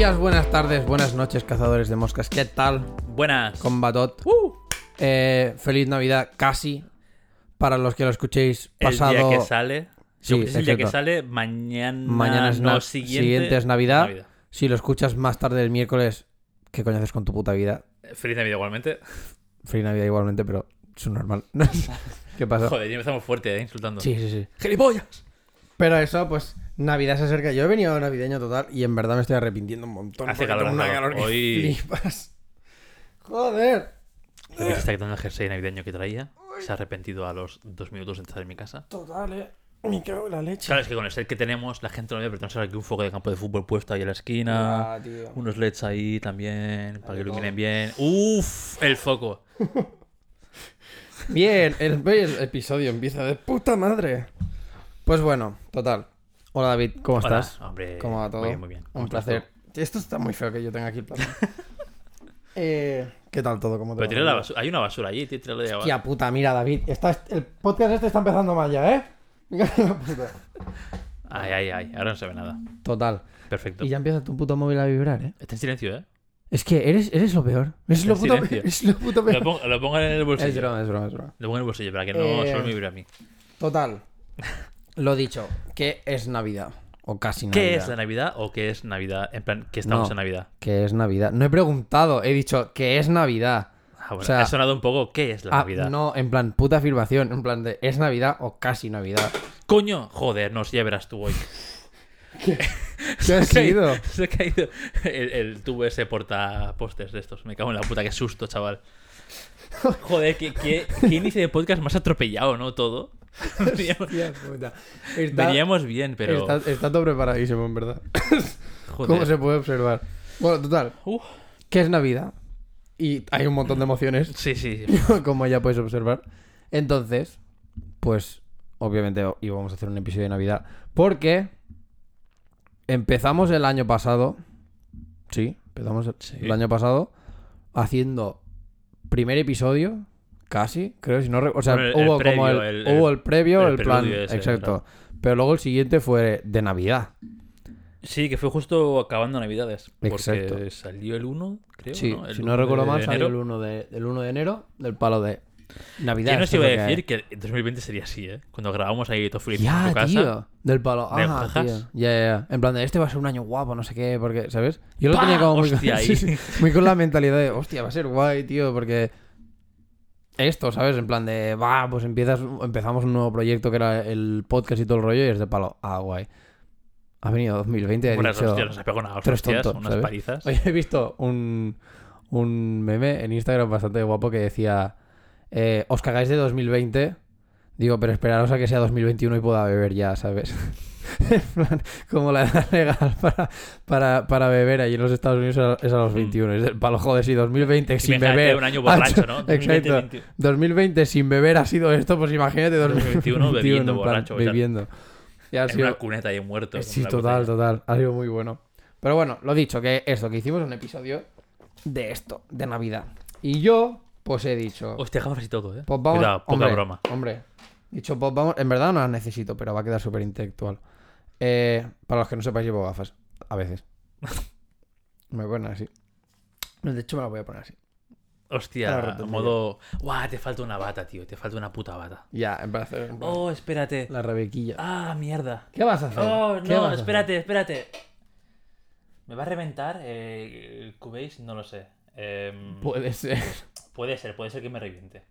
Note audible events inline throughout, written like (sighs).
días, buenas tardes, buenas noches, cazadores de moscas. ¿Qué tal? Buenas. Combatot. Uh, Eh, feliz Navidad, casi. Para los que lo escuchéis pasado. El día que sale. Sí, es el día que sale. Mañana. Mañana es no, siguiente. siguiente es Navidad. Si lo escuchas más tarde el miércoles, ¿qué coño haces con tu puta vida? Feliz Navidad igualmente. Feliz Navidad igualmente, pero es normal. (laughs) ¿Qué pasa? Joder, ya empezamos fuerte, ¿eh? Insultando. Sí, sí, sí. ¡Gilipollas! Pero eso, pues, Navidad se acerca. Yo he venido navideño total y en verdad me estoy arrepintiendo un montón. Hace calor, una hace calor calor. que Hoy- flipas. Joder. Creo que se está quitando el jersey navideño que traía. Se ha arrepentido a los dos minutos de entrar en mi casa. Total, eh. Me cago en la leche. Claro, es que con el set que tenemos, la gente no ve, pero tenemos aquí un foco de campo de fútbol puesto ahí en la esquina. Ah, tío. Unos LEDs ahí también, para que iluminen bien. ¡Uf! El foco. (laughs) Bien, el, el episodio empieza de puta madre. Pues bueno, total. Hola David, ¿cómo Hola, estás? hombre. ¿Cómo va todo? Muy bien, muy bien. ¿Cómo Un placer. tú? Esto está muy feo que yo tenga aquí el plato. (laughs) eh, ¿Qué tal todo? ¿Cómo te Pero tira la basura. Hay una basura allí, tío, tírala de abajo. Hostia puta, mira David, está- el podcast este está empezando mal ya, ¿eh? (laughs) Ay, ay, ay. Ahora no se ve nada. Total. Perfecto. Y ya empieza tu puto móvil a vibrar, ¿eh? Está en silencio, ¿eh? Es que eres, eres lo peor. Es lo puto, silencio. es lo puto Lo, peor. pongo, lo pongo en el bolsillo. Es broma, es broma, es broma. Lo pongo en el bolsillo para que no Eh, solo me vibre a mí. Total. (laughs) Lo dicho, que es Navidad. O casi Navidad. ¿Qué es la Navidad o qué es Navidad? En plan, que estamos No. en Navidad. Que es Navidad. No he preguntado, he dicho que es Navidad. Ah, bueno, O sea- ha sonado un poco ¿qué es la Ah, Navidad? no, en plan, puta afirmación. En plan de, ¿es Navidad o casi Navidad? Coño, joder, no, si ya verás tú hoy. ¿Qué (laughs) ha sido? Se ha caído el, el tubo ese porta pósters de estos. Me cago en la puta, qué susto, chaval. (laughs) Joder, qué, qué, qué inicio de podcast más atropellado, ¿no? Todo. (laughs) Veníamos, Hostia puta. Está, veníamos bien, pero. está, está todo preparadísimo, en verdad. (laughs) joder. ¿Cómo se puede observar? Bueno, total. Uf. ¿Qué es Navidad? Y hay un montón de emociones, (laughs) Sí, sí. como ya puedes observar. Entonces, pues, obviamente íbamos a hacer un episodio de Navidad. Porque empezamos el año pasado. Sí, empezamos el, Sí. el año pasado haciendo primer episodio, casi, creo, si no O sea, el- el hubo previo, como el, el- hubo el previo, el el, plan. ese, exacto. Pero luego el siguiente fue de Navidad. Sí, que fue justo acabando Navidades. Porque Exacto. salió el 1, creo. Sí, ¿no? El si no 1 recuerdo de mal, salió el enero. 1 de, del 1 de enero del palo de Navidad. ¿Quién nos eso iba a decir que el 2020 sería así, eh? Cuando grabamos ahí todo feliz Ya, en tu casa. tío. Del palo. ¿Me Ah, jajas? tío. Ya, ya. En plan de este va a ser un año guapo, no sé qué, porque, ¿sabes? Yo lo ¡Pah! tenía como muy, Hostia, (laughs) sí, ahí. sí, muy con la mentalidad de, hostia, va a ser guay, tío, porque esto, ¿sabes? En plan de, va, pues empiezas, empezamos un nuevo proyecto que era el podcast y todo el rollo y es de palo. Ah, guay. Ha venido 2020 y Unas dicho, hostias, ha pegado unas "Tú eres hostias, tonto", unas ¿sabes? palizas. Oye, he visto un, un meme en Instagram bastante guapo que decía: eh, Os cagáis de 2020. Digo, pero esperaros a que sea 2021 y pueda beber ya, ¿sabes? (laughs) (laughs) Como la edad legal para, para, para beber allí en los Estados Unidos es a- los 21. Es el palo, joder, si 2020 sin Imagínate beber. un año borracho, ¿no? (laughs) Exacto. 2020, 2020 sin beber ha sido esto, pues imagínate 2021 2021 bebiendo borracho, sea, bebiendo. Y En sido- una cuneta ahí muerto. Sí, total, total. Ha sido muy bueno. Pero bueno, lo dicho, que esto, que hicimos un episodio de esto, de Navidad. Y yo, pues he dicho, Hostia, gafas y todo, eh. pues vamos. Cuidado, poca hombre, broma. Hombre, dicho, pues vamos. En verdad no las necesito, pero va a quedar súper intelectual. Eh, para los que no sepáis, llevo gafas. A veces. (laughs) me ponen así. De hecho, me las voy a poner así. Hostia, reto, modo. Guau, te falta una bata, tío. Te falta una puta bata. Ya, en plan, en plan, Oh, espérate. la rebequilla. Ah, mierda. ¿Qué vas a hacer? Oh, ¿Qué vas a no, hacer? espérate, espérate. ¿Me va a reventar eh, el Cubase? No lo sé. Em, Puede ser. puede ser, puede ser que me reviente.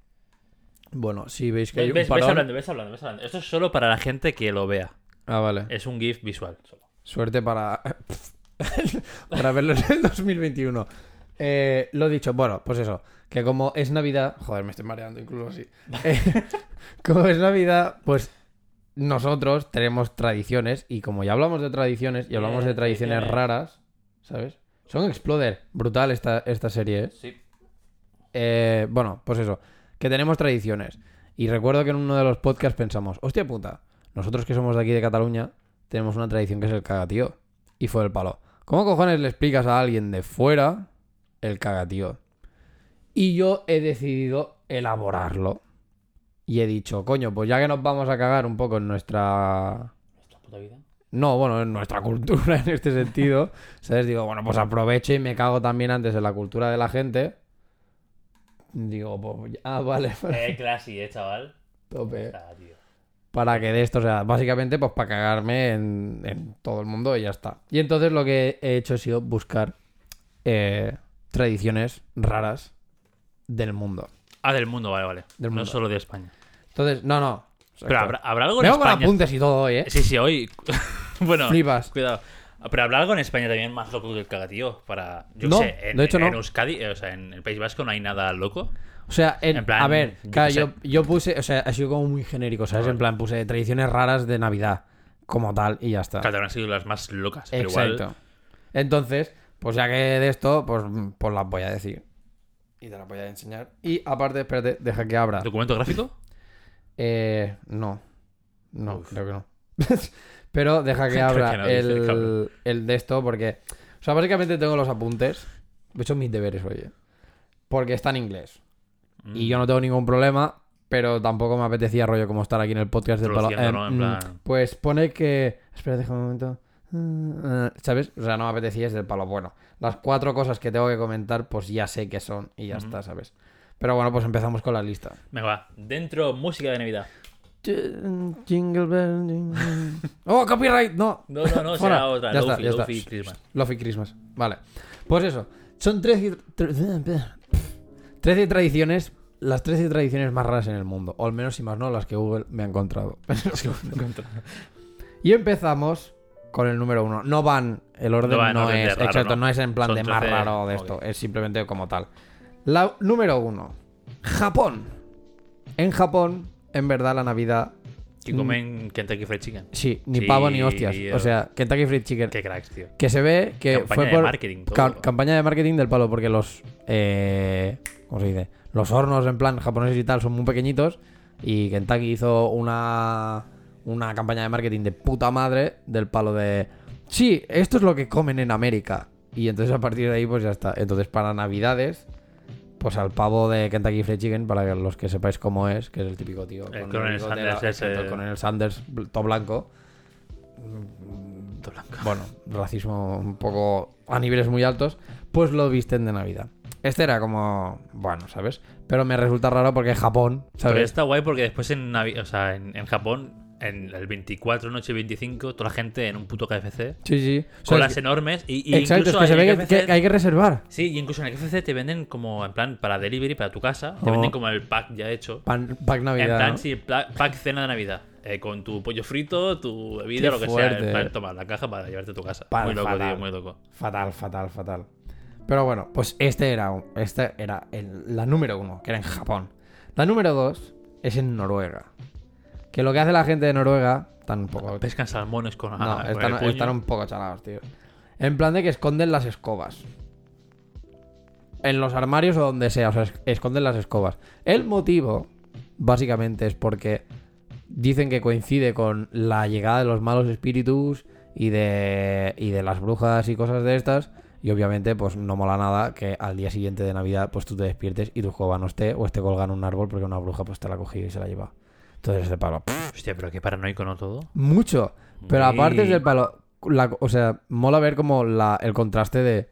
Bueno, si veis que hay un ves- ves parón... hablando, ves hablando, ves hablando. Esto es solo para la gente que lo vea. Ah, vale. Es un GIF visual. Solo. Suerte para. (laughs) para verlo en el 2021. Eh, lo dicho, bueno, pues eso. Que como es Navidad. Joder, me estoy mareando incluso así. Eh, (laughs) como es Navidad, pues nosotros tenemos tradiciones. Y como ya hablamos de tradiciones y hablamos de tradiciones. raras, ¿sabes? Son Exploder. Brutal esta, esta serie, ¿eh? Sí. Eh, bueno, pues eso, que tenemos tradiciones. Y recuerdo que en uno de los podcasts pensamos, hostia puta, nosotros que somos de aquí de Cataluña, tenemos una tradición que es el cagatío. Y fue el palo. ¿Cómo cojones le explicas a alguien de fuera el cagatío? Y yo he decidido elaborarlo. Y he dicho, coño, pues ya que nos vamos a cagar un poco en nuestra Nuestra puta vida. No, bueno, en nuestra cultura (laughs) en este sentido. ¿Sabes? Digo, bueno, pues aprovecho y me cago también antes en la cultura de la gente. Digo, pues, ah, (laughs) vale, Eh, classy, eh, chaval. tope. Tío. Para que de esto, o sea, básicamente, pues para cagarme en, en todo el mundo y ya está. Y entonces lo que he hecho ha sido buscar eh, tradiciones raras del mundo. Ah, del mundo, vale, vale. Del No solo de España. Entonces, no, no. Pero habrá, habrá algo en con España. apuntes y todo hoy, ¿eh? Sí, sí, hoy. (laughs) bueno, Flipas. cuidado. Pero habrá algo en España también más loco que el cagatío. Para. Yo No, sé, en, de hecho no. en Euskadi, eh, o sea, en el País Vasco no hay nada loco. O sea, en- En plan, a ver, yo claro, yo, puse, o sea, ha sido como muy genérico, ¿sabes? En plan, puse tradiciones raras de Navidad, como tal, y ya está. Claro, habrán sido las más locas. Pero Exacto. igual. Entonces, pues ya que de esto, pues, pues las voy a decir. Y te las voy a enseñar. Y aparte, espérate, deja que abra. ¿Documento gráfico? (laughs) Eh, no. No, Uf. creo que no. (laughs) Pero deja que (laughs) abra que no, dice el el de esto porque... O sea, básicamente tengo los apuntes. He hecho mis deberes, oye. Porque está en inglés. Y yo no tengo ningún problema, pero tampoco me apetecía rollo como estar aquí en el podcast del palo. Mm, plan- Pues pone que... Espera, deja un momento. ¿Sabes? O sea, no me apetecía es del palo. Bueno, las cuatro cosas que tengo que comentar, pues ya sé qué son y ya está, ¿sabes? Pero bueno, pues empezamos con la lista. Venga, va. Dentro, música de Navidad. Jingle bell, jingle bell. ¡Oh, copyright! No. No, no, no, será otra. Ya está, está. Christmas. Lofi Christmas. Vale. Pues eso. Son 13, tre- 13 tradiciones. Las 13 tradiciones más raras en el mundo. O al menos, si más no, las que Google me ha encontrado. (laughs) y empezamos con el número uno. No van. El orden No va de es. raro, exacto, ¿no? no es en plan Son de más 13, raro de esto. Es simplemente como tal. La número uno. Japón. En Japón, en verdad, la Navidad. Que comen Kentucky Fried Chicken. Sí, ni Sí, pavo ni hostias. tío. O sea, Kentucky Fried Chicken. Qué cracks, tío. Que se ve que Campaña fue de por marketing, todo. ca- campaña de marketing del palo, porque los eh, ¿cómo se dice? Los hornos en plan japoneses y tal son muy pequeñitos y Kentucky hizo una una campaña de marketing de puta madre del palo de sí, esto es lo que comen en América y entonces a partir de ahí pues ya está. Entonces para Navidades pues al pavo de Kentucky Fried Chicken, para que los que sepáis cómo es, que es el típico tío. El con bigote, Sanders ese- el Sanders, todo blanco. Todo blanco. Bueno, racismo un poco a niveles muy altos, pues lo visten de Navidad. Este era como, bueno, ¿sabes? Pero me resulta raro porque Japón, Pero ¿sabes? está guay porque después en, o sea, en, en Japón, en el 24, noche 25, toda la gente en un puto KFC. Sí, sí. O sea, Colas es que- enormes. Y, y exacto, es incluso que se ve que, que hay que reservar. Sí, y incluso en el KFC te venden como, en plan, para delivery, para tu casa. Te Oh. venden como el pack ya hecho. Pan- pack Navidad. en plan, ¿no? sí, pla- pack cena de Navidad. Eh, con tu pollo frito, tu bebida, Qué lo que sea. En plan, toma la caja para llevarte a tu casa. Muy loco, fatal. tío, muy loco. Fatal, fatal, fatal. Pero bueno, pues este era, un- este era el- la número uno, que era en Japón. La número dos es en Noruega. Que lo que hace la gente de Noruega, tan un poco Pescan salmones con, No, con están, están un poco chalados, tío. En plan de que esconden las escobas. En los armarios o donde sea, o sea, es- esconden las escobas. El motivo, básicamente, es porque dicen que coincide con la llegada de los malos espíritus y de, y de las brujas y cosas de estas. Y obviamente, pues no mola nada que al día siguiente de Navidad, pues tú te despiertes y tu escoba no esté o esté colgada en un árbol porque una bruja pues te la ha cogido y se la ha llevado. Entonces es de palo. Hostia, pero qué paranoico, ¿no? Todo. Mucho. Pero aparte es del palo. la- o sea, mola ver como la, el contraste de.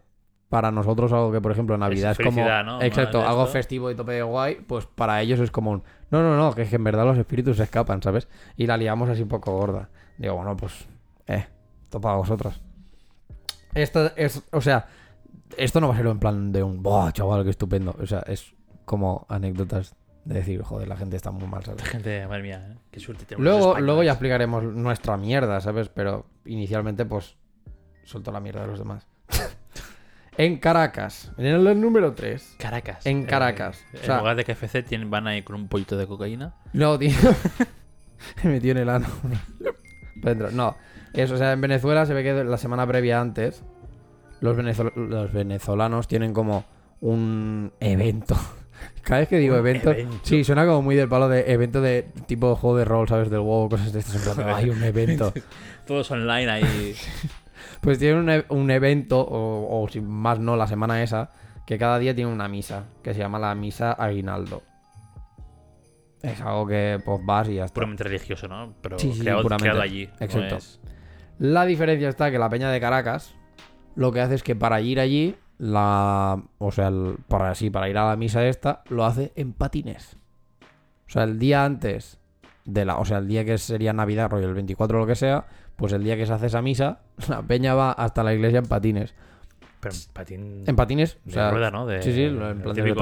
Para nosotros, algo que, por ejemplo, Navidad es, como. ¿no? Exacto, algo esto. festivo y tope de guay. Pues para ellos es como un. No, no, no, que es que en verdad los espíritus se escapan, ¿sabes? Y la liamos así un poco gorda. Digo, bueno, pues. Eh, para vosotros. Esto es. O sea, esto no va a ser en plan de un. ¡Buah, chaval, qué estupendo! O sea, es como anécdotas de decir, joder, la gente está muy mal, ¿sabes? La gente, madre mía, ¿eh? qué suerte tenemos. Luego, luego ya explicaremos nuestra mierda, ¿sabes? Pero inicialmente, pues, soltó la mierda de los demás. (laughs) en Caracas, en el número 3. Caracas. En Caracas. Eh, O sea- en lugar de KFC tienen, van ahí con un pollito de cocaína. No, tío. (laughs) Me metió en el ano. (laughs) No. Eso, o sea, en Venezuela se ve que la semana previa antes, los, venezol- los venezolanos tienen como un evento. (laughs) Cada vez que digo evento, evento. sí, suena como muy del palo de evento de tipo juego de rol, ¿sabes? Del huevo, cosas de estas. En plan, hay un evento. (laughs) Todos online ahí. (laughs) Pues tienen un, e- un evento, o, o si más no, la semana esa, que cada día tiene una misa, que se llama la misa Aguinaldo. Es algo que pues vas y ya está. puramente religioso, ¿no? Pero Sí, sí, creado, puramente. creado allí. no Exacto. es- La diferencia está que la peña de Caracas lo que hace es que para ir allí, la, o sea, el- para sí, para ir a la misa esta, lo hace en patines. O sea, el día antes de la, o sea, el día que sería Navidad, rollo el 24 o lo que sea, pues el día que se hace esa misa, (laughs) la peña va hasta la iglesia en patines. Pero en patín. En patines, o de sea, rueda, ¿no? De- sí, sí, en plan de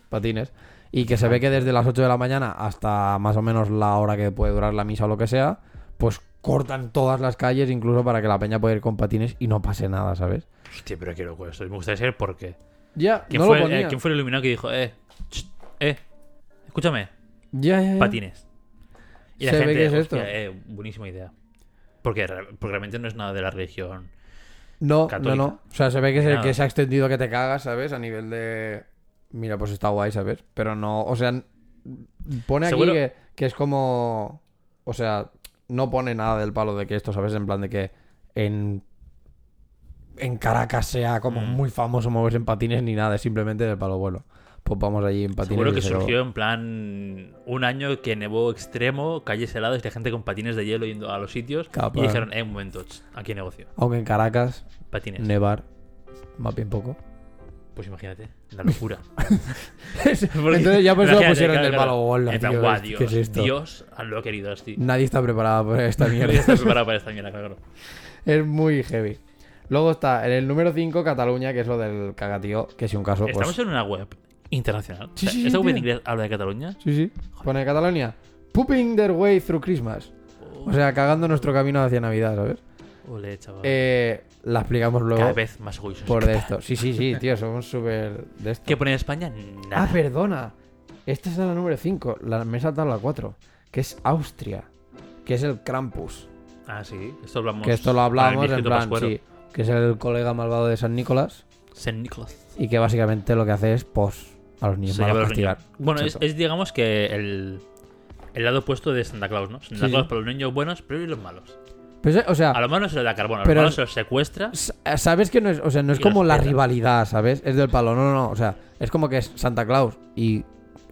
(laughs) patines. Y que se ve que desde las 8 de la mañana hasta más o menos la hora que puede durar la misa o lo que sea, pues cortan todas las calles incluso para que la peña pueda ir con patines y no pase nada, ¿sabes? Hostia, pero qué loco esto. Me gustaría saber por qué. Ya, ¿Quién, no fue, lo el- eh. ¿Quién fue el iluminado que dijo, eh, ch, eh, escúchame, Ya, ya, ya. patines? Y la Se ve gente, que es hostia, esto. eh, buenísima idea. Porque, re- porque realmente no es nada de la religión. No, no, católica. no. O sea, se ve que, se, Nada. que se ha extendido que te cagas, ¿sabes? A nivel de... Mira, pues está guay, ¿sabes? Pero no, o sea, pone aquí que es como... O sea, no pone nada del palo de que esto, ¿sabes? En plan de que en... En Caracas sea como Mm. muy famoso moverse en patines ni nada, es simplemente del palo bueno. Pues vamos allí en patines. Seguro que surgió en plan un año que nevó extremo, calles heladas y la gente con patines de hielo yendo a los sitios. Claro, y dijeron, eh, un momento, aquí negocio. Aunque en Caracas, Patines. nevar, más bien poco. Pues imagínate, la locura. (laughs) Entonces ya por eso pusieron claro, del palo plan, tío, guau, ¿qué Dios, es esto? Dios lo ha querido así. Nadie está preparado para esta (laughs) Nadie mierda. está preparado para esta mierda, claro. Es muy heavy. Luego está en el número 5 Cataluña, que es lo del cagatío, que si un caso, pues... Estamos en una web internacional. Sí, O sea, sí, sí, ¿Esta web en inglés habla de Cataluña? Sí, sí. Pone Cataluña. Pooping their way through Christmas. O sea, cagando nuestro camino hacia Navidad, ¿sabes? Ole, chaval. Eh, la explicamos luego Cada vez más orgullosos. por de esto. Sí, sí, sí, tío, somos súper de esto. ¿Qué pone en España? Nada. Ah, perdona. Esta es la número 5. La, me he saltado la 4. Que es Austria. Que es el Krampus. Ah, sí. Esto hablamos. Que esto lo hablábamos en plan, Pascuero. sí. Que es el colega malvado de San Nicolás. Saint Nicholas. Y que básicamente lo que hace es, pues, a los niños los castigar. niños. Bueno, es, digamos que el, el lado opuesto de Santa Claus, ¿no? Santa Sí, Claus sí. para los niños buenos, pero ¿y los malos? O sea, A los malos se les da carbono, a Pero- malos se los secuestra. Sabes que no es, o sea, no es como la rivalidad, ¿sabes? Es del palo, no, no, no. O sea, es como que es Santa Claus y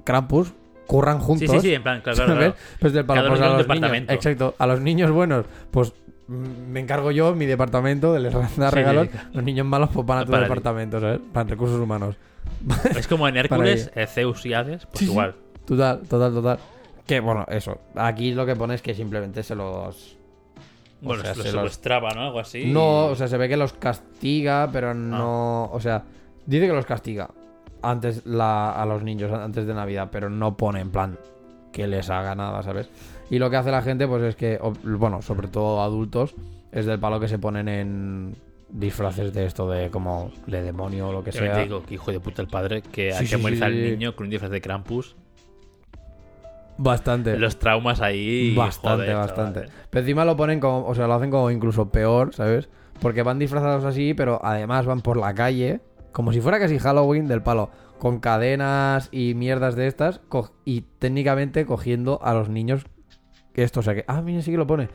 Krampus curran Sí, juntos. sí, sí, en plan, claro, claro. Pues del palo, pues a los niños. Exacto. A los niños buenos, pues me encargo yo mi departamento de les (laughs) dar Sí, regalos. sí. Los niños malos, pues van a tu departamento, ¿sabes? Para recursos humanos. (laughs) Es como en Hércules, eh, Zeus y Hades, pues Sí, sí. igual. Total, total, total. Que bueno, eso. Aquí lo que pone es que simplemente se los. Bueno, sea, se se los secuestraba, ¿no? Algo así. No, o sea, se ve que los castiga, Ah. pero no. O sea, dice que los castiga antes la, a los niños, antes de Navidad, pero no pone en plan que les haga nada, ¿sabes? Y lo que hace la gente, pues es que, bueno, sobre todo adultos, es del palo que se ponen en disfraces de esto, de como de demonio o lo que Yo te sea. digo que hijo de puta el padre que Sí, hay que sí, al niño con un disfraz de Krampus. Bastante. Los traumas ahí. Bastante, joder, bastante. chaval. Pero encima lo ponen como, o sea, lo hacen como incluso peor, ¿sabes? Porque van disfrazados así, pero además van por la calle, como si fuera casi Halloween del palo, con cadenas y mierdas de estas, y técnicamente cogiendo a los niños que esto, o sea que, ah, mira, sí que lo pone,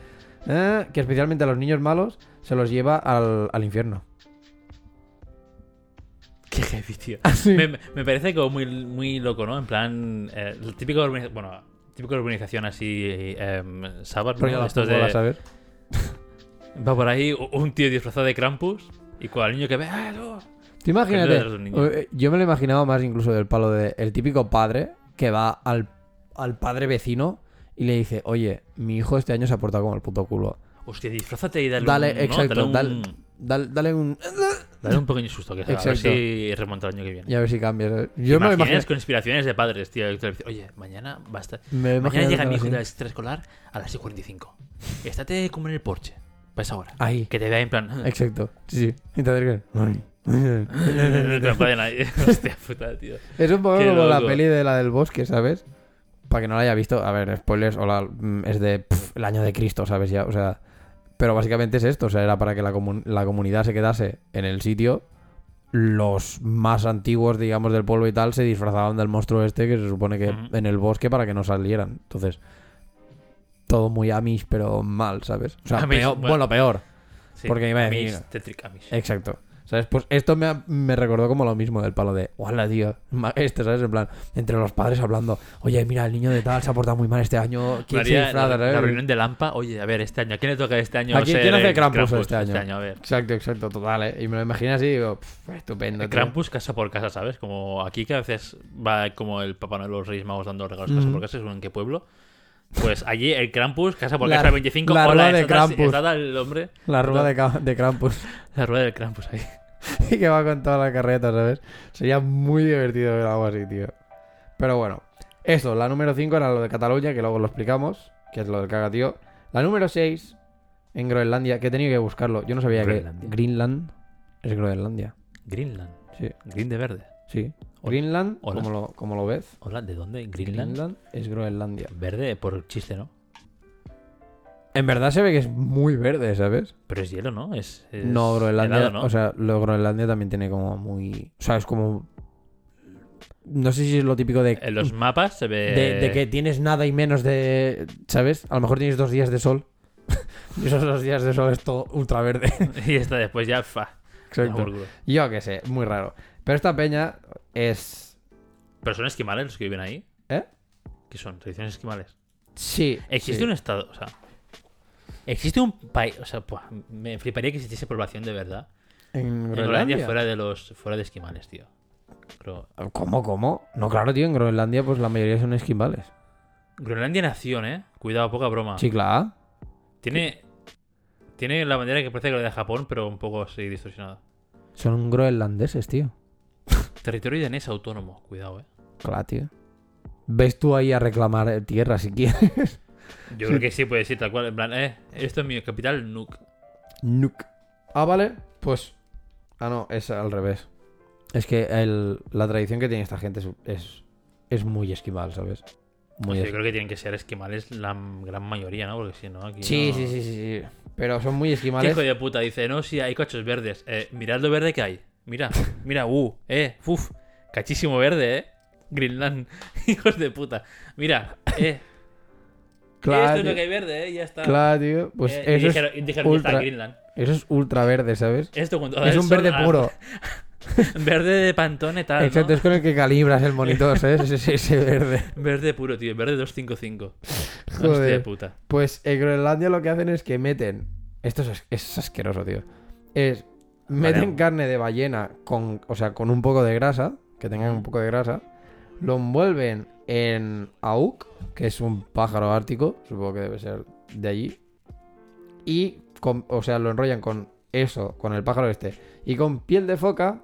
Eh, que especialmente a los niños malos se los lleva al, al infierno. (laughs) Qué heavy, tío. (laughs) Me, me parece como muy, muy loco, ¿no? En plan, eh, el típico bueno, típico organización así, eh, Sabar, ¿no? Estos de- (laughs) va por ahí un tío disfrazado de Krampus y con el niño que ve, ¡ah, no! Tú imagínate, eh, yo me lo imaginaba más incluso del palo de el típico padre que va al, al padre vecino y le dice, oye, mi hijo este año se ha portado como el puto culo. Hostia, disfrázate y dale, Dale, un, ¿no? exacto, dale un, dale, dale, un... dale un pequeño susto que a ver si remonta el año que viene. Y a ver si cambia. ¿sabes? ¿Te Yo me imagino... conspiraciones de padres, tío? Oye, mañana basta. Me Mañana llega mi hijo de la extraescolar a las 6.45. Estate como en el porche. Para esa hora. Ahí, Que te vea en plan. exacto. Sí, sí. Y te acercas. Ay. (laughs) no te enfades nadie. (laughs) Hostia puta, tío. Es un poco Qué como la loco. peli de la del bosque, ¿sabes? Para que no la haya visto, a ver, spoilers, o la- mm, es de pf, el año de Cristo, ¿sabes? Ya, o sea, pero básicamente es esto, o sea, era para que la, comun- la comunidad se quedase en el sitio. Los más antiguos, digamos, del pueblo y tal, se disfrazaban del monstruo este que se supone que en el bosque para que no salieran. Entonces, todo muy amish, pero mal, ¿sabes? O sea, Amish, peor- bueno. bueno, peor. Sí, Porque iba a Amish, decir- Tetric Amish. Exacto. ¿Sabes? Pues esto me, ha- me recordó como lo mismo del palo de, hola, tío. Este, ¿sabes? En plan, entre los padres hablando, oye, mira, el niño de tal se ha portado muy mal este año. ¿Quién se María, disfraza? la, reunión de Lampa, oye, a ver, este año, ¿a quién le toca este año? ¿A quién- ser quién hace el Krampus este año? a ver. Exacto, exacto, total, ¿eh? Y me lo imaginé así y digo, "Pff, estupendo. tío". Krampus casa por casa, ¿sabes? Como aquí que a veces va como el Papá Noel, los Reyes Magos dando regalos casa Ujú. por casa, según en qué pueblo. Pues allí el Krampus, casa por La- casa 25, la hola, rueda de Krampus. el hombre, La rueda de, Krampus. (laughs) la rueda del Krampus ahí. (laughs) y que va con toda la carreta, ¿sabes? Sería muy divertido ver algo así, tío. Pero bueno, eso, la número 5 era lo de Cataluña, que luego lo explicamos, que es lo del caga, tío. La número 6, en Groenlandia, que he tenido que buscarlo. Yo no sabía Groenlandia. que Greenland es Groenlandia. Greenland, Sí, green de verde. sí. Greenland, Hola. como lo, como lo ves, Hola, ¿de dónde? Greenland. Greenland es Groenlandia. Verde por chiste, ¿no? En verdad se ve que es muy verde, ¿sabes? Pero es hielo, ¿no? Es, es No, Groenlandia, helado, ¿no? o sea, lo Groenlandia también tiene como muy... O sea, es como... No sé si es lo típico de... en los mapas se ve... de, de que tienes nada y menos de... ¿Sabes? A lo mejor tienes dos días de sol. (laughs) y esos dos días de sol es todo ultra verde. (laughs) y está después ya... Fa, culo. Yo qué sé, muy raro. Pero esta peña es... ¿Pero son esquimales los que viven ahí? ¿Eh? ¿Qué son? ¿Tradiciones esquimales? Sí. ¿Existe sí. un estado, o sea, existe un país, o sea, me fliparía que existiese población de verdad ¿En en Groenlandia? Groenlandia fuera de los fuera de esquimales, tío. Creo- ¿Cómo, cómo? No, claro, tío, en Groenlandia pues la mayoría son esquimales. Groenlandia nación, ¿eh? Cuidado, poca broma. Sí, claro. Tiene tiene la bandera que parece que la de Japón, pero un poco así distorsionada. Son groenlandeses, tío. Territorio danés autónomo, cuidado, ¿eh? Claro, tío. Ves tú ahí a reclamar eh, tierra si quieres. Yo creo que sí puede decir tal cual, en plan, eh, esto es mi capital, Nuuk. Nuke. Ah, vale. Pues. Ah, no, es al revés. Es que el- la tradición que tiene esta gente es, es, es muy esquimal, ¿sabes? Muy O sea, es- yo creo que tienen que ser esquimales la gran mayoría, ¿no? Porque si no, aquí sí, no- sí, sí, sí, sí. Pero son muy ¿Qué esquimales. hijo de puta? Dice, no, sí, hay cachos verdes. Eh, mirad lo verde que hay. Mira, mira, uh, eh, uf, cachísimo verde, eh. Greenland, (laughs) hijos de puta. Mira, eh, Claro, esto es lo que hay verde, eh, ya está. Claro, tío. Pues Eh, y eso, dijeron, es dijeron, ya está, ultra, Greenland. eso es ultra verde, ¿sabes? Esto toda Es un verde puro. (laughs) Verde de pantone tal, Exacto, ¿no? es con el que calibras el monitor, (laughs) ¿sabes? Ese, ese- ese verde. Verde puro, tío, verde 255. Hostia de Joder. puta. Pues en Groenlandia lo que hacen es que meten. Esto es, es asqueroso, tío. Es. Meten carne de ballena con. O sea, con un poco de grasa. Que tengan un poco de grasa. Lo envuelven en auk, que es un pájaro ártico. Supongo que debe ser de allí. Y. con- o sea, lo enrollan con eso, con el pájaro este. Y con piel de foca.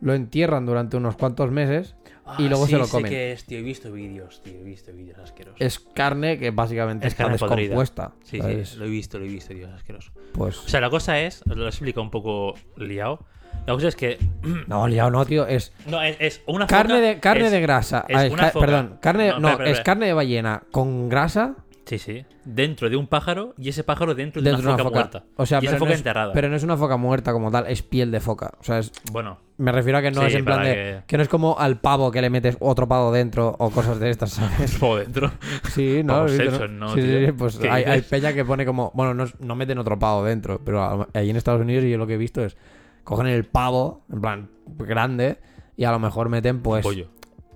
Lo entierran durante unos cuantos meses. Y luego sí, se lo sé comen. que es, tío, he visto vídeos, tío, he visto vídeos asquerosos. Es carne que básicamente Es carne podrida. descompuesta. Sí, ¿sabes? sí, lo he visto, lo he visto, tío, es asqueroso. Pues. O sea, la cosa es, os lo he explicado un poco liado. La cosa es que. (clears throat) No, liado no, tío. Es No, es, es una carne foca- de, carne es- de grasa. es Ah, una ca- foca. Perdón, carne. No, No, espera, espera, es espera. carne de ballena con grasa Sí, sí. Dentro de un pájaro y ese pájaro dentro, dentro de una foca, muerta. O sea, y esa pero, foca no es, enterrada. pero no es una foca muerta como tal, es piel de foca. O sea, es- Bueno, me refiero a que no Sí, es en plan de. que- Que... no es como al pavo que le metes otro pavo dentro o cosas de estas, ¿sabes? (laughs) por dentro. Sí, no, Pavo sí, Simpson, ¿no, Sí, sí, pues ¿Qué hay, hay peña que pone como. Bueno, no, no meten otro pavo dentro, pero ahí en Estados Unidos yo lo que he visto es. Cogen el pavo, en plan, grande, y a lo mejor meten pues. Pollo.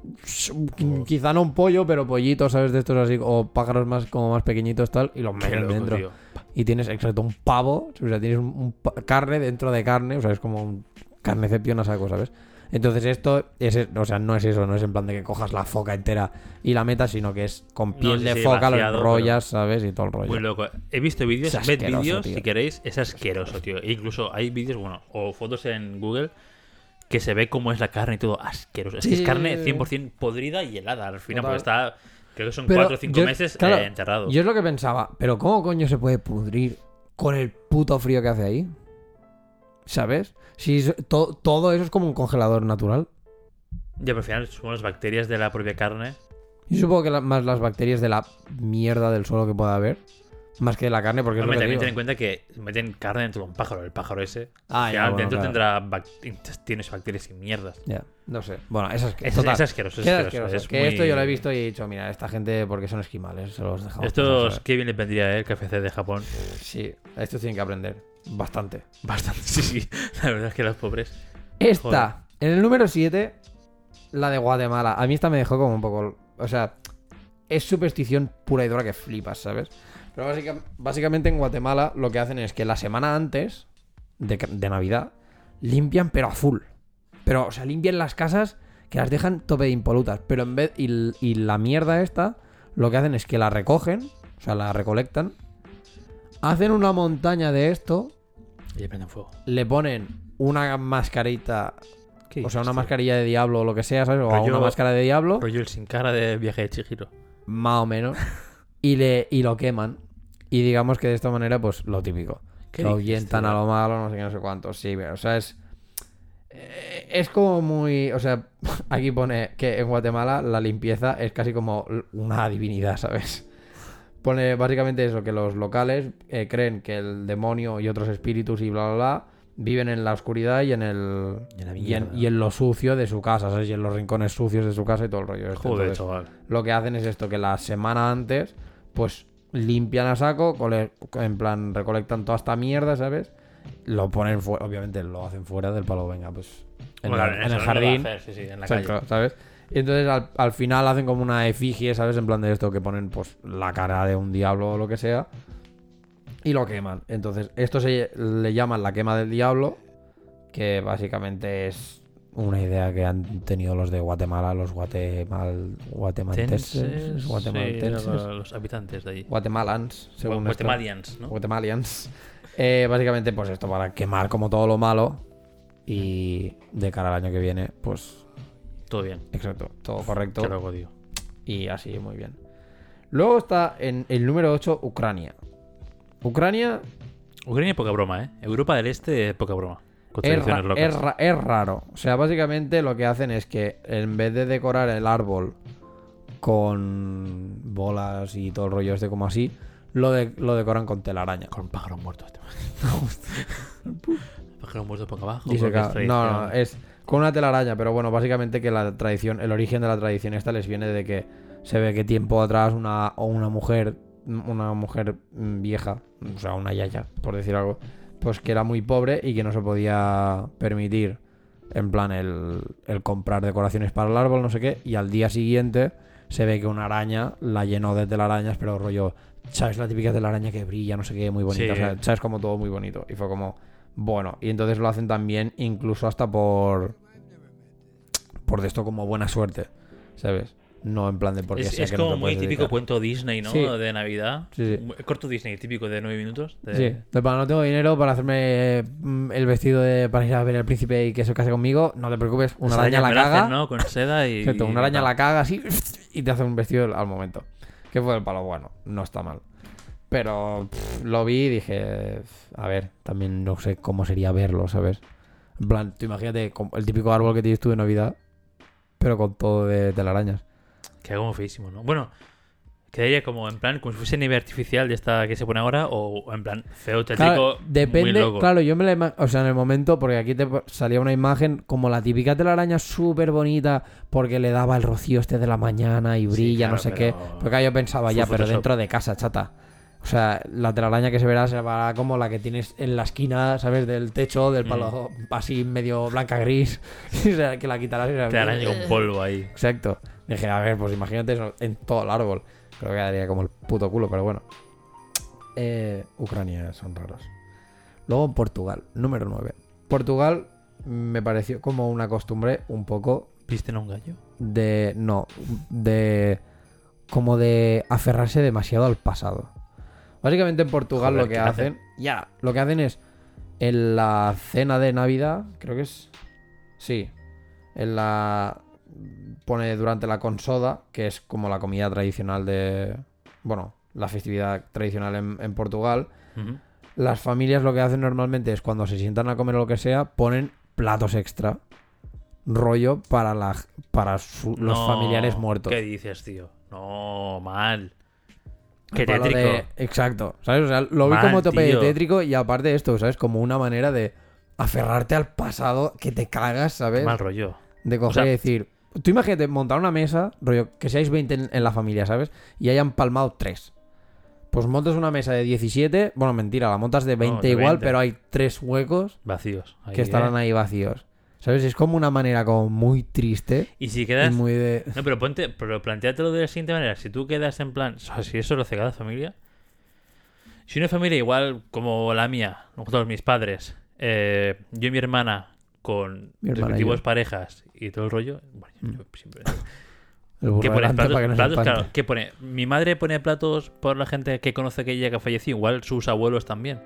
Qu- Quizá no un pollo, pero pollitos, ¿sabes? De estos así, o pájaros más como más pequeñitos tal, y los loco, dentro. tío. Y tienes, exacto, un pavo, o sea, tienes un, carne dentro de carne, o sea, es como un carnecepción a saco, ¿sabes? Entonces esto, es, o sea, no es eso, no es en plan de que cojas la foca entera y la metas, sino que es con piel de sí, foca, lo vaciado, enrollas, ¿sabes? Y todo el rollo. Muy loco. He visto vídeos, ved vídeos si queréis, es asqueroso, tío. E incluso hay vídeos, bueno, o fotos en Google que se ve cómo es la carne y todo asqueroso. Es que es carne sí, sí. 100% podrida y helada al final, Total. porque está, creo que son Pero 4 o 5 yo- meses claro, eh, enterrado. Yo es lo que pensaba, pero ¿cómo coño se puede pudrir con el puto frío que hace ahí? ¿Sabes? Si es- to- todo eso es como un congelador natural. Ya, pero al final son las bacterias de la propia carne. Yo supongo que la- más las bacterias de la mierda del suelo que pueda haber. Más que la carne, porque es lo Hombre, que también ten en cuenta que meten carne dentro de un pájaro. El pájaro ese. Ah, ya, bueno, dentro claro. tendrá bac- intestinos, bacterias y mierdas. Ya, no sé. Bueno, eso es que. Es, total, es asqueroso, es queda asqueroso, asqueroso. es que muy- esto yo lo he visto y he dicho, mira, esta gente, porque son esquimales, se los dejamos. pasar, Estos, ¿sabes? qué bien le vendría eh, el KFC de Japón. Sí, estos tienen que aprender. bastante. Bastante, (laughs) sí, sí. La verdad es que los pobres. Esta, en el número 7, la de Guatemala. A mí esta me dejó como un poco. O sea, es superstición pura y dura que flipas, ¿sabes? Pero básica- básicamente en Guatemala lo que hacen es que la semana antes de, de Navidad limpian, pero a full. Pero, o sea, limpian las casas que las dejan tope de impolutas. Pero en vez. Y, y la mierda esta, lo que hacen es que la recogen, o sea, la recolectan. Hacen una montaña de esto, Y le prenden fuego. le ponen una mascarita ¿Qué o sea, una mascarilla de diablo o lo que sea, ¿sabes? O Rollo- una máscara de diablo, Rollo el sin cara de viaje de Chihiro. más o menos. (laughs) Y, le, y lo queman. Y digamos que de esta manera, pues lo típico. ¿Qué Que dices, ahuyentan a lo malo, no sé qué, no sé cuánto. Sí, pero, o sea, es. eh, Es como muy. O sea, (laughs) aquí pone que en Guatemala la limpieza es casi como una divinidad, ¿sabes? Pone básicamente eso, que los locales eh, creen que el demonio y otros espíritus y bla, bla, bla viven en la oscuridad y en el. Y en y en, mierda. y en lo sucio de su casa, ¿sabes? Y en los rincones sucios de su casa y todo el rollo. este. Joder, Entonces, chaval. lo que hacen es esto, que la semana antes, pues limpian a saco, en plan, recolectan toda esta mierda, ¿sabes? Lo ponen fuera, obviamente lo hacen fuera del palo, venga, pues en, Bueno, la- en eso el jardín. hacer, sí, sí, en la calle. ¿sabes? Y entonces al, al final hacen como una efigie, ¿sabes? En plan de esto, que ponen pues la cara de un diablo o lo que sea. Y lo queman. Entonces, esto se le llaman la quema del diablo, que básicamente es una idea que han tenido los de Guatemala, los guatemal, guatemalteses, Tenses, guatemalteses, sí, los, los habitantes de ahí. guatemalans, según esto. Guatemalians, ¿no? Guatemalians. Eh, básicamente, pues esto, para quemar como todo lo malo. Y de cara al año que viene, pues Todo bien. Exacto, todo correcto. Tío. Y así, muy bien. Luego está en el número 8, Ucrania. Ucrania Ucrania, poca broma, ¿eh? Europa del Este, poca broma. Es, ra- locas. es ra- es raro. O sea, básicamente lo que hacen es que en vez de decorar el árbol con bolas y todo el rollo este como así, lo, de- lo decoran con telaraña. Con pájaros muertos. Este (laughs) pájaros muertos por abajo. Ca- no, no, es con una telaraña, pero bueno, básicamente que la tradición, el origen de la tradición esta les viene de que se ve que tiempo atrás una, o una mujer, una mujer vieja, o sea, una yaya, por decir algo, pues que era muy pobre y que no se podía permitir, en plan, el, el comprar decoraciones para el árbol, no sé qué, y al día siguiente se ve que una araña la llenó de telarañas, pero rollo, ¿sabes? La típica telaraña que brilla, no sé qué, muy bonita, Sí. o sea, ¿sabes? Como todo muy bonito. Y fue como, bueno, y entonces lo hacen también incluso hasta por por de esto como buena suerte, ¿sabes? No en plan de porque Es, es que como muy típico dedicar. cuento Disney, ¿no? Sí. De Navidad. Sí, sí. Corto Disney, típico de nueve minutos. de- Sí, de plan, no tengo dinero para hacerme mm, el vestido de para ir a ver al príncipe y que se case conmigo, no te preocupes, una Esa araña la hacen, caga. ¿no? Con seda y. Exacto, una y araña tal. la caga así y te hace un vestido al momento. Que fue el palo bueno, no está mal. Pero pff, lo vi y dije, a ver, también no sé cómo sería verlo, ¿sabes? En plan, tú imagínate el típico árbol que tienes tú de Navidad, pero con todo de telarañas. Queda como feísimo, ¿no? Bueno, quedaría como en plan, como si fuese nieve artificial de esta que se pone ahora, o en plan feo, tétrico, Claro, muy depende, loco. claro, yo me la ima- o sea, en el momento, porque aquí te salía una imagen como la típica telaraña súper bonita, porque le daba el rocío este de la mañana y Sí, brilla, no sé qué. Porque yo pensaba ya, pero dentro de casa, chata. O sea, la telaraña que se verá será como la que tienes en la esquina, ¿sabes? Del techo, del palo Mm. así medio blanca gris. (laughs) o sea, que la quitarás y será- Te araña con polvo ahí. Exacto. Dije, a ver, pues imagínate eso en todo el árbol. Creo que quedaría como el puto culo, pero bueno. Eh, Ucrania son raros. Luego Portugal, número 9. Portugal me pareció como una costumbre un poco ¿Viste a un gallo? de. No, de. Como de aferrarse demasiado al pasado. Básicamente en Portugal Joder, lo que ¿qué hacen. Ya, lo que hacen es. En la cena de Navidad, creo que es. Sí. En la. Pone durante la consoda, que es como la comida tradicional de. Bueno, la festividad tradicional en, en Portugal. Las familias lo que hacen normalmente es cuando se sientan a comer o lo que sea, ponen platos extra. Rollo para la para su- los familiares muertos. ¿Qué dices, tío? No, mal. Lo tétrico. de- exacto. ¿Sabes? O sea, lo vi como tope tío. tétrico y aparte de esto, ¿sabes? Como una manera de aferrarte al pasado que te cagas, ¿sabes? Mal rollo. De coger sea- y decir. Tú imagínate montar una mesa, rollo, que seáis 20 en, en la familia, ¿sabes? Y hayan palmado 3. Pues montas una mesa de 17. Bueno, mentira, la montas de 20 de igual, 20. pero hay tres huecos Vacíos. ahí, que estarán ¿eh? ahí vacíos. ¿Sabes? Es como una manera como muy triste Y si y quedas. muy de. No, pero ponte, pero planteátelo de la siguiente manera. Si tú quedas en plan, o sea, si eso lo hace cada familia. Si una familia igual como la mía, nosotros mis padres, eh, yo y mi hermana con yo. parejas y todo el rollo, bueno, Mm. yo siempre- ¿Qué Platos, que no se platos, espante. claro, ¿qué pone? Mi madre pone platos por la gente que conoce que ella que falleció, igual sus abuelos también.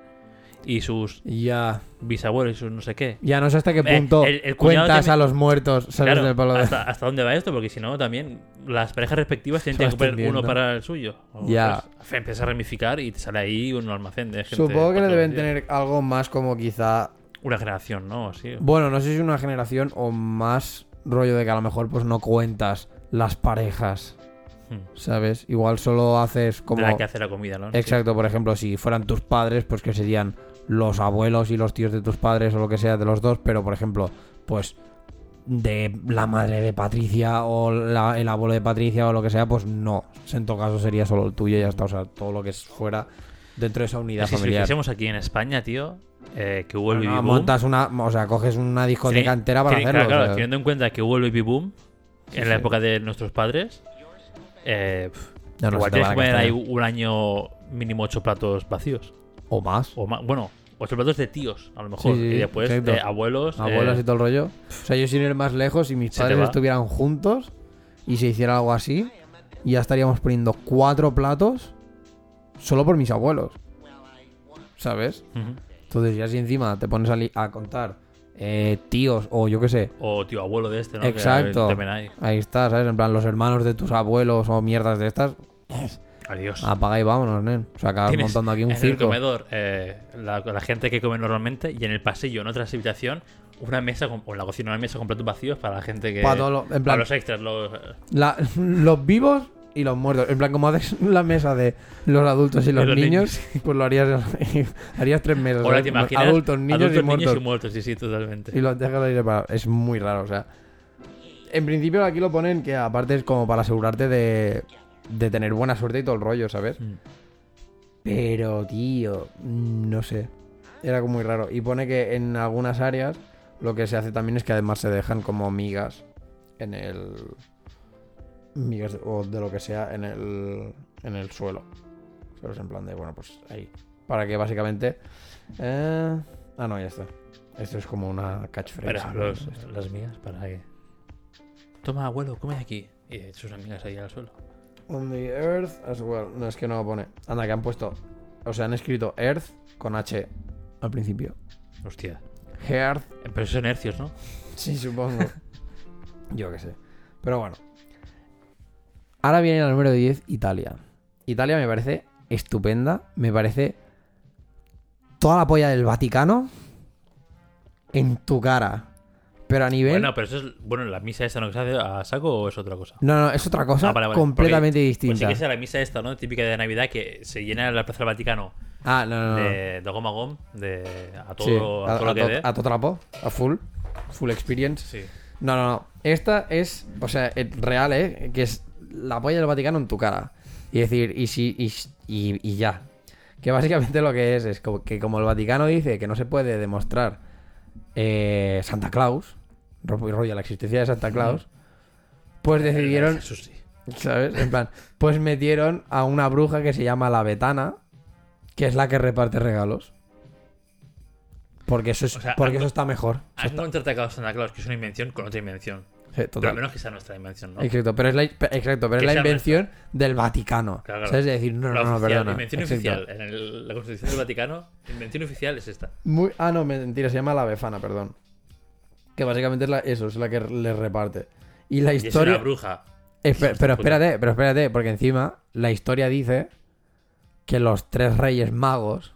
Y sus Ya. bisabuelos y sus no sé qué. Ya no sé hasta qué Eh, punto el- el cuñado cuentas a los muertos, ¿sabes? Claro, del palo de- hasta, hasta dónde va esto, porque si no, también las parejas respectivas tienen que poner uno para el suyo. O, Ya. pues, empieza a ramificar y te sale ahí un almacén de gente. Supongo que le deben días. tener algo más como quizá. Una generación, ¿no? Sí. Bueno, no sé si una generación o más rollo de que a lo mejor pues no cuentas las parejas, Hmm. ¿sabes? Igual solo haces como. De la que hace la comida, ¿no? Exacto, por ejemplo, si fueran tus padres, pues que serían los abuelos y los tíos de tus padres o lo que sea de los dos, pero por ejemplo, pues de la madre de Patricia o la- el abuelo de Patricia o lo que sea, pues no. En todo caso sería solo el tuyo y ya está, o sea, todo lo que es fuera dentro de esa unidad si familiar. hiciésemos aquí en España, tío, eh, que hubo el No, montas una, o sea, coges una discoteca Teni- entera para hacerlo. Claro, claro, o sea. teniendo en cuenta que hubo el baby boom Sí, en la sí. época de nuestros padres, eh, no igual tienes que poner ahí un año mínimo ocho platos vacíos. O más. O más, bueno, ocho platos de tíos, a lo mejor. Sí, sí, y después de abuelos. Abuelos eh, y todo el rollo. O sea, yo sin ir más lejos, si mis Se padres estuvieran juntos y se hiciera algo así, ya estaríamos poniendo cuatro platos solo por mis abuelos. ¿Sabes? Entonces, ya si encima te pones a, contar eh, tíos o yo qué sé, O tío abuelo de este, ¿no? Exacto. hay. ahí está, ¿sabes? En plan, los hermanos de tus abuelos o mierdas de estas, (sniffs) Adiós. apaga y vámonos, nen. O sea, acabas montando aquí un en el circo. comedor eh, la, la gente que come normalmente y en el pasillo, en otra habitación, una mesa con- o en la cocina una mesa con platos vacíos para la gente que. Pa' todo lo- en para plan, los extras. Los, La- los vivos y los muertos. En plan, como haces la mesa de los adultos y los, los niños, (laughs) pues lo harías, (laughs) harías tres mesas. ahora te imaginas. adultos, niños adultos, y muertos. niños y muertos, sí, sí, totalmente. Y los dejas ahí separados. Es muy raro, o sea. En principio aquí lo ponen que aparte es como para asegurarte de, de tener buena suerte y todo el rollo, ¿sabes? Mm. Pero, tío, no sé. Era como muy raro. Y pone que en algunas áreas lo que se hace también es que además se dejan como migas en el... Migas de- o de lo que sea en el, en el suelo. ¿Sabes? En plan de, bueno, pues ahí. Para que básicamente... eh, Ah, no, ya está. Esto es como una catchphrase. Pero las mías, para que. Toma, abuelo, come aquí. Y sus amigas ahí al suelo. On the earth as well. No, es que no lo pone. Anda, que han puesto... O sea, han escrito earth con H al principio. Hostia. Earth Eh, Pero son hercios, ¿no? Sí, supongo. (laughs) Yo qué sé. Pero bueno. Ahora viene el número 10, Italia. Italia me parece estupenda. Me parece toda la polla del Vaticano en tu cara. Pero a nivel... Bueno, pero eso es. Bueno, la misa esta, ¿no? que se hace a saco o es otra cosa? No, no, es otra cosa Ah, vale, vale. completamente Pues sí distinta. que es la misa esta, ¿no? Típica de Navidad que se llena la Plaza del Vaticano Ah, no, no, no. de, de goma gom, de a todo, Sí, a todo lo que to- dé. a todo trapo, a full. Full experience. Sí. No, no, no. Esta es, o sea, es real, ¿eh? Que es la polla del Vaticano en tu cara. Y decir, y si, y, y- y ya. Que básicamente lo que es, es como que como el Vaticano dice que no se puede demostrar eh, Santa Claus, ro- rollo la existencia de Santa Claus, pues decidieron, Eso sí. ¿sabes? (laughs) En plan, pues metieron a una bruja que se llama la Betana, que es la que reparte regalos. Porque eso, es, O sea, porque eso está mejor. Has está- contraatacado a Santa Claus, que es una invención con otra invención. Sí, Pero al menos que sea nuestra invención, ¿no? Exacto, pero es la, exacto, pero Que es la invención del Vaticano. Claro, claro. ¿Sabes? De decir, no, la no, no, oficial, perdona. invención Exacto. oficial. En el- la Constitución del Vaticano, invención oficial es esta. Muy, ah, no, mentira, se llama la Befana, perdón. Que básicamente es la, eso, es la que le reparte. Y la Y es historia. una bruja. Espe- pero espérate, pero espérate, porque encima la historia dice que los tres reyes magos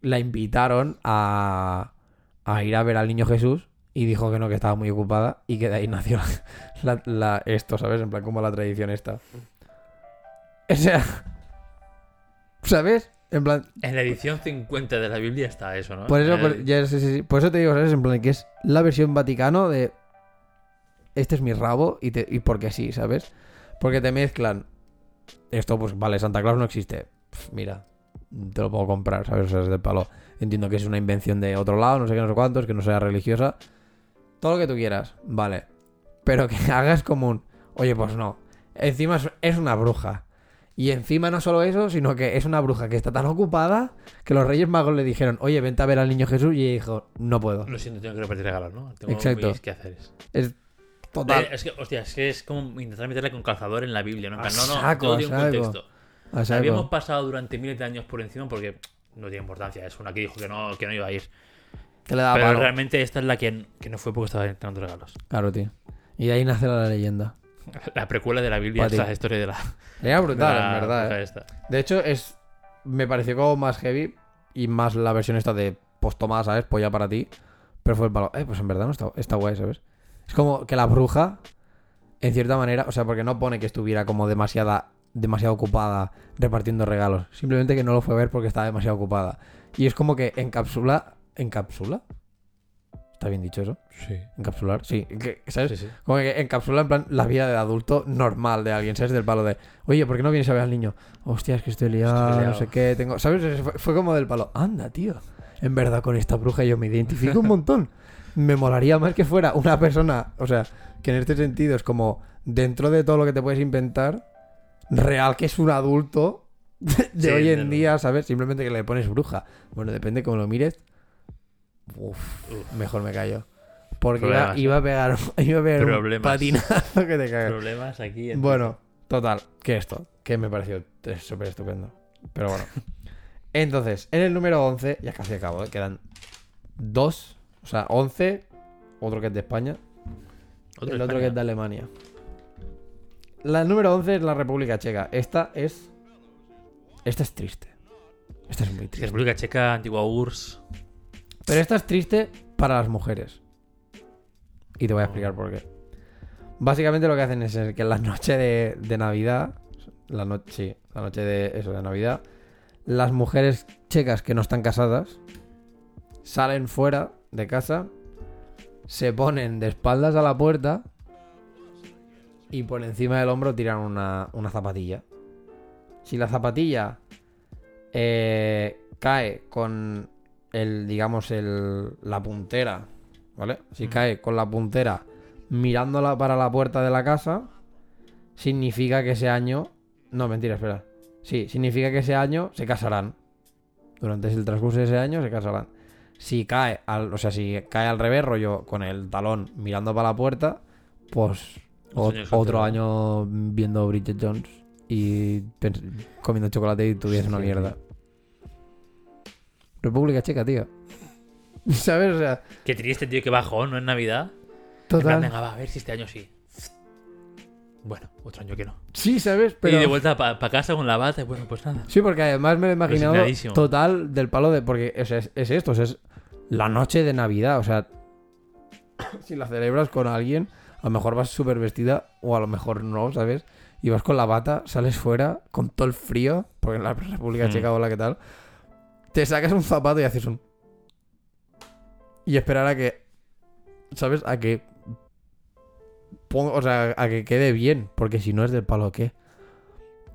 la invitaron a, a ir a ver al niño Jesús y dijo que no, que estaba muy ocupada y que de ahí (laughs) nació la, la- esto, ¿sabes? En plan, como la tradición esta. O sea, ¿sabes? En plan, En la edición 50 de la Biblia está eso, ¿no? por eso, por, ya, sí, sí, sí. Por eso te digo, ¿sabes? En plan, que es la versión Vaticano de. Este es mi rabo y, te, y porque sí, ¿sabes? Porque te mezclan esto, pues vale, Santa Claus no existe. Mira, te lo puedo comprar, ¿sabes? O sea, es del palo. Entiendo que es una invención de otro lado, no sé qué, no sé cuántos, que no sea religiosa. Todo lo que tú quieras, vale. Pero que (laughs) hagas común. Oye, pues no. Encima es, una bruja. Y encima no solo eso, sino que es una bruja que está tan ocupada que los Reyes Magos le dijeron, oye, vente a ver al niño Jesús. Y ella dijo, no puedo. Lo siento, tengo que repartir regalos, ¿no? Tengo Exacto. mis quehaceres. Es total. Eh, Es que, hostia, es que es como intentar meterle con calzador en la Biblia, ¿no? No, no, todo tiene un contexto. Habíamos pasado durante miles de años por encima porque no tiene importancia. Es una que dijo que no, que no iba a ir. Que le da Pero palo. realmente esta es la que, que no fue porque estaba intentando regalos. Claro, tío. Y de ahí nace la leyenda. (laughs) La precuela de la Biblia ti. es la historia de la. Era brutal, de la en verdad. bruja eh. esta. De hecho, es. Me pareció como más heavy y más la versión esta de pues toma, ¿sabes? Polla para ti. Pero fue el palo. Eh, pues en verdad no está, está guay, ¿sabes? Es como que la bruja, en cierta manera, o sea, porque no pone que estuviera como demasiada, demasiado ocupada repartiendo regalos. Simplemente que no lo fue a ver porque estaba demasiado ocupada. Y es como que encapsula. ¿Encapsula? ¿Está bien dicho eso? Sí. Encapsular, sí. que- ¿Sabes? Sí, sí. Como que encapsula en plan la vida de adulto normal de alguien, ¿sabes? Del palo de, oye, ¿por qué no vienes a ver al niño? Hostia, es que estoy liado, Estoy no sé qué, tengo... ¿Sabes? Fue, fue como del palo, anda, tío. En verdad, con esta bruja yo me identifico un montón. Me molaría más que fuera una persona, o sea, que en este sentido es como dentro de todo lo que te puedes inventar, real que es un adulto de Sí, hoy en día, ¿sabes? Simplemente que le pones bruja. Bueno, depende cómo lo mires. Uf, Uf. mejor me callo. Porque iba, a pegar, (laughs) iba a pegar un patinazo que te cagas. Problemas aquí. en- Bueno, total, que esto, que me pareció súper estupendo. Pero bueno. Entonces, en el número 11, ya casi acabo, ¿eh? quedan dos, o sea, 11, otro que es de España, Otro el de otro España. que es de Alemania. La número 11 es la República Checa. Esta es... Esta es triste. Esta es muy triste. República Checa, antigua URSS. Pero esta es triste para las mujeres. Y te voy a explicar por qué. Básicamente lo que hacen es que en la noche de, Navidad, la noche, sí, la noche de eso de Navidad, las mujeres checas que no están casadas salen fuera de casa, se ponen de espaldas a la puerta y por encima del hombro tiran una, una zapatilla. Si la zapatilla eh, cae con el, digamos, el, la puntera, ¿vale? Si cae con la puntera mirándola para la puerta de la casa, significa que ese año... No, mentira, espera. Sí, significa que ese año se casarán. Durante el transcurso de ese año se casarán. Si cae al, o sea, si cae al revés, rollo con el talón mirando para la puerta, pues Otro o- año soltero. otro año viendo Bridget Jones y comiendo chocolate y tuviese una mierda. República Checa, tío. (laughs) ¿Sabes? O sea, Qué triste, tío, que bajón, ¿no? En Navidad. En plan, total. venga, va, a ver si este año sí. Bueno, otro año que no. Sí, ¿sabes? Pero... Y de vuelta para casa con la bata, bueno, pues nada. Sí, porque además me lo he imaginado total del palo de. Porque sea, es, es esto, o sea, es la noche de Navidad. O sea, (coughs) si la celebras con alguien, a lo mejor vas súper vestida o a lo mejor no, ¿sabes? Y vas con la bata, sales fuera con todo el frío, porque en la República Mm. Checa, hola, ¿qué tal? Te sacas un zapato y haces un. Y esperar a que. ¿Sabes? A que. o sea, a que quede bien, porque si no es del palo, ¿qué?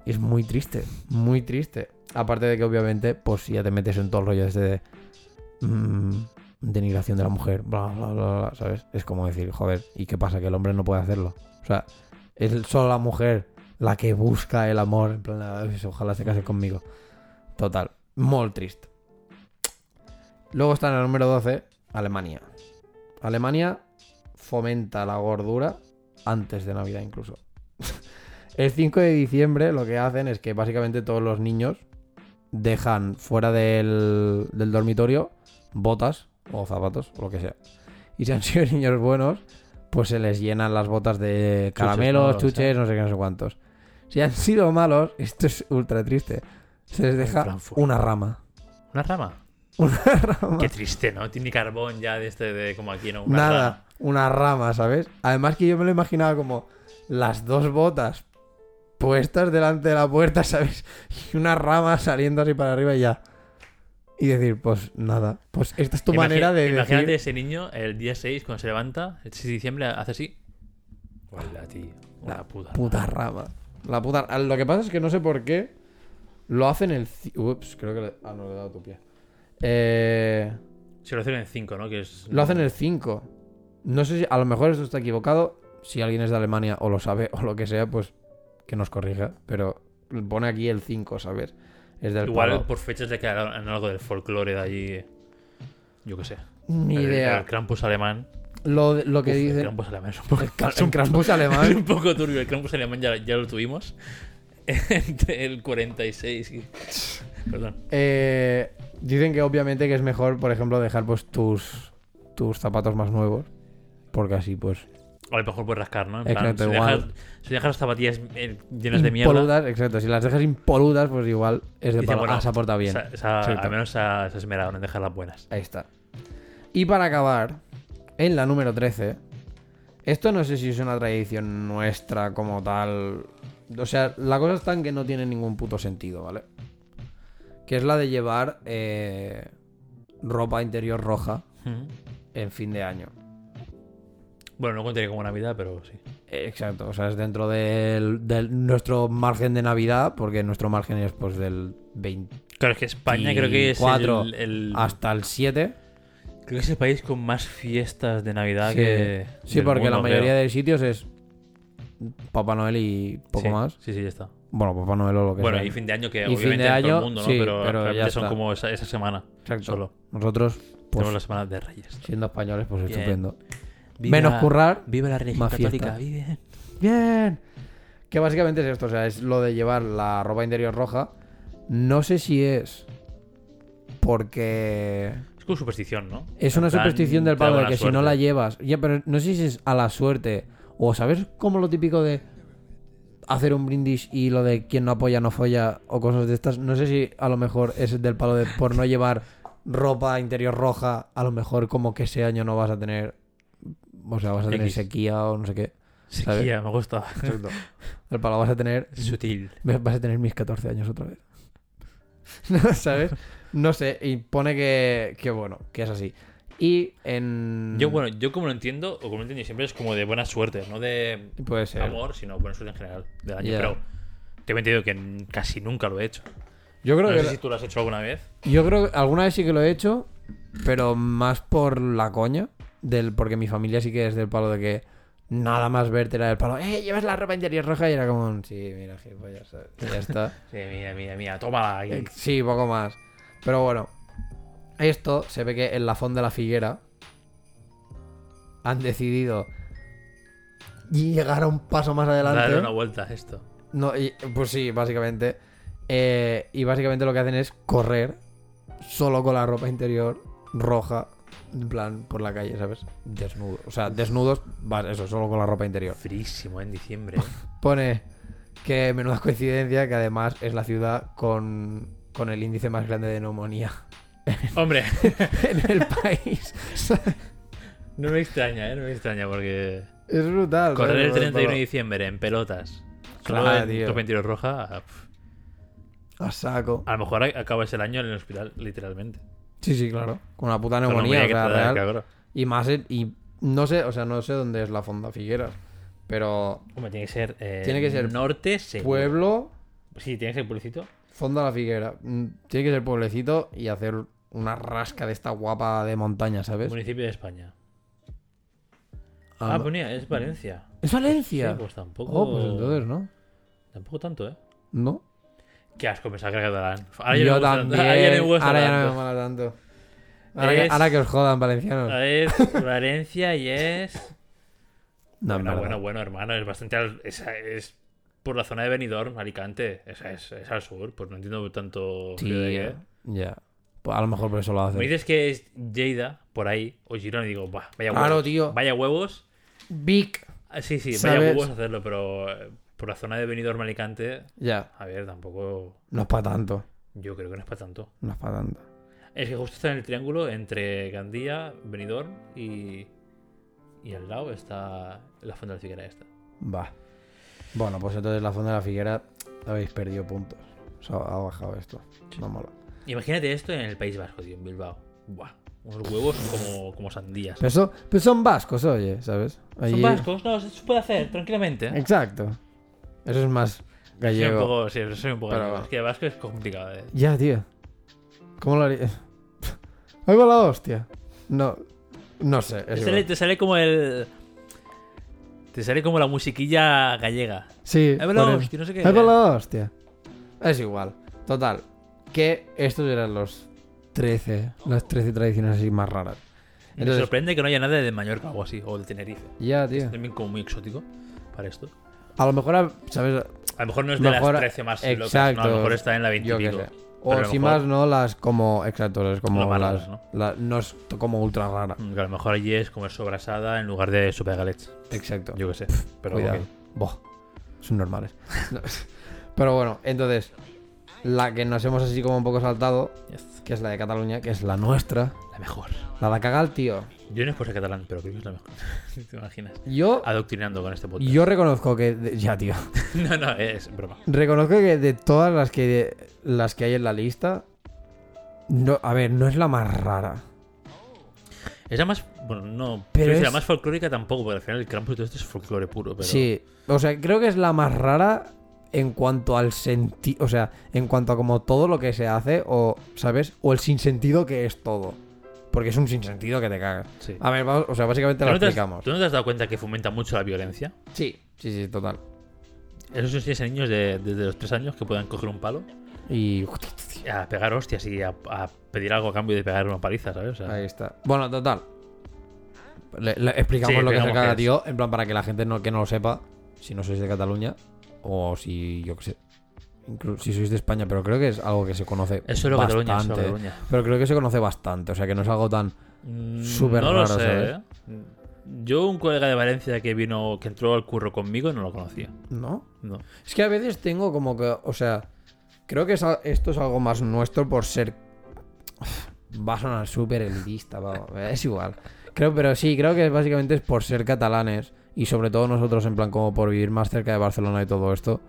Es muy triste, muy triste. Aparte de que obviamente, pues ya te metes en todo el rollo este de mm, denigración de la mujer, bla, bla, bla, bla, ¿sabes? Es como decir, joder, ¿y qué pasa? Que el hombre no puede hacerlo. O sea, es solo la mujer la que busca el amor, en plan, "Ah, pues, ojalá se case conmigo. Total, muy triste. Luego está en el número 12, Alemania. Alemania fomenta la gordura antes de Navidad incluso. (laughs) El 5 de diciembre lo que hacen es que básicamente todos los niños dejan fuera del, del dormitorio botas o zapatos o lo que sea. Y si han (laughs) sido niños buenos, pues se les llenan las botas de caramelos, ¿no? chuches, no sé qué, no sé cuántos. Si han sido malos, (laughs) esto es ultra triste. Se les deja una rama. ¿Una rama? Una (laughs) rama. Qué triste, ¿no? Tiene carbón ya de este, de como aquí, ¿no? Una Nada, rama. una rama, ¿sabes? Además que yo me lo imaginaba como las dos botas puestas delante de la puerta, (laughs) ¿sabes? Y una rama saliendo así para arriba y ya. Y decir, pues nada, pues esta es tu manera de Imagínate decir... ese niño el día 6 cuando se levanta, el 6 de diciembre, hace así. Hola, tío. Una La puta. Puta rama. La puta. Lo que pasa es que no sé por qué lo hacen el. Ups, creo que le. Ah, no, le he dado tu pie. Eh. Si lo hacen en 5, ¿no? Que es... Lo hacen el 5. No sé si. A lo mejor esto está equivocado. Si alguien es de Alemania o lo sabe (laughs) o lo que sea, pues que nos corrija. Pero pone aquí el 5, ¿sabes? Es del Igual palo. por fechas de que hagan algo del folclore de allí. Yo qué sé. Ni El- idea. El Krampus alemán. Lo, lo que Uf, El dice. Krampus alemán es un poco, El, es un el Krampus (laughs) es alemán. un poco turbio. El Krampus alemán ya, ya lo tuvimos. (laughs) Entre el 46 y. Perdón. Eh, dicen que obviamente que es mejor, por ejemplo, dejar pues tus, tus zapatos más nuevos. Porque así, pues. A lo mejor puedes rascar, ¿no? En plan, Exacto, si, igual. dejas, si dejas las zapatillas eh, llenas de mierda. Impolutas, exacto. Si las dejas impolutas, pues igual es de dice, palo. bueno, ah, se portado bien. esa- Exacto. al menos se ha, se ha esmerado en dejarlas buenas. Ahí está. Y para acabar, en la número 13, esto no sé si es una tradición nuestra como tal. O sea, la cosa está en que no tiene ningún puto sentido, ¿vale? Que es la de llevar eh, ropa interior roja en fin de año. Bueno, no contaría como Navidad, pero sí. Exacto, o sea, es dentro del, del- nuestro margen de Navidad, porque nuestro margen es pues del 20 Claro, es que España creo que es el, el- hasta el 7. creo que es el país con más fiestas de Navidad Sí. que. Sí, porque la mayoría creo. de sitios es Papá Noel y poco Sí, más. Sí, sí, ya está. Bueno, Papá Noel o lo que Bueno, sea. y fin de año que Y fin obviamente de en todo año, el mundo, ¿no? sí, pero, pero ya son está. como esa, esa semana. Exacto. Solo. Nosotros, pues, Tenemos la semana de Reyes. siendo españoles, pues Bien. estupendo. Viva- Menos currar, Viva la religión más católica, vive. Bien. Que básicamente es esto, o sea, es lo de llevar la ropa interior roja. No sé si es porque Es como superstición, ¿no? es una superstición del de buena que si no la llevas, ya, pero no sé si es a la suerte o sabes como lo típico de hacer un brindis y lo de quien no apoya no folla o cosas de estas. No sé si a lo mejor es del palo de por no llevar ropa interior roja, a lo mejor como que ese año no vas a tener, o sea, vas a tener X. sequía o no sé qué. ¿sabes? Sequía, me gusta. (laughs) El palo vas a tener Sutil. Vas a tener mis 14 años otra vez. (laughs) ¿Sabes? No sé, y pone que, que bueno, que es así. Y en... Yo, bueno, yo como lo entiendo, o como lo entiendo siempre, es como de buena suerte, no de Puede ser. amor, sino buena suerte en general del año. Ya. Pero tengo entendido que n- casi nunca lo he hecho. Yo creo No que... sé si tú lo has hecho alguna vez. Yo creo que alguna vez sí que lo he hecho, pero más por la coña. Del, porque mi familia sí que es del palo de que nada más verte era del palo, ¡eh, llevas la ropa interior roja! Y era como, sí, mira, gilipollas, ya está. (laughs) Sí, mira, mira, mira, tómala aquí. Eh, Sí, poco más. Pero bueno, esto se ve que en la Font de la Figuera han decidido llegar a un paso más adelante. Darle una vuelta a esto. No, y- pues sí, básicamente. Eh, y básicamente lo que hacen es correr solo con la ropa interior roja, en plan, por la calle, ¿sabes? Desnudo. O sea, desnudos, eso, solo con la ropa interior. Frísimo en diciembre. ¿eh? Pone que menuda coincidencia que además es la ciudad con, con el índice más grande de neumonía Hombre, (laughs) en el país. no me extraña, ¿eh? No me extraña porque... es brutal. Correr el ¿sabes? 31 de diciembre en pelotas. Solo Claro, en tío. roja. A saco. A lo mejor acabas el año en el hospital, literalmente. Sí, sí, claro. Con una puta neumonía, o sea, real. Y más, y no sé, o sea, no sé dónde es la Fonda Figueras. Pero Hombre, tiene que ser... eh, Tiene que ser Norte, seguro. pueblo, Sí, tiene que ser pueblecito. Fonda la Figuera. Mm, Tiene que ser pueblecito y hacer una rasca de esta guapa de montaña, ¿sabes? Municipio de España. Ah, Ah, ponía, es Valencia. ¿Es Valencia? Sí, pues tampoco... Oh, pues entonces, ¿no? Tampoco tanto, ¿eh? ¿No? Qué asco que era catalán. Ahora Yo me gusta- también. Ahora me gusta ahora ya no tanto. me mola tanto. Ahora, que, Es- ahora que os jodan, valencianos. Ver, Valencia y es... No, en bueno, bueno, bueno, hermano, es bastante... Es, es por la zona de Benidorm, Alicante. Es, es, es al sur, pues no entiendo tanto... Sí, qué. ya. Pues a lo mejor por eso lo Me hacen. dices que es Lleida, por ahí, o Girona, y digo, "Buah, vaya huevos. Claro, tío. Vaya huevos. Vic. Ah, sí, sí, vaya huevos hacerlo, pero eh, por la zona de Benidorm, Alicante, Ya. a ver, tampoco... No es para tanto. Yo creo que no es para tanto. No es para tanto. Es que justo está en el triángulo entre Gandía, Benidorm y... Y al lado está la Fonda de la Figuera esta. Va. Bueno, pues entonces la Fonda de la Figuera habéis perdido puntos. O sea, ha bajado esto. No mola. Imagínate esto en el País Vasco, tío, en Bilbao. Buah, unos huevos como, como sandías. Pero, son vascos, oye, ¿sabes? ¿Son vascos? No, se puede hacer, tranquilamente. Exacto. Eso es más Soy un gallego. poco, sí, soy un poco Pero- gallego. Es que vasco es complicado. eh. Ya, tío. ¿Cómo lo haría? (laughs) Ahí va la hostia. No, no sé. es Te igual. sale, te sale como el. Te sale como la musiquilla gallega. Sí. Hostia, no sé qué. Hostia. Es igual. Total. Que estos eran los 13, las 13 tradiciones así más raras. Me Entonces- sorprende que no haya nada de Mallorca o así, o de Tenerife. Ya, tío. Es también como muy exótico para esto. A lo mejor, ¿sabes? A lo mejor no es de Mejor- las 13 más locas, exacto. ¿no? A lo mejor está en la 20 Yo y pico. O si mejor- más, no las como. Exacto, es como Las raras, ¿no? la- no es como ultra rara. Mm, que a lo mejor allí es comer sobrasada en lugar de de galets. Exacto. Yo qué sé. Pero Cuidado. Buah, son normales. (laughs) No. Pero bueno, entonces, la que nos hemos así como un poco saltado, Yes. que es la de Cataluña, que es la nuestra, La mejor. la de cagar, tío. Yo no es por ser catalán, pero creo que es la mejor. (laughs) ¿Te imaginas? Yo, Adoctrinando con este podcast. yo reconozco que. de- ya, tío. (laughs) no, no, es broma. Reconozco que de todas las que, las que hay en la lista, no, a ver, no es la más rara. Es la más. Bueno, no. Pero es- la más folclórica tampoco, porque al final el Krampus y todo esto es folclore puro. Pero... Sí, o sea, creo que es la más rara en cuanto al sentido, o sea, en cuanto a como todo lo que se hace, o, ¿sabes? O el sinsentido que es todo. Porque es un sinsentido que te cagas. Sí. A ver, vamos, o sea, básicamente ¿Tú lo no, te has, explicamos. tú no te has dado cuenta que fomenta mucho la violencia? Sí, sí, sí, total. Esos a niños de, desde los 3 años que puedan coger un palo Y a pegar hostias y a, a pedir algo a cambio de pegar una paliza, ¿sabes? O sea, ahí está. Bueno, total. Le, le explicamos Sí, lo que es el cagatío, en plan para que la gente no, que no lo sepa, si no sois de Cataluña, o si, yo qué sé, incluso si sois de España, pero creo que es algo que se conoce eso es lo bastante. Cataluña, lo Cataluña. Pero creo que se conoce bastante, o sea que no es algo tan... Mm, Súper no lo raro, sé, ¿sabes? ¿eh? Yo, un colega de Valencia que vino, que entró al curro conmigo, no lo conocía. ¿No? No. Es que a veces tengo como que, o sea, creo que es esto es algo más nuestro por ser... (sighs) Va a sonar súper elitista, (laughs) es igual. Creo, pero sí, creo que básicamente es por ser catalanes y sobre todo nosotros en plan como por vivir más cerca de Barcelona y todo esto,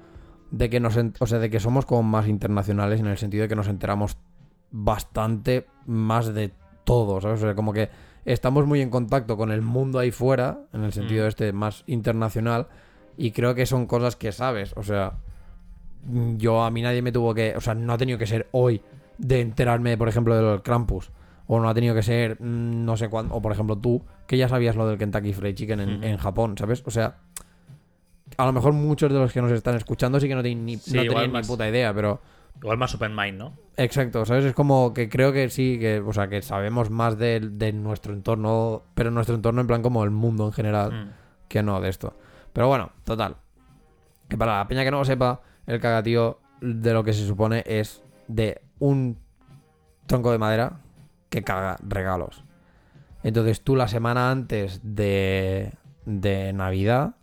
de que nos, o sea, de que somos como más internacionales en el sentido de que nos enteramos bastante más de todo, ¿sabes? O sea, como que estamos muy en contacto con el mundo ahí fuera, en el sentido Mm. este más internacional, y creo que son cosas que sabes, o sea, yo a mí nadie me tuvo que, o sea, no ha tenido que ser hoy de enterarme, por ejemplo, del Krampus, o no ha tenido que ser mm, no sé cuándo, o por ejemplo tú, que ya sabías lo del Kentucky Fried Chicken en, en Japón, ¿sabes? O sea, a lo mejor muchos de los que nos están escuchando sí que no tienen ni, Sí, no tenían ni puta idea, pero... Igual más open mind, ¿no? Exacto, ¿sabes? Es como que creo que sí, que, o sea, que sabemos más de, de nuestro entorno, pero nuestro entorno en plan como el mundo en general, Mm. que no de esto. Pero bueno, total. Que para la peña que no lo sepa, el cagatío de lo que se supone es de un tronco de madera que caga regalos. Entonces tú la semana antes de, de Navidad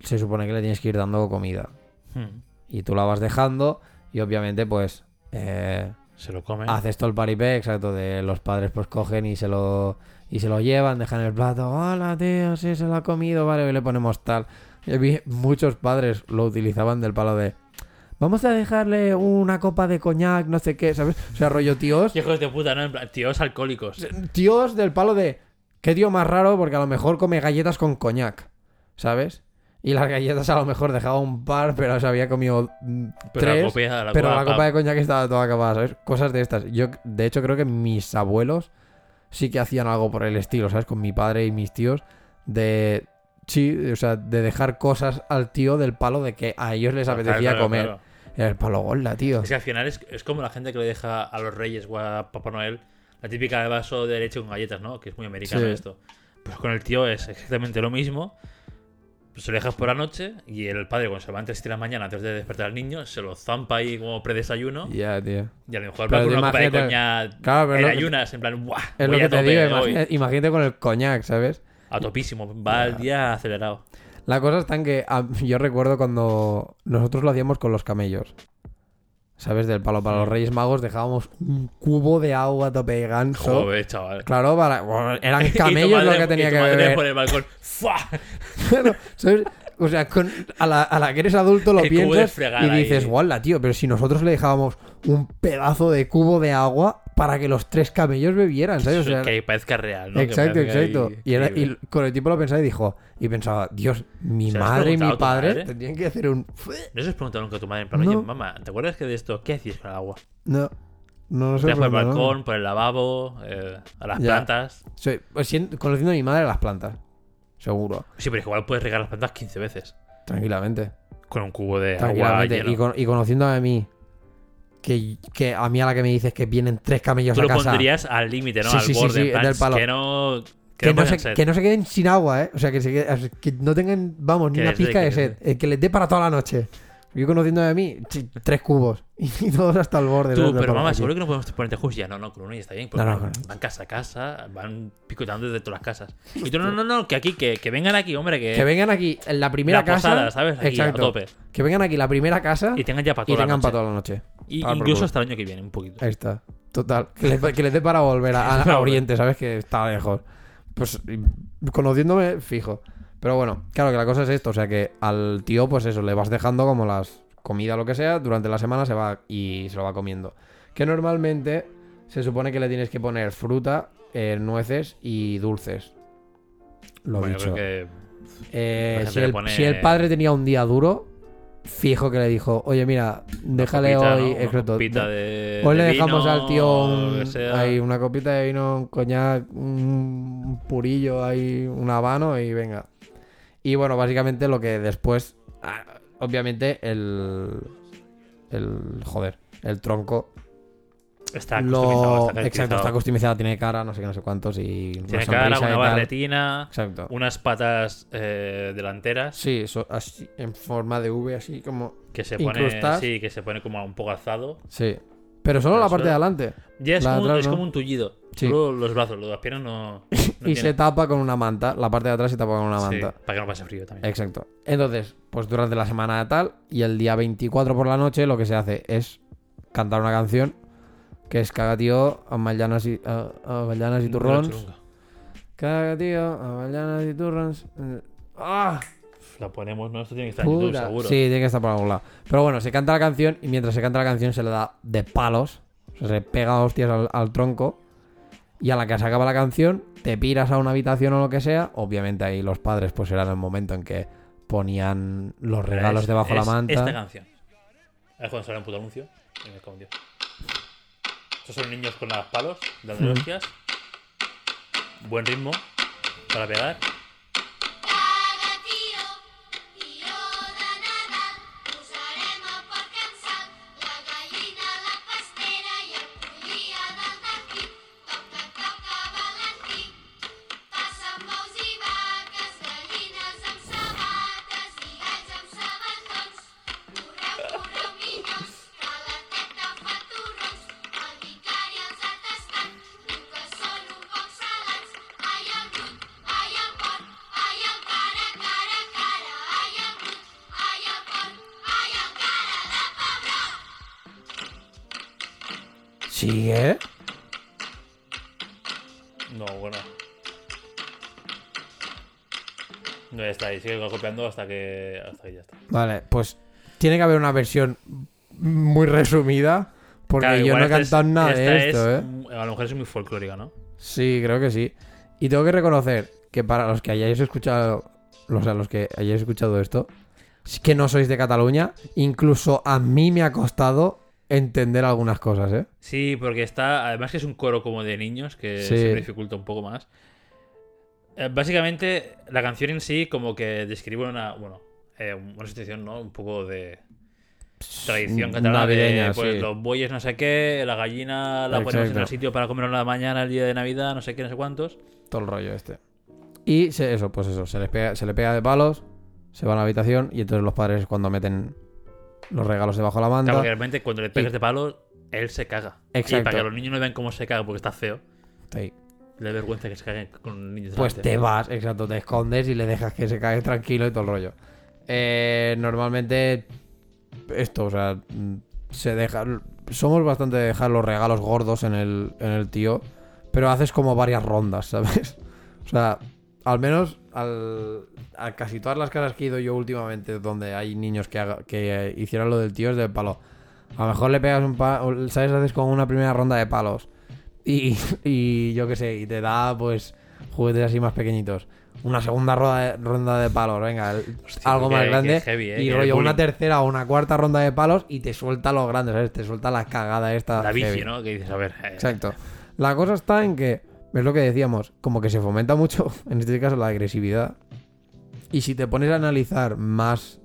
se supone que le tienes que ir dando comida. Mm. Y tú la vas dejando y obviamente pues... eh, Se lo come. Haces todo el paripé, exacto, de los padres pues cogen y se lo y se lo llevan, dejan el plato, hola tío, sí se lo ha comido, vale, hoy le ponemos tal. Yo vi muchos padres lo utilizaban del palo de vamos a dejarle una copa de coñac, no sé qué, ¿sabes? O sea, rollo tíos, Hijos de puta, ¿no? En plan, tíos alcohólicos. tíos del palo de qué tío más raro porque a lo mejor come galletas con coñac, ¿sabes? Y las galletas a lo mejor dejaba un par, pero se había comido mm, Pero la tres. copa, la Pero copa- la copa de coñac estaba toda acabada, ¿sabes? Cosas de estas. Yo, de hecho, creo que mis abuelos sí que hacían algo por el estilo, ¿sabes? Con mi padre y mis tíos. De. Sí, o sea, de dejar cosas al tío del palo de que a ellos les apetecía claro, comer. claro. Era el palo gola, tío. Es que al final es, es como la gente que le deja a los reyes o a Papá Noel la típica de vaso de leche con galletas, ¿no? Que es muy americano Sí. esto. Pues con el tío es exactamente lo mismo. Pues se lo dejas por la noche y el padre cuando se levanta a las 7 de la mañana antes de despertar al niño se lo zampa ahí como predesayuno Ya, tío. y a lo mejor va con una copa de imagínate- coña Claro, pero lo que- ayunas, en plan, ¡buah! Es lo que te digo, hoy". imagina- imagínate con el coñac, ¿sabes? A topísimo, va el día acelerado. La cosa está en que ah, yo recuerdo cuando nosotros lo hacíamos con los camellos. ¿Sabes? Del palo para los Reyes Magos dejábamos un cubo de agua a tope de ganso. Joder, chaval. Claro, para, bueno, eran (laughs) camellos lo que tenía que beber. por el balcón. (laughs) ¿sabes? O sea, con- a, la, a la que eres adulto lo El piensas y dices, guala, tío, pero si nosotros le dejábamos un pedazo de cubo de agua para que los tres camellos bebieran, ¿sabes? O sea, que parezca real, ¿no? Exacto, ahí exacto. Y, era- y creíble. con el tiempo lo pensaba y dijo, y pensaba, Dios, mi ¿Se lo has madre y mi a padre madre? tendrían que hacer un... ¿No se has preguntado nunca a tu madre? en plan, No. Oye, mamá, ¿te acuerdas que de esto? ¿Qué hacías con el agua? No, no lo sé. Por el no. balcón, por el lavabo, eh, a las Ya. plantas. Sí, pues, conociendo a mi madre las plantas, seguro, Sí, pero igual puedes regar las plantas 15 veces. tranquilamente. Con un cubo de agua Tranquilamente. lleno. Y, con- y conociendo a mí, que, que a mí a la que me dices que vienen tres camellos Tú a lo casa... pondrías al límite, ¿no? Sí, al sí, borde, sí, en plan, del palo. Que no... Que no, pasen se, que no se queden sin agua, ¿eh? O sea, que, se que no tengan, vamos, ni Que una pizca que de sed. Que les dé para toda la noche. Yo conociendo a mí, tres cubos. (laughs) Y todos hasta el borde. Tú, pero mamá, seguro que no podemos ponerte juicio. Ya, no, no, con uno ya está bien. Porque No, no, van, casa a casa, van picotando desde todas las casas. Y tú, no, no, no, que aquí, que, que vengan aquí, hombre, que, Que vengan aquí en la primera la casa. posada, ¿sabes? Aquí, Exacto. a tope. Que vengan aquí la primera casa Y tengan ya para y toda la tengan noche. para toda la noche. Y Ah, incluso hasta el año que viene, un poquito. Ahí está. Total. Que les, que les dé para volver a, (laughs) a- a Oriente, ¿sabes? Que está lejos. Pues y- conociéndome, fijo. Pero bueno, claro que la cosa es esto. O sea que al tío, pues eso, le vas dejando como las comida o lo que sea. Durante la semana se va y se lo va comiendo. Que normalmente se supone que le tienes que poner fruta, eh, nueces y dulces. Lo Bueno, dicho. que Eh, si, el, pone- si el padre tenía un día duro, fijo que le dijo, oye, mira, déjale copita, hoy... ¿no? Una exacto, copita de- de, Hoy le de dejamos vino, al tío un- ahí una copita de vino, un coñac, un purillo, ahí, un habano y venga. Y bueno, básicamente lo que después, ah, obviamente el, el, joder, el tronco, Está customizado, lo, exacto, está customizado, tiene cara, no sé qué, no sé cuántos y Tiene una cara, una barretina, Exacto. unas patas eh, delanteras Sí, eso, así, en forma de V, así como, que se pone, incrustas. sí, que se pone como un poco alzado. sí. Pero solo la parte de adelante. Ya es, La como, atrás, es ¿no? como un tullido. Sí. Solo los brazos, los de las piernas no. (laughs) no y tiene. se tapa con una manta, la parte de atrás se tapa con una Sí, manta. para que no pase frío también. Exacto. Entonces, pues durante la semana tal y el día 24 por la noche lo que se hace es cantar una canción que es Caga tío, avellanas y, a- avellanas y lo turrons. Caga tío, avellanas y turrons. Eh, ¡Ah! La ponemos, ¿no? Esto tiene que estar en YouTube, Pura. seguro. Sí, tiene que estar por algún lado. Pero bueno, se canta la canción y mientras se canta la canción se le da de palos. O sea, se pega hostias al, al tronco. Y a la que se acaba la canción, te piras a una habitación o lo que sea. Obviamente ahí los padres pues eran el momento en que ponían los regalos Es- debajo de es la manta. Esta canción. Es cuando sale un puto anuncio. Y me Dios. Estos son niños con las palos, dando hostias. Buen ritmo para pegar. Hasta que, hasta que ya está. Vale, pues tiene que haber una versión muy resumida. Porque Claro, yo no he es- cantado nada de esto, es- ¿eh? A lo mejor es muy folclórica, ¿no? Sí, creo que sí. Y tengo que reconocer que para los que hayáis escuchado, o sea, los que hayáis escuchado esto, es que no sois de Cataluña, incluso a mí me ha costado entender algunas cosas, ¿eh? Sí, porque está. Además que es un coro como de niños que Sí. se me dificulta un poco más. Eh, básicamente, la canción en sí, como que describe una. Bueno, eh, una situación, ¿no? Un poco de. Tradición catalana Navideña, de, pues, sí. los bueyes no sé qué, la gallina la ponemos en Exacto. el sitio para comer en la mañana el día de Navidad, no sé qué, no sé cuántos. Todo el rollo este. Y se- eso, pues eso, se, les pega, se le pega de palos, se va a la habitación y entonces los padres cuando meten los regalos debajo de la manta... Claro, realmente cuando le pegas Y- de palo, él se caga. Y Exacto. para que los niños no vean cómo se caga porque está feo, Sí. Le vergüenza que se caguen con niños Pues te vas, exacto, te escondes y le dejas que se cague tranquilo y todo el rollo. Eh, normalmente esto, o sea, se deja... Somos bastante de dejar los regalos gordos en el, en el tío, pero haces como varias rondas, ¿sabes? O sea, al menos al, a casi todas las casas que he ido yo últimamente donde hay niños que, haga- que hicieron lo del tío es del palo. A lo mejor le pegas un palo, ¿sabes? Haces como una primera ronda de palos. Y, (laughs) y yo qué sé, y te da pues juguetes así más pequeñitos. Una segunda ronda de, ronda de palos, venga, el- algo más grande. heavy, eh, y rollo una tercera o una cuarta ronda de palos y te suelta los grandes, ¿sabes? Te suelta la cagada esta. La bici. ¿no? Que dices, a ver. eh, Exacto. La cosa está en que, es lo que decíamos, como que se fomenta mucho, (laughs) en este caso, la agresividad. Y si te pones a analizar más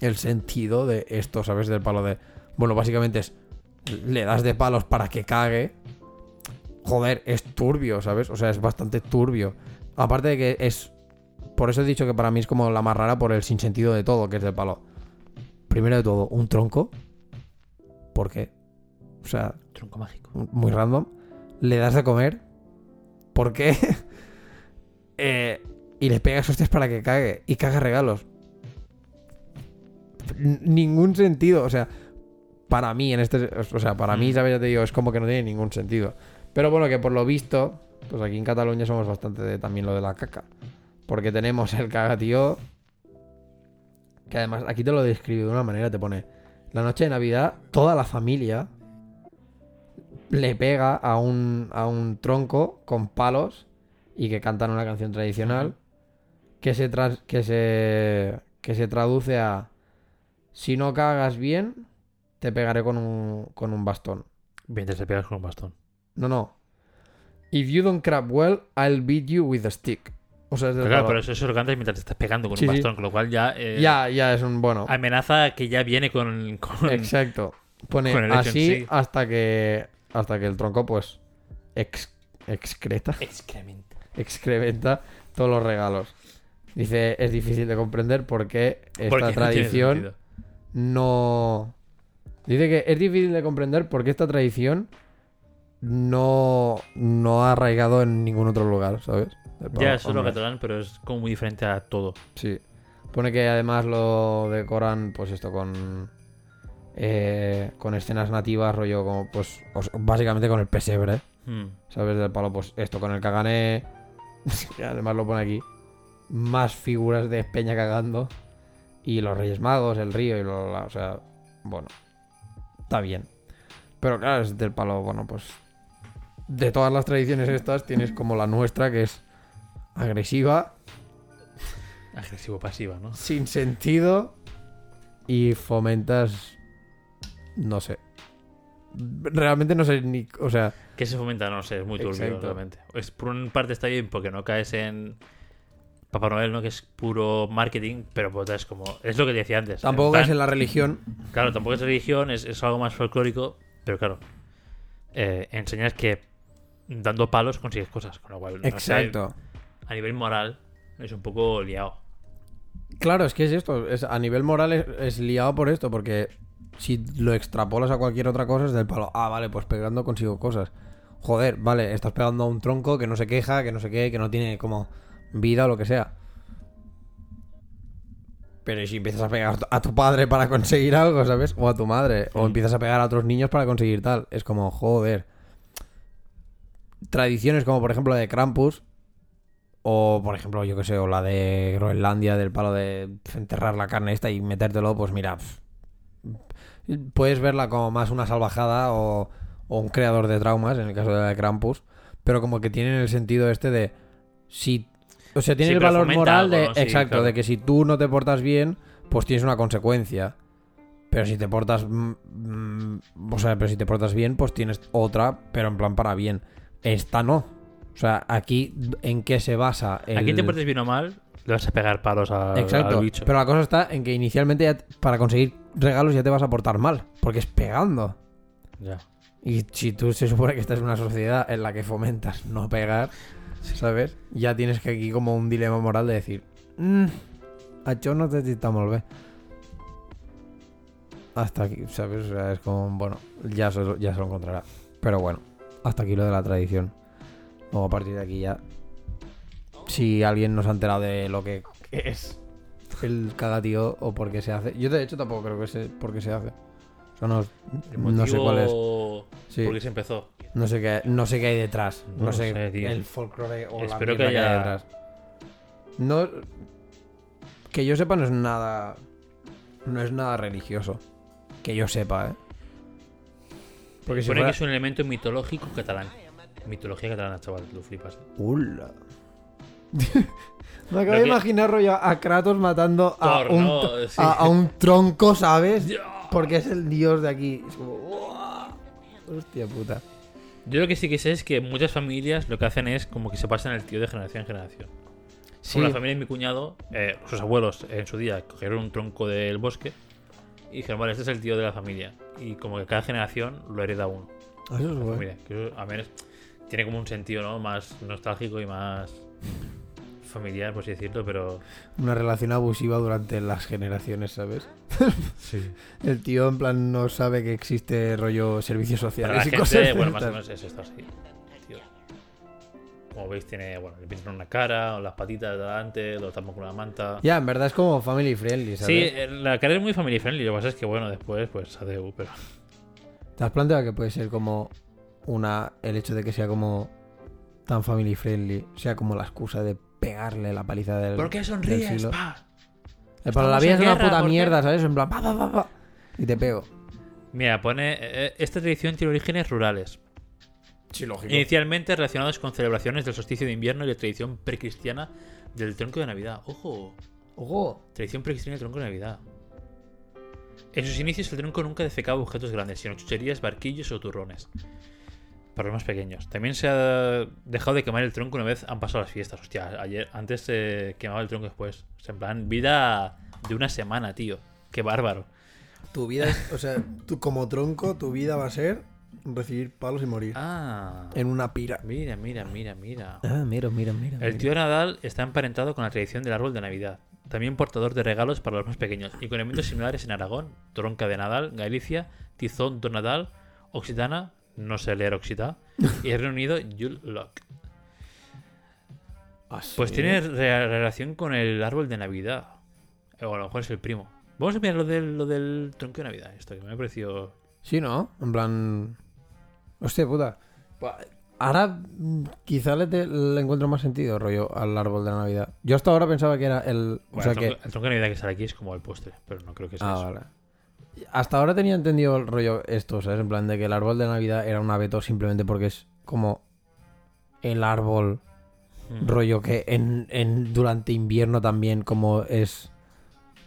el sentido de esto, ¿sabes? Del palo de. Bueno, básicamente es. Le das de palos para que cague. Joder, es turbio, ¿sabes? O sea, es bastante turbio. Aparte de que es. Por eso he dicho que para mí es como la más rara por el sinsentido de todo, que es del palo. Primero de todo, un tronco. ¿Por qué? O sea, Tronco mágico. muy random. Le das de comer. ¿Por qué? (laughs) Eh, y le pegas hostias para que cague. Y caga regalos. N- ningún sentido. O sea, para mí, en este. O sea, para mí, Mm. ¿sabes? Ya te digo, es como que no tiene ningún sentido. Pero bueno, que por lo visto, pues aquí en Cataluña somos bastante de también lo de la caca. Porque tenemos el cagatío. Que además aquí te lo describe de una manera, te pone. La noche de Navidad, toda la familia le pega a un, a un tronco con palos y que cantan una canción tradicional que se, que se, que se traduce a si no cagas bien, te pegaré con un, con un bastón. Mientras te pegas con un bastón. No, no. If you don't crap well, I'll beat you with a stick. O sea, es del Pero claro, pero eso, eso lo cantas mientras te estás pegando con Sí, un sí. bastón, con lo cual ya. eh, Ya, ya es un bueno. Amenaza que ya viene con. con- Exacto. Pone con así sí. hasta que hasta que el tronco pues ex- excreta, Excremento. excrementa todos los regalos. Dice, es difícil de comprender esta Porque no tiene tradición no Dice que es difícil de comprender porque esta tradición no no ha arraigado en ningún otro lugar, ¿sabes? Ya, eso es lo hombre. catalán, pero es como muy diferente a todo. Sí. Pone que además lo decoran, pues esto, con. eh, con escenas nativas, rollo como, pues, básicamente con el pesebre, Hmm. ¿sabes? Del palo, pues esto, con el cagané. (laughs) además lo pone aquí. Más figuras de Peña cagando. Y los Reyes Magos, el río y lo, o sea, bueno. Está bien. Pero claro, es del palo, bueno, pues. De todas las tradiciones estas, tienes como la nuestra, que es agresiva, Agresivo-pasiva, ¿no? sin sentido y fomentas no sé realmente no sé ni o sea ¿Qué se fomenta? No sé, es muy turbio, Exacto. realmente. Es, por una parte está bien porque no caes en Papá Noel, ¿no? Que es puro marketing, pero otra es como... Es lo que te decía antes. tampoco plan- es en la religión Claro, tampoco es religión, es, es algo más folclórico, pero claro, eh, enseñas que dando palos consigues cosas, con lo cual, no sé, exacto a nivel moral es un poco liado. claro es que es esto es, a nivel moral es, es liado por esto porque si lo extrapolas a cualquier otra cosa es del palo ah vale pues pegando consigo cosas joder vale estás pegando a un tronco que no se queja que no sé qué que no tiene como vida o lo que sea Pero ¿y si empiezas a pegar a tu padre para (laughs) conseguir algo, ¿sabes? O a tu madre. O Mm. empiezas a pegar a otros niños para conseguir tal. Es como, joder. Tradiciones como, por ejemplo, la de Krampus. O, por ejemplo, yo que sé, o la de Groenlandia, del palo de enterrar la carne esta y metértelo, pues mira. puedes verla como más una salvajada o, o un creador de traumas, en el caso de la de Krampus. Pero como que tienen el sentido este de. Si. O sea, tiene Sí, el valor moral algo, de. ¿no? Sí, exacto, claro. de que si tú no te portas bien, pues tienes una consecuencia. Pero si te portas. mm, mm, o sea, pero si te portas bien, pues tienes otra, pero en plan para bien. Esta no. O sea, aquí, ¿en qué se basa? El... Aquí te portes bien o mal, le vas a pegar palos a- Exacto. al bicho. Pero la cosa está en que inicialmente ya para conseguir regalos ya te vas a portar mal. Porque es pegando. Ya. Y si tú se supone que estás en una sociedad en la que fomentas no pegar, ¿sabes? Ya tienes que aquí como un dilema moral de decir, "Mm, a yo no te necesitamos ver. Hasta aquí, ¿sabes? O sea, es como, bueno, ya se, ya se lo encontrará. Pero bueno, hasta aquí lo de la tradición. Luego a partir de aquí ya. Si alguien nos ha enterado de lo que es el cagatío o por qué se hace. Yo de hecho tampoco creo que sé por qué se hace. O sea, no, no sé cuál es. Sí. por qué se empezó. No sé qué, no sé qué hay detrás. No sé, sé, el folclore o Espero la que mierda que, hay haya- detrás. No, que yo sepa no es nada, no es nada religioso. Que yo sepa, ¿eh? Porque si Pone fuera- que es un elemento mitológico catalán. Mitología catalana, chaval, lo flipas. ¿eh? ¡Ula! (laughs) Me acabo de que- imaginar rollo a Kratos matando a, Thor, un, ¿no? tro- Sí. a, a un tronco, ¿sabes? Porque es el dios de aquí. Es como. Hostia puta. Yo lo que sí que sé es que muchas familias lo que hacen es como que se pasan el tío de generación en generación. Sí, Como la familia de mi cuñado, eh, sus abuelos en su día cogieron un tronco del bosque y dijeron, vale, este es el tío de la familia. Y como que cada generación lo hereda uno. eso es. Que eso, a menos tiene como un sentido ¿no? más nostálgico y más familiar, por así decirlo, pero... Una relación abusiva durante las generaciones, ¿sabes? (laughs) Sí. El tío en plan no sabe que existe rollo servicios Para sociales la y gente, cosas de bueno, más o menos es esto así. Como veis, tiene, bueno, le pintan una cara, o las patitas de delante, lo tapan con una manta. Ya, en verdad es como family friendly, Sí, ¿sabes? eh, la cara es muy family friendly. Lo que pasa es que, bueno, después, pues, adeu, pero. ¿Te has planteado que puede ser como una. el hecho de que sea como tan family friendly, sea como la excusa de pegarle la paliza del. ¿Por qué sonríes? pa? Eh, Para la vida es una puta mierda, ¿sabes? En plan, pa, pa, pa, pa, y te pego. Mira, pone. eh, esta tradición tiene orígenes rurales. Sí, lógico. Inicialmente relacionados con celebraciones del solsticio de invierno y la tradición precristiana del tronco de Navidad. ¡Ojo! Ojo. Tradición precristiana del tronco de Navidad. En sus inicios el tronco nunca defecaba objetos grandes, sino chucherías, barquillos o turrones. Para los más pequeños. También se ha dejado de quemar el tronco una vez han pasado las fiestas. Hostia, ayer, antes se quemaba el tronco después. O sea, en plan, vida de una semana, tío. Qué bárbaro. Tu vida es. O sea, tú como tronco, tu vida va a ser recibir palos y morir. Ah. En una pira. Mira, mira, mira, mira. Ah, mira, mira, mira. El tío Nadal está emparentado con la tradición del árbol de Navidad, también portador de regalos para los más pequeños, y con elementos similares en Aragón, Tronca de Nadal, Galicia, Tizón do Nadal, Occitana, no sé leer Occitá, y el Reino Unido, Yule Log. Pues tiene re- relación con el árbol de Navidad. O a lo mejor es el primo. Vamos a mirar lo del, lo del tronco de Navidad, esto que me ha parecido... Sí, ¿no? En plan. Hostia puta. Ahora mm, quizá le, te- le encuentro más sentido, rollo, al árbol de la Navidad. Yo hasta ahora pensaba que era el. O sea el, que. tronco, el tronco de Navidad que sale aquí es como el postre, pero no creo que sea Ah, eso. vale. Hasta ahora tenía entendido el rollo esto, ¿sabes? En plan de que el árbol de Navidad era un abeto simplemente porque es como el árbol Mm. rollo que en, en durante invierno también como es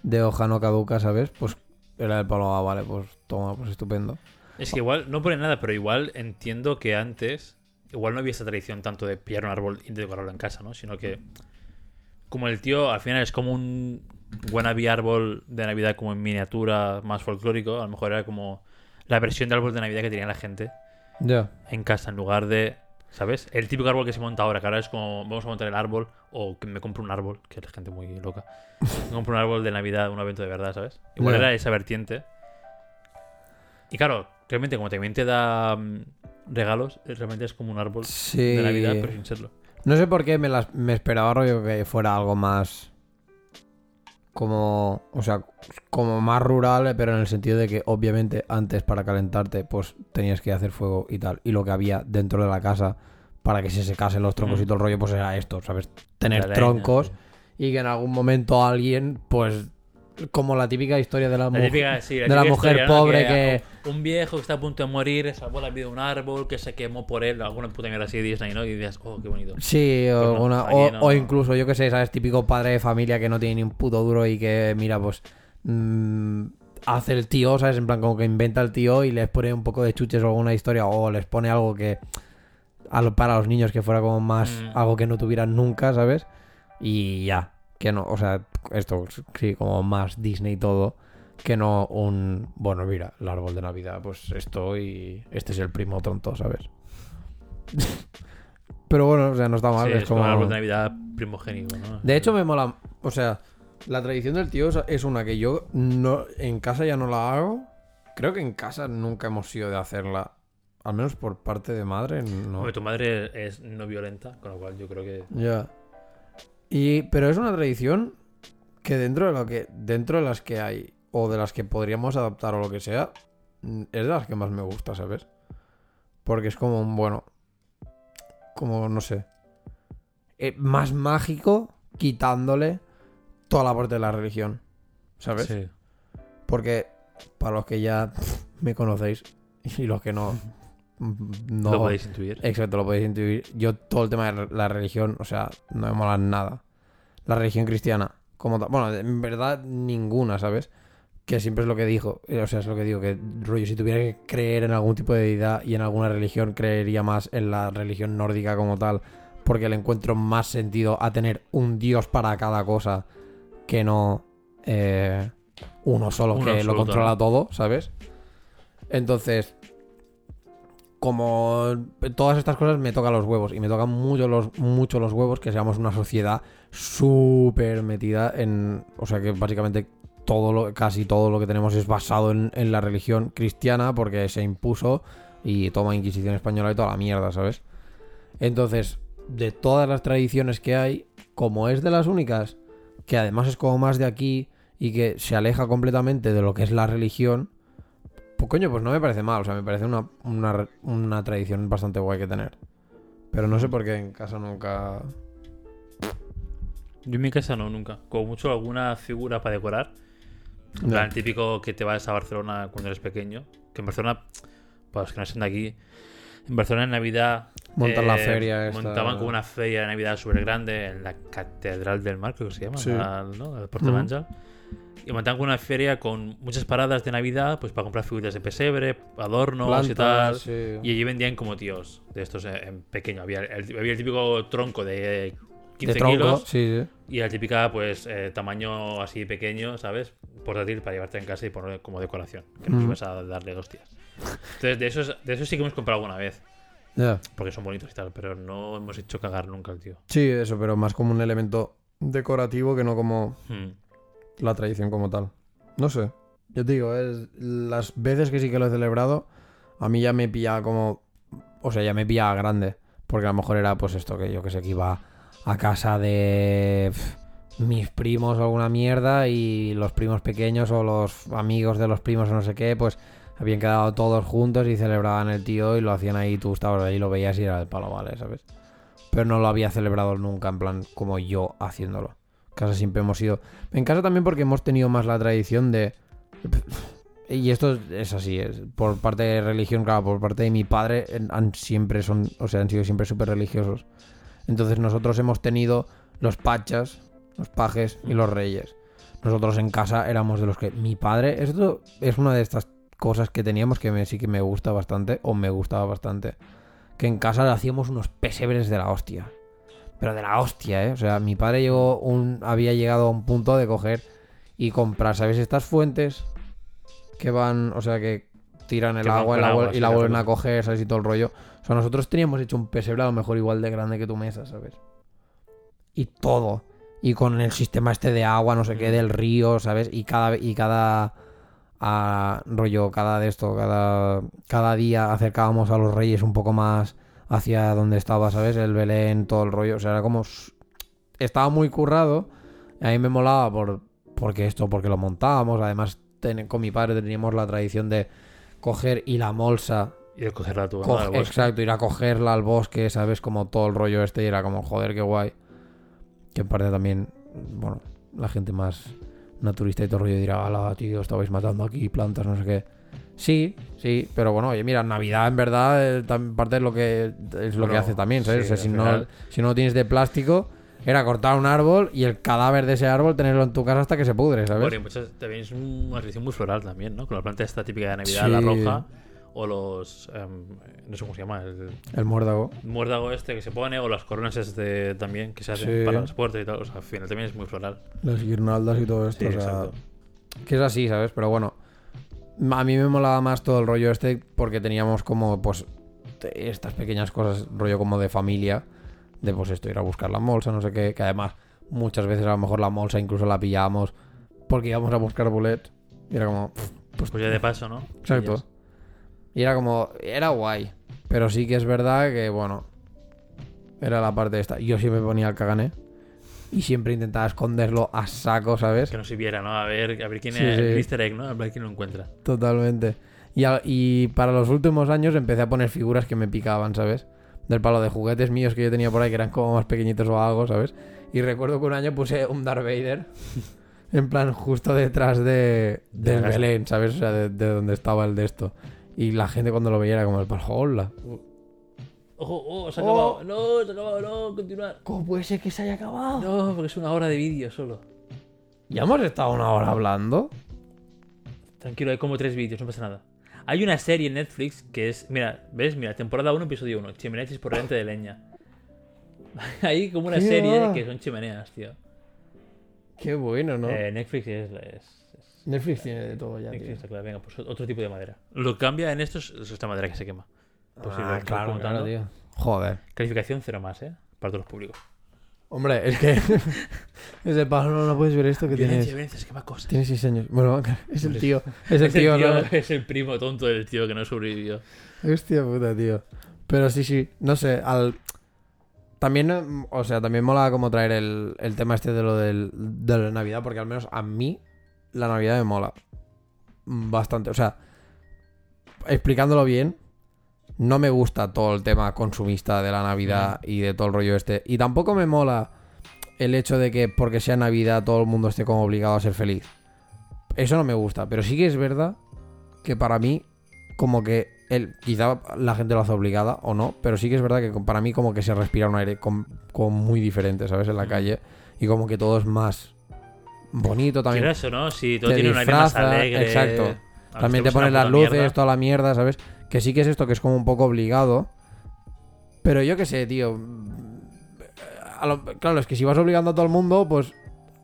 de hoja no caduca, ¿sabes? Pues era el palo, ah, vale, pues toma, pues estupendo. Es que igual, no pone nada, pero igual entiendo que antes, igual no había esta tradición tanto de pillar un árbol y decorarlo en casa, ¿no? Sino que, como el tío al final es como un wannabe árbol de Navidad como en miniatura más folclórico, a lo mejor era como la versión de árbol de Navidad que tenía la gente en casa en lugar de, ¿sabes? El típico árbol que se monta ahora, que ahora es como, vamos a montar el árbol, o que me compro un árbol, que es gente muy loca. Me compro un árbol de Navidad, un evento de verdad, ¿sabes? Igual era esa vertiente. Y claro, realmente como también te da mm, regalos, eh, realmente es como un árbol Sí. de Navidad, pero sin serlo. No sé por qué me, las, me esperaba rollo que fuera algo más. Como. O sea, como más rural, pero en el sentido de que, obviamente, antes para calentarte, pues tenías que hacer fuego y tal. Y lo que había dentro de la casa para que se secasen los troncos Mm. y todo el rollo, pues era esto, ¿sabes? Tener leña, troncos sí. y que en algún momento alguien, pues. Como la típica historia de la, La mujer. típica, sí, la de la mujer historia, ¿no? pobre que- Un viejo que está a punto de morir salvó la vida de un árbol que se quemó por él, alguna puta mierda así de Disney, ¿no? Y dices, oh, qué bonito. Sí, o, Pues no, aquí o, no. o incluso, yo que sé, ¿sabes? Típico padre de familia que no tiene ni un puto duro y que, mira, pues. mm, hace el tío, ¿sabes? En plan, como que inventa el tío y les pone un poco de chuches o alguna historia o les pone algo que. a lo- para los niños que fuera como más. Mm. algo que no tuvieran nunca, ¿sabes? Y ya. Que no, o sea, esto sí, como más Disney y todo. Que no un. Bueno, mira, el árbol de Navidad, pues esto y. Este es el primo tonto, ¿sabes? (laughs) Pero bueno, o sea, no está mal. Sí, es es como como... un árbol de Navidad primogénico, ¿no? De hecho, me mola. O sea, la tradición del tío es- una que yo no en casa ya no la hago. Creo que en casa nunca hemos sido de hacerla. Al menos por parte de madre, no. Hombre, tu madre es no violenta, con lo cual yo creo que. Ya. Y, pero es una tradición que dentro de lo que. Dentro de las que hay. O de las que podríamos adaptar o lo que sea. mm, Es de las que más me gusta, ¿sabes? Porque es como un bueno. Como no sé. eh, más mágico. Quitándole toda la parte de la religión. ¿Sabes? Sí. Porque para los que ya me conocéis y los que no, (laughs) no... Lo podéis intuir. Exacto, lo podéis intuir. Yo todo el tema de la religión, o sea, no me mola nada. La religión cristiana, como tal. Bueno, en verdad ninguna, ¿sabes? Que siempre es lo que dijo. eh, O sea, es lo que digo, que rollo, si tuviera que creer en algún tipo de deidad y en alguna religión, creería más en la religión nórdica como tal. Porque le encuentro más sentido a tener un dios para cada cosa que no eh, uno solo Uno que lo controla todo, ¿sabes? Entonces, como todas estas cosas me tocan los huevos y me tocan mucho los, los huevos que seamos una sociedad súper metida en... O sea que básicamente todo lo, casi todo lo que tenemos es basado en, en la religión cristiana porque se impuso y toma Inquisición española y toda la mierda, ¿sabes? Entonces, de todas las tradiciones que hay, como es de las únicas, que además es como más de aquí y que se aleja completamente de lo que es la religión, pues coño, pues no me parece mal, o sea, me parece una, una, una tradición bastante guay que tener. Pero no sé por qué en casa nunca... Yo en mi casa no, nunca. Como mucho alguna figura para decorar. En plan, típico que te vas a Barcelona cuando eres pequeño. Que en Barcelona, para los que no sean de aquí, en Barcelona en Navidad. eh, Montan la feria esta. Montaban como una feria de Navidad súper grande en la Catedral del Mar, creo que se llama, Sí. la- ¿no? El Puerto Ujú. Manja. Y montaban una feria con muchas paradas de Navidad, pues para comprar figuras de pesebre, adornos y tal. Sí. Y allí vendían como tíos de estos en pequeño. Había el, había el típico tronco de 15 de tronco, kilos sí, sí. y la típica, pues, eh, tamaño así pequeño, ¿sabes? Portátil para llevarte en casa y poner como decoración. Que no Mm. ibas a darle hostias. Entonces, de esos, de esos sí que hemos comprado alguna vez. Ya. Porque son bonitos y tal, pero no hemos hecho cagar nunca al tío. Sí, eso, pero más como un elemento decorativo que no como Hmm. La tradición como tal. No sé. Yo te digo, es las veces que sí que lo he celebrado, a mí ya me pillaba como. O sea, ya me pillaba grande. Porque a lo mejor era pues esto, que yo que sé, que iba a casa de mis primos o alguna mierda y los primos pequeños o los amigos de los primos o no sé qué, pues habían quedado todos juntos y celebraban el tío y lo hacían ahí, tú estabas ahí, lo veías y era el palo, vale, ¿sabes? Pero no lo había celebrado nunca, en plan, como yo haciéndolo. Casa siempre hemos ido. En casa también porque hemos tenido más la tradición de. Y esto es así, es por parte de religión, claro, por parte de mi padre, han siempre son, o sea, han sido siempre súper religiosos. Entonces nosotros hemos tenido los pachas, los pajes y los reyes. Nosotros en casa éramos de los que mi padre, esto es una de estas cosas que teníamos que sí que me gusta bastante, o me gustaba bastante, que en casa hacíamos unos pesebres de la hostia. Pero de la hostia, ¿eh? O sea, mi padre llegó un, había llegado a un punto de coger y comprar, ¿sabes? Estas fuentes que van, o sea, que tiran el Que agua, vuel- y la vuelven a coger, ¿sabes? Y todo el rollo. O sea, nosotros teníamos hecho un pesebre a lo mejor igual de grande que tu mesa, ¿sabes? Y todo. Y con el sistema este de agua, no sé qué, Mm. del río, ¿sabes? Y cada, y cada ah, rollo, cada de esto, cada, cada día acercábamos a los reyes un poco más hacia donde estaba, ¿sabes? El Belén, todo el rollo. O sea, era como. Estaba muy currado. A mí me molaba por, porque esto, porque lo montábamos. Además, ten- con mi padre teníamos la tradición de coger y la molsa. Y de cogerla tú, co- exacto, ir a cogerla al bosque, ¿sabes? Como todo el rollo este. Y era como, joder, qué guay. Que en parte también, bueno, la gente más naturista y todo el rollo dirá, ala, tío, estabais matando aquí plantas, no sé qué. Sí, sí, pero bueno, oye, mira, Navidad en verdad eh, tam- parte es lo que es lo que Bueno, hace también, ¿sabes? sí, o sea, si no, final- si no lo tienes de plástico, era cortar un árbol y el cadáver de ese árbol tenerlo en tu casa hasta que se pudre, ¿sabes? Bueno, y muchas, también es una tradición muy floral también, ¿no? Con la planta esta típica de Navidad, Sí. la roja, o los... em, no sé cómo se llama, el El muérdago. muérdago este que se pone, o las coronas este también que se hacen Sí. para las puertas y tal. O sea, al final también es muy floral. Las guirnaldas y todo esto, Sí, o sea, exacto. que es así, ¿sabes? Pero bueno, a mí me molaba más todo el rollo este porque teníamos como, pues, estas pequeñas cosas, rollo como de familia, de pues esto, ir a buscar la bolsa, no sé qué, que además muchas veces a lo mejor la bolsa incluso la pillábamos porque íbamos a buscar bullets y era como, pues, Pues ya de paso, ¿no? exacto. Y era como, era guay, pero sí que es verdad que, bueno, era la parte esta. Yo siempre ponía el cagané y siempre intentaba esconderlo a saco, ¿sabes? Que no se viera, ¿no? A ver, a ver quién Sí, es sí. el easter egg, ¿no? A ver quién lo encuentra. Totalmente. Y, a- y para los últimos años empecé a poner figuras que me picaban, ¿sabes? Del palo de juguetes míos que yo tenía por ahí que eran como más pequeñitos o algo, ¿sabes? Y recuerdo que un año puse un Darth Vader (laughs) en plan justo detrás de, del. Belén, ¿sabes? O sea, de, de donde estaba el de esto. Y la gente cuando lo veía era como el palo, hola. Ojo, oh, se ha Oh. acabado. No, se ha acabado, no, continuar. ¿Cómo puede ser que se haya acabado? No, porque es una hora de vídeo solo. Ya hemos estado una hora hablando. Tranquilo, hay como tres vídeos, no pasa nada. Hay una serie en Netflix que es. Mira, ¿ves? Mira, temporada 1, episodio 1. Chimeneas esporrente de leña. (laughs) Hay como una ¿Qué serie va? que son chimeneas, tío. Qué bueno, ¿no? Eh, Netflix es, es- es- Netflix tiene de todo ya, Netflix tío. está claro. Venga, pues otro tipo de madera. Lo que cambia en esto es, es esta madera que se quema. Pues sí, lo ah, claro, claro, tío. Joder. Calificación cero más, ¿eh? Para todos los públicos. Hombre, es que... (laughs) Ese palo no, no puedes ver esto que Violencia, tienes... violencia, se quema cosas. Tiene 6 años. Bueno, (laughs) es el tío. Es el (laughs) tío, ¿no? es el primo tonto del tío que no sobrevivió. Hostia puta, tío. Pero sí, sí, no sé, al... También, o sea, también mola como traer el, el tema este de lo del, de la Navidad, porque al menos a mí la Navidad me mola bastante. O sea, explicándolo bien, no me gusta todo el tema consumista de la Navidad y de todo el rollo este. Y tampoco me mola el hecho de que porque sea Navidad todo el mundo esté como obligado a ser feliz. Eso no me gusta, pero sí que es verdad que para mí como que el, quizá la gente lo hace obligada o no, pero sí que es verdad que para mí como que se respira un aire com- como muy diferente, ¿sabes? En la Ujú. calle y como que todo es más bonito también. Quieras o no, si todo te tiene un aire más disfraza, alegre. exacto. También te pones las luces, mierda. toda la mierda, ¿sabes? Que sí que es esto que es como un poco obligado. Pero yo qué sé, tío. A lo- claro, es que si vas obligando a todo el mundo, pues...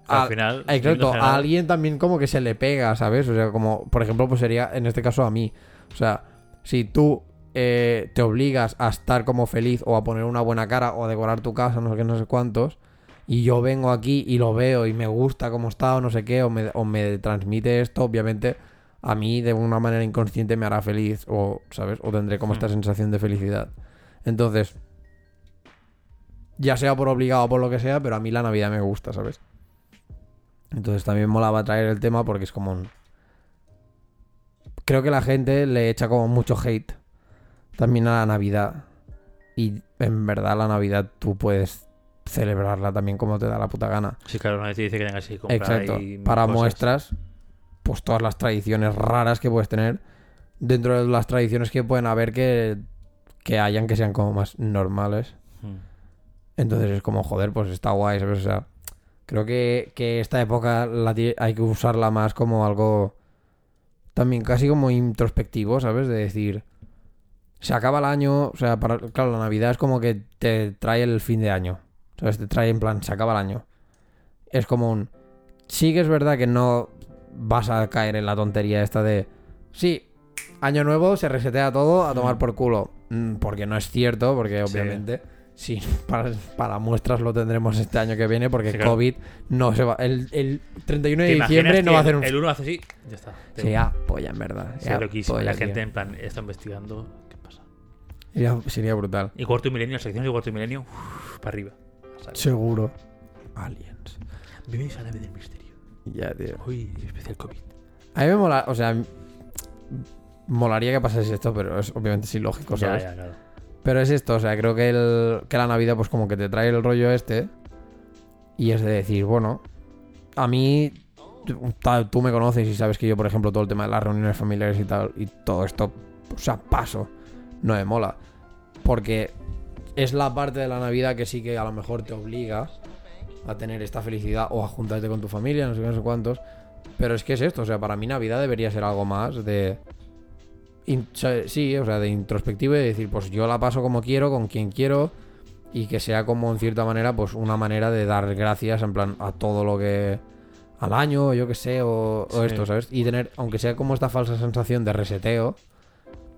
Al a- final. Exacto, viendo a alguien también como que se le pega, ¿sabes? O sea, como, por ejemplo, pues sería en este caso a mí. O sea, si tú eh, te obligas a estar como feliz o a poner una buena cara o a decorar tu casa, no sé qué, no sé cuántos, y yo vengo aquí y lo veo y me gusta cómo está o no sé qué, o me, o me transmite esto, obviamente a mí de una manera inconsciente me hará feliz, o, ¿sabes? O tendré como esta Hmm. sensación de felicidad. Entonces, ya sea por obligado o por lo que sea, pero a mí la Navidad me gusta, ¿sabes? Entonces también molaba traer el tema porque es como un... Creo que la gente le echa como mucho hate también a la Navidad. Y en verdad la Navidad tú puedes celebrarla también como te da la puta gana. Sí, claro, nadie te dice que tengas que comprar Exacto. Para cosas. muestras, pues todas las tradiciones raras que puedes tener. Dentro de las tradiciones que pueden haber que, que hayan que sean como más normales. Mm. Entonces es como, joder, pues está guay, ¿sabes? O sea, creo que, que esta época la hay que usarla más como algo también casi como introspectivo, ¿sabes? De decir, se acaba el año, o sea, para, claro, la Navidad es como que te trae el fin de año, ¿sabes? Te trae en plan, se acaba el año. Es como un... Sí que es verdad que no vas a caer en la tontería esta de... Sí, año nuevo, se resetea todo a tomar por culo. Mm, Porque no es cierto, porque Sí. obviamente... Sí, (laughs) para, para muestras lo tendremos este año que viene porque Sí, claro. COVID no se va. El, el 31 de ¿Te imaginas diciembre no va a hacer un. El uno hace así, ya está. Te- Sería polla, en verdad. Loquísimo. polla, La gente tío. en plan está investigando. ¿Qué pasa? Sería, sería brutal. Y cuarto milenio, las secciones de cuarto milenio, uf, para arriba. Seguro. Aliens. Bienvenidos a la nave del misterio. Ya, tío. Uy, especial COVID. A mí me mola. O sea, molaría que pasase esto, pero es obviamente es ilógico, ¿sabes? ya, claro. Pero es esto, o sea, creo que, el, que la Navidad, pues como que te trae el rollo este. Y es de decir, bueno, a mí, tú me conoces y sabes que yo, por ejemplo, todo el tema de las reuniones familiares y tal, y todo esto, o sea, paso, no me mola. Porque es la parte de la Navidad que sí que a lo mejor te obliga a tener esta felicidad o a juntarte con tu familia, no sé qué, no sé cuántos. Pero es que es esto, o sea, para mí Navidad debería ser algo más de... in- sí, o sea, de introspectivo y de decir, pues yo la paso como quiero, con quien quiero, y que sea como en cierta manera, pues una manera de dar gracias en plan a todo lo que... al año, yo que sé, o, esto, ¿sabes? Y tener, aunque sea como esta falsa sensación de reseteo,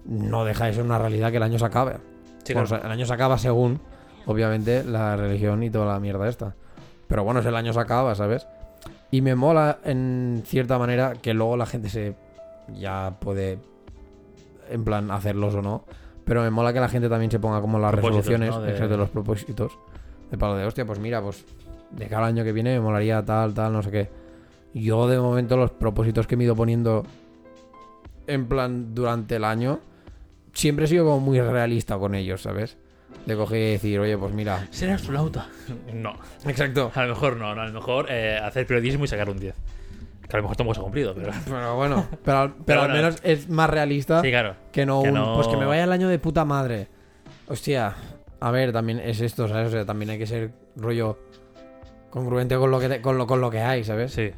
no deja de ser una realidad que el año se acabe. Sí, claro. el año se acaba según, obviamente, la religión y toda la mierda esta. Pero bueno, es el año se acaba, ¿sabes? Y me mola, en cierta manera, que luego la gente se... ya puede, en plan, hacerlos o no. Pero me mola que la gente también se ponga como las resoluciones, ¿no? De- exacto, los propósitos. De palo de hostia, pues mira, pues de cada año que viene me molaría tal, tal, no sé qué. Yo de momento los propósitos que me he ido poniendo en plan durante el año, siempre he sido como muy realista con ellos, ¿sabes? De coger y decir, oye, pues mira. ¿Ser astronauta? No. Exacto. A lo mejor no, no, a lo mejor eh, hacer periodismo y sacar un 10. Que a lo mejor tampoco se ha cumplido, pero. Pero bueno, pero, al- pero al bueno. menos es más realista Sí, claro. que no que un. no- Pues que me vaya el año de puta madre. Hostia, a ver, también es esto, ¿sabes? O sea, también hay que ser rollo congruente con lo que, te- con lo, con lo que hay, ¿sabes? Sí.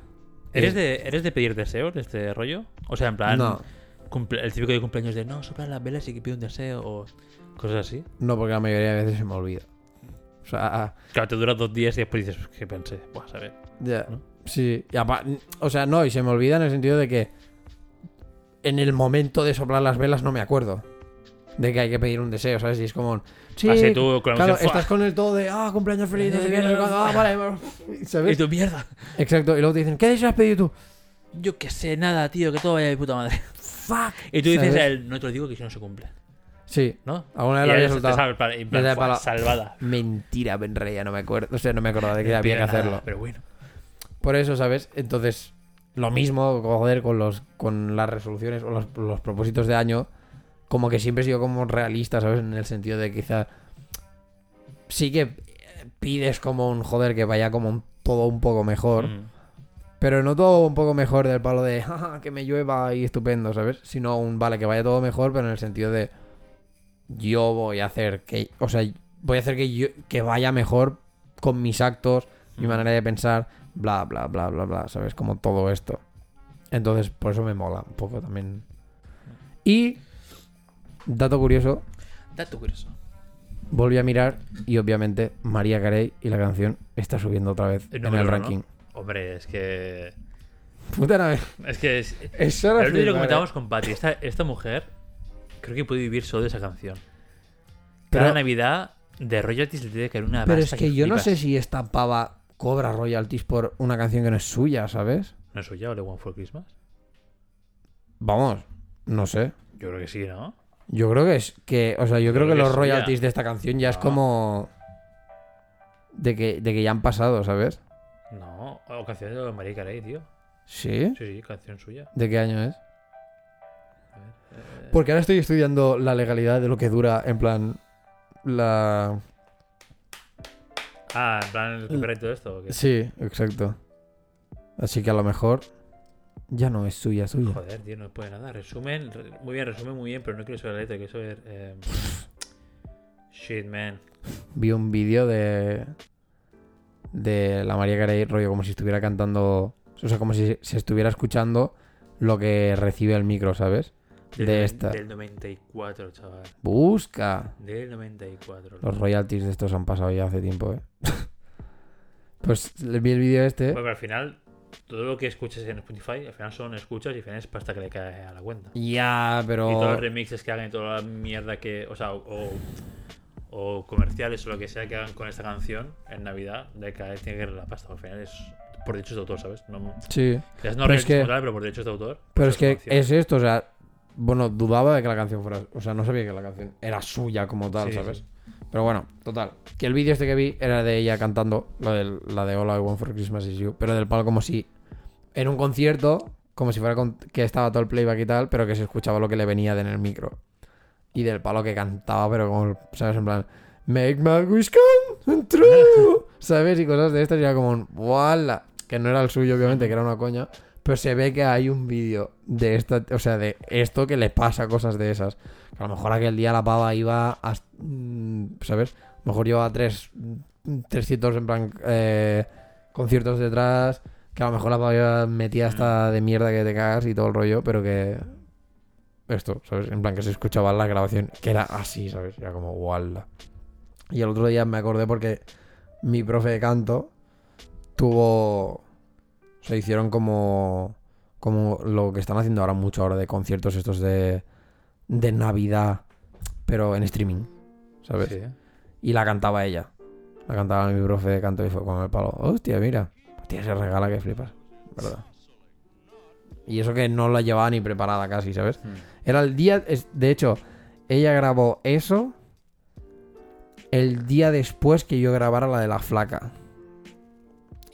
¿Eres de, ¿Eres de pedir deseos de este rollo? O sea, en plan. No, cumple- el típico de cumpleaños de no, soplar las velas y que pide un deseo o cosas así. no, porque la mayoría de veces se me olvida. O sea, ah, Claro, te dura dos días y después dices, ¿qué pensé? Buah, a ver. ya. ¿No? Sí, y apa- o sea, no, y se me olvida en el sentido de que en el momento de soplar las velas no me acuerdo de que hay que pedir un deseo, ¿sabes? Y es como, sí, Así tú con la claro, emoción, estás con el todo de, ah, cumpleaños feliz, no sé qué, ah, vale, (laughs) vale", (laughs) ¡Y ¿sabes? tu mierda! Exacto, y luego te dicen, ¿qué deseo has pedido tú? Yo que sé, nada, tío, que todo vaya de puta madre. Fuck. Y tú dices, ¿Sabes? a él, no te lo digo que si no se cumple. Sí, ¿No? alguna vez lo había soltado. plan- en plan, Desde "Fua, pala- salvada. Mentira, Ben Rey, ya no me acuerdo. O sea, no me acordaba de que había que Nada, hacerlo. Pero bueno. Por eso, ¿sabes? Entonces, lo mismo, joder, con los con las resoluciones o los, los propósitos de año, como que siempre he sido como realista, ¿sabes? En el sentido de quizá sí que pides como un joder que vaya como un- todo un poco mejor, Mm. pero no todo un poco mejor del palo de "Jaja, (laughs) que me llueva y estupendo, ¿sabes? Sino un vale que vaya todo mejor, pero en el sentido de yo voy a hacer que, o sea, voy a hacer que yo que vaya mejor con mis actos, mi manera de pensar, bla, bla, bla, bla, bla, ¿sabes? Como todo esto. Entonces, por eso me mola un poco también. Y, dato curioso, Dato curioso. volví a mirar y obviamente María Carey y la canción está subiendo otra vez en el ranking. Hombre, es que. Puta. Es que. Es... Eso El era otro día lo comentábamos eh. con Patty. Esta, esta mujer creo que puede vivir solo de esa canción. Pero- Cada Navidad de royalties le tiene que caer una Pero es que yo no sé si esta pava cobra royalties por una canción que no es suya, ¿sabes? ¿No es suya o de One for Christmas? Vamos, no sé. Yo creo que sí, ¿no? Yo creo que es que, o sea, yo creo, Creo que, que los es royalties suya. de esta canción ya es Ah. como de que, de que ya han pasado, ¿sabes? No, o canción de María Carey, tío. ¿Sí? Sí, sí, canción suya. ¿De qué año es? Porque ahora estoy estudiando la legalidad de lo que dura, en plan, la... Ah, en plan el copyright todo esto. ¿o qué? Sí, exacto. Así que a lo mejor ya no es suya, suya. Joder, tío, no puede nada. Resumen, re- muy bien, resumen muy bien, pero no quiero saber la letra, quiero saber. eh, Shit, man. Vi un vídeo de de la María Carey, rollo como si estuviera cantando, o sea, como si se estuviera escuchando lo que recibe el micro, ¿sabes? Del, De esta. Del 94, chaval. Busca. Del 94. Los royalties de estos han pasado ya hace tiempo, ¿eh? (laughs) pues vi el vídeo este. Bueno, pero al final, todo lo que escuches en Spotify, al final son escuchas y al final es pasta que le cae a la cuenta. Ya, pero... Y todos los remixes que hagan y toda la mierda que. O sea, o, o comerciales o lo que sea que hagan con esta canción en Navidad, de cada vez tiene que ir la pasta. Al final es por derechos de autor, ¿sabes? No, Sí. quizás no Pero es que- pero por derechos de autor. Pero es que es esto, o sea, bueno, dudaba de que la canción fuera, o sea, no sabía que la canción era suya como tal, Sí, ¿sabes? sí. Pero bueno, total, que el vídeo este que vi era de ella cantando, la, del, la de All I Want for Christmas is You, pero del palo como si en un concierto, como si fuera con- que estaba todo el playback y tal, pero que se escuchaba lo que le venía de en el micro. Y del palo que cantaba, pero como, ¿sabes? En plan, Make my wish come true, (laughs) ¿sabes? Y cosas de estas, y era como un, ¡Wala! Que no era el suyo, obviamente, que era una coña. Pero se ve que hay un vídeo de esta, o sea, de esto que le pasa cosas de esas. Que a lo mejor aquel día la pava iba a, mm, ¿sabes? A lo mejor llevaba tres, 300 en plan eh, conciertos detrás. Que a lo mejor la pava iba metida hasta de mierda que te cagas y todo el rollo, pero que esto, ¿sabes? En plan que se escuchaba la grabación, que era así, ¿sabes? Era como, guala. Y el otro día me acordé porque mi profe de canto tuvo. Se hicieron como. Como lo que están haciendo ahora mucho ahora de conciertos estos de. de Navidad, pero en streaming, ¿sabes? Sí. Y la cantaba ella. La cantaba mi profe de canto y fue con el palo. Hostia, mira. Hostia, se regala que flipas. ¿Verdad? Y eso que no la llevaba ni preparada casi, ¿sabes? Mm. Era el día. De hecho, ella grabó eso el día después que yo grabara la de la flaca.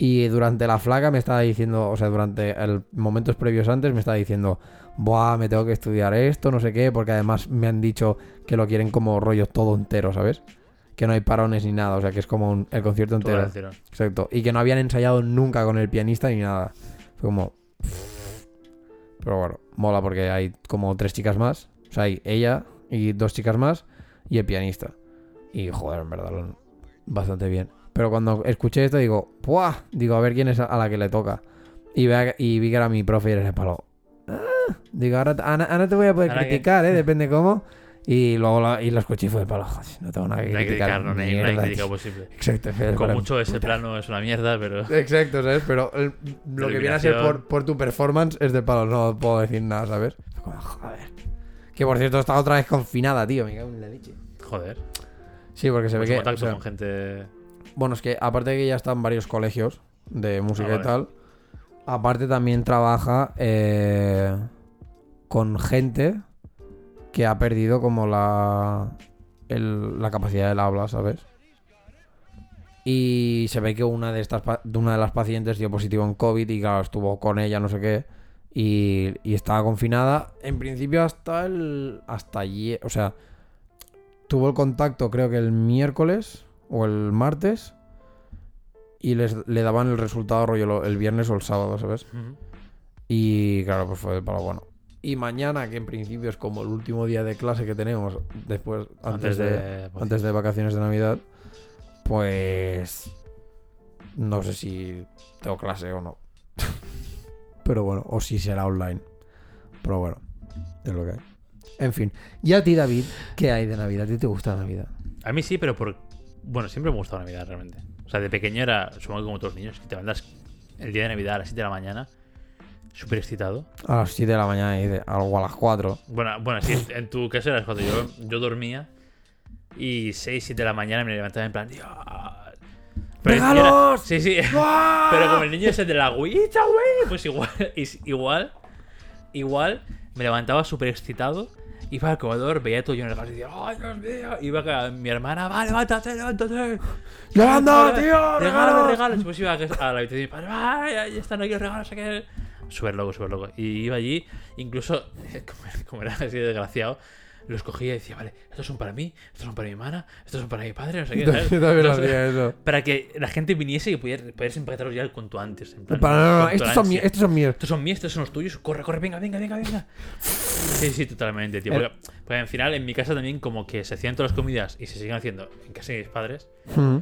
Y durante la flaca me estaba diciendo, o sea, durante el momentos previos antes me estaba diciendo, Buah, me tengo que estudiar esto, no sé qué, porque además me han dicho que lo quieren como rollo todo entero, ¿sabes? Que no hay parones ni nada, o sea, que es como un- el concierto entero. el. Exacto. Y que no habían ensayado nunca con el pianista ni nada. Fue como, Pero bueno, mola porque hay como tres chicas más. O sea, hay ella y dos chicas más y el pianista. Y joder, en verdad, bastante bien. Pero cuando escuché esto digo, ¡puah! Digo, a ver quién es a la que le toca. Y, vea- y vi que era mi profe y era ese palo. "Ah". Digo, ahora, ahora- ahora te voy a poder Ahora que- criticar, ¿eh? Depende cómo. Y luego la, y lo escuché y fue el palo. No tengo nada que No hay que criticar. no, hay, no crítica tío". posible. Exacto. Con mucho ese plano es una mierda, pero. (laughs) Exacto, ¿sabes? Pero el- lo que viene a ser por, por tu performance es de palo, no puedo decir nada, ¿sabes? Como, joder. Que por cierto está otra vez confinada, tío, me cago en la leche. Joder. Sí, porque se ve que... contacto o sea, con gente. Bueno, es que aparte de que ya está en varios colegios de música Ah, y tal, aparte también trabaja eh, con gente que ha perdido como la, el- la capacidad del habla, ¿sabes? Y se ve que una de estas una de las pacientes dio positivo en COVID y claro, estuvo con ella, no sé qué, y, y estaba confinada. En principio hasta el. hasta ayer. O sea, tuvo el contacto creo que el miércoles o el martes. Y les, le daban el resultado rollo lo- el viernes o el sábado, ¿sabes? Y claro, pues fue para bueno. Y mañana, que en principio es como el último día de clase que tenemos, después, antes, de, pues, antes de vacaciones de Navidad, pues no sé si tengo clase o no. (laughs) Pero bueno, o si será online. Pero bueno, es lo que hay. En fin. Y a ti, David, ¿qué hay de Navidad? ¿A ti te gusta Navidad? A mí sí, pero por. Bueno, siempre me gustado la Navidad realmente. O sea, de pequeño era, supongo que como todos los niños, que te mandas el día de Navidad a las 7 de la mañana, súper excitado. A las 7 de la mañana y de, algo a las 4. Bueno, bueno, sí, en tu caso era cuando yo, yo dormía y 6, 7 de la mañana me levantaba en plan. "Dios". Pero era- ¡Regalos! Sí, sí. Pero como el niño ese de la agüita, güey, pues igual, (laughs) igual, igual, me levantaba súper excitado. Iba al comedor, veía todo lleno de regalos y decía, ¡ay, Dios mío! Iba mi hermana, ¡va, levántate, levántate! ¡Levanta, tío! ¡Regálame ¡Regalos! regalos! Después iba a la habitación de mi padre, ¡ay, están aquí los regalos! sé qué". Súper loco, súper loco. Y iba allí, incluso, (laughs) como, era así de desgraciado, los cogía y decía, vale, estos son para mí, estos son para mi hermana, estos son para mi padre, no sé qué. (laughs) Yo también lo hacía eso. Para que la gente viniese y pudiera, pudieras empaquetarlos ya cuanto antes. En plan, Para, no, no, no, estos son, ansia. estos son míos. Estos son míos, estos son los tuyos. Corre, corre, venga, venga, venga, venga. Sí, sí, totalmente, tío. Porque, porque al final, en mi casa también, como que se hacían todas las comidas y se siguen haciendo en casa de mis padres, Mm.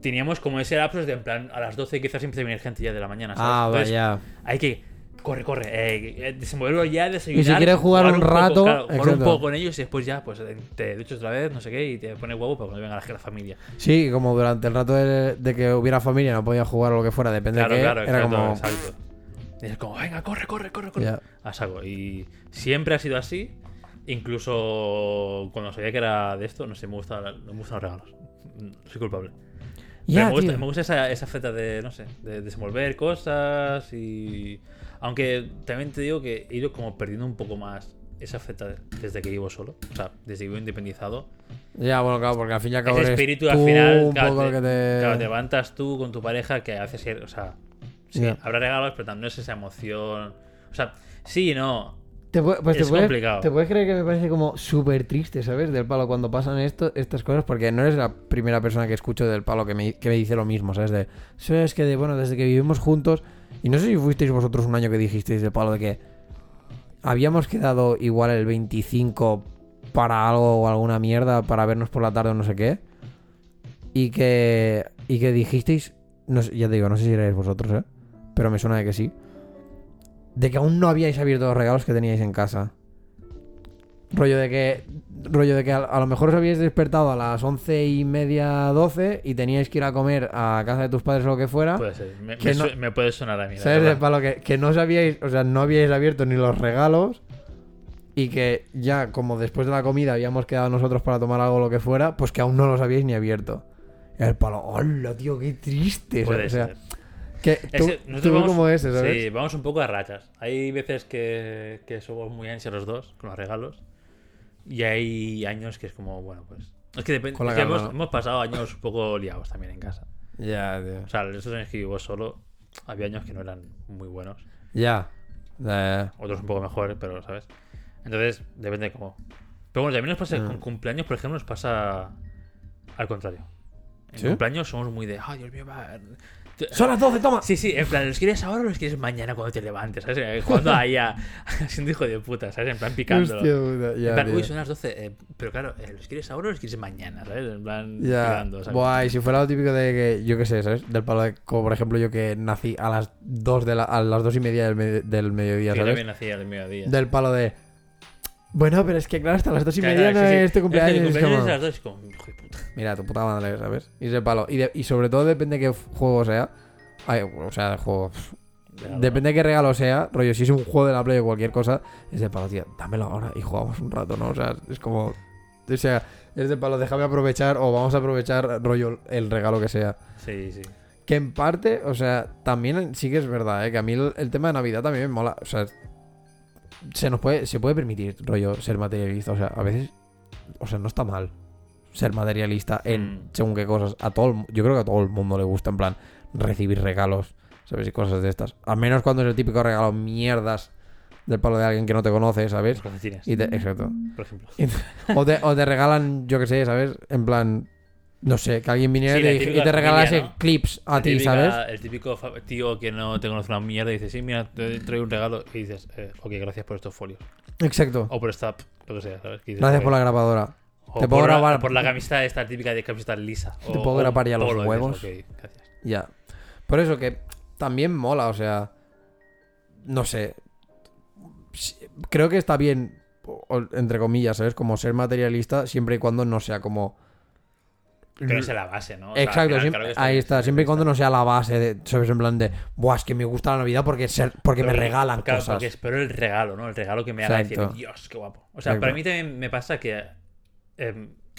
teníamos como ese lapsus de en plan, a las 12 quizás empieza a venir gente ya de la mañana. ¿sabes? Ah, Entonces, vaya. Hay que. Corre, corre. Eh, eh, desenvolverlo ya, desayunar. Y si quieres jugar un poco, rato, claro, jugar un poco con ellos y después ya, pues te duchas otra vez, no sé qué, y te pones huevo para cuando venga la, la familia. Sí, como durante el rato de, de que hubiera familia no podía jugar o lo que fuera, depende Claro, de qué, claro, era exacto, como... exacto. Y es como, venga, corre, corre, corre, corre. Ya. A saco. Y siempre ha sido así. Incluso cuando sabía que era de esto, no sé, me, gusta, me gustan los regalos. Soy culpable. Ya, me gusta, me gusta esa, esa feta de, no sé, de desenvolver cosas y... Aunque también te digo que he ido como perdiendo un poco más esa feta desde que vivo solo. O sea, desde que vivo independizado. Ya, bueno, claro, porque al fin y al cabo Ese espíritu tú al final, un claro, te, que te... claro, te levantas tú con tu pareja que hace ser, o sea, sí, Ya. habrá regalos, pero también no es esa emoción. O sea, sí y no. Te pu- pues te Es puedes, complicado. te puedes creer que me parece como súper triste, ¿sabes? Del palo cuando pasan esto, estas cosas, porque no eres la primera persona que escucho del palo que me, que me dice lo mismo, ¿sabes? De, "Sí, es que, de, bueno, desde que vivimos juntos, y no sé si fuisteis vosotros un año que dijisteis del palo de que habíamos quedado igual el 25 para algo o alguna mierda, para vernos por la tarde o no sé qué, y que, y que dijisteis, no ya te digo, no sé si erais vosotros, ¿eh? Pero me suena de que sí de que aún no habíais abierto los regalos que teníais en casa. Rollo de que. Rollo de que a, a lo mejor os habíais despertado a las once y media, doce y teníais que ir a comer a casa de tus padres o lo que fuera. Puede ser. Me, Que me no- me puede sonar a mí. ¿Sabes? Verdad. palo que, que no sabíais, o sea, no habíais abierto ni los regalos. Y que ya, como después de la comida habíamos quedado nosotros para tomar algo o lo que fuera, pues que aún no los habíais ni abierto. El palo, hola, tío, qué triste. Puede o sea, ser. que Es tú, que tú nosotros vamos, como ese, ¿sabes? Sí, vamos un poco a rachas. Hay veces que, que somos muy ansias los dos con los regalos. Y hay años que es como, bueno, pues. Es que depende. Es que hemos, hemos pasado años un poco liados también en casa. Ya, tío. O sea, estos años que vivo solo, había años que no eran muy buenos. Ya. Ya. Otros un poco mejores, pero, ¿sabes? Entonces, depende de cómo. Pero bueno, también nos pasa Mm. con cumpleaños, por ejemplo, nos pasa al contrario. En ¿Sí? cumpleaños somos muy de, ay, Dios mío, va, Son las 12, toma. Sí, sí, en plan, ¿los quieres ahora o los quieres mañana cuando te levantes? ¿Sabes? Eh, Jugando ahí a. (laughs) siendo hijo de puta, ¿sabes? En plan, picándolo. Hostia puta, ya, en plan, uy, son las 12. eh, pero claro, eh, ¿los quieres ahora o los quieres mañana? ¿Sabes? En plan, Ya. picando, ¿sabes? Buah, y si fuera lo típico de que, yo qué sé, ¿sabes? Del palo de, como por ejemplo yo que nací a las 2 de la, a las dos y media del, me- del mediodía, Yo ¿sabes? también hacía el mediodía. Del palo de. Bueno, pero es que claro, hasta las dos y Claro, media claro, no sí, sí. es este cumpleaños. Es que es cumpleaños como, es a las 2 y como, hijo de puta. Mira, tu puta madre, ¿sabes? Y ese palo. Y, de- y sobre todo depende de qué juego sea. Ay, o sea, el juego. Depende de qué regalo sea. Rollo, si es un juego de la Play o cualquier cosa, es de palo, tío, dámelo ahora y jugamos un rato, ¿no? O sea, es como. O sea, es de palo, déjame aprovechar o vamos a aprovechar, rollo, el regalo que sea. Sí, sí. Que en parte, o sea, también sí que es verdad, ¿eh? Que a mí el, el tema de Navidad también me mola. O sea, se nos puede, se puede permitir, rollo, ser materialista. O sea, a veces, o sea, no está mal ser materialista en Mm. según qué cosas. A todo, el- yo creo que a todo el mundo le gusta, en plan, recibir regalos, ¿sabes? Y cosas de estas. Al menos cuando es el típico regalo mierdas del palo de alguien que no te conoce, ¿sabes? Los calcetines, Y te- exacto. por ejemplo. O te, o te regalan, yo qué sé, ¿sabes? En plan, no sé, que alguien viniera Sí, y la te- y típica te regalase familia, ¿no? clips a La ti, ¿sabes? El típico tío que no te conoce una mierda y dice, sí, mira, te traigo un regalo. Y dices, eh, ok, gracias por estos folios. Exacto. O por esta, lo que sea, ¿sabes? Dices, Gracias por la grabadora. O te puedo por la- grabar- por la camiseta esta típica de camiseta lisa. O, Te puedo un ya los huevos. "Ok, gracias". Ya. Por eso que también mola, o sea. No sé. Creo que está bien, entre comillas, ¿sabes? Como ser materialista siempre y cuando no sea como. Que no sea la base, ¿no? O sea, Exacto, final, siempre- claro ahí bien, está, siempre y cuando no sea la base de, ¿sabes? En plan de, buah, es que me gusta la Navidad porque, porque me Pero- regalan claro, cosas. Porque espero el regalo, ¿no? El regalo que me haga decir. Dios, qué guapo. O sea, Exacto. para mí también me pasa que.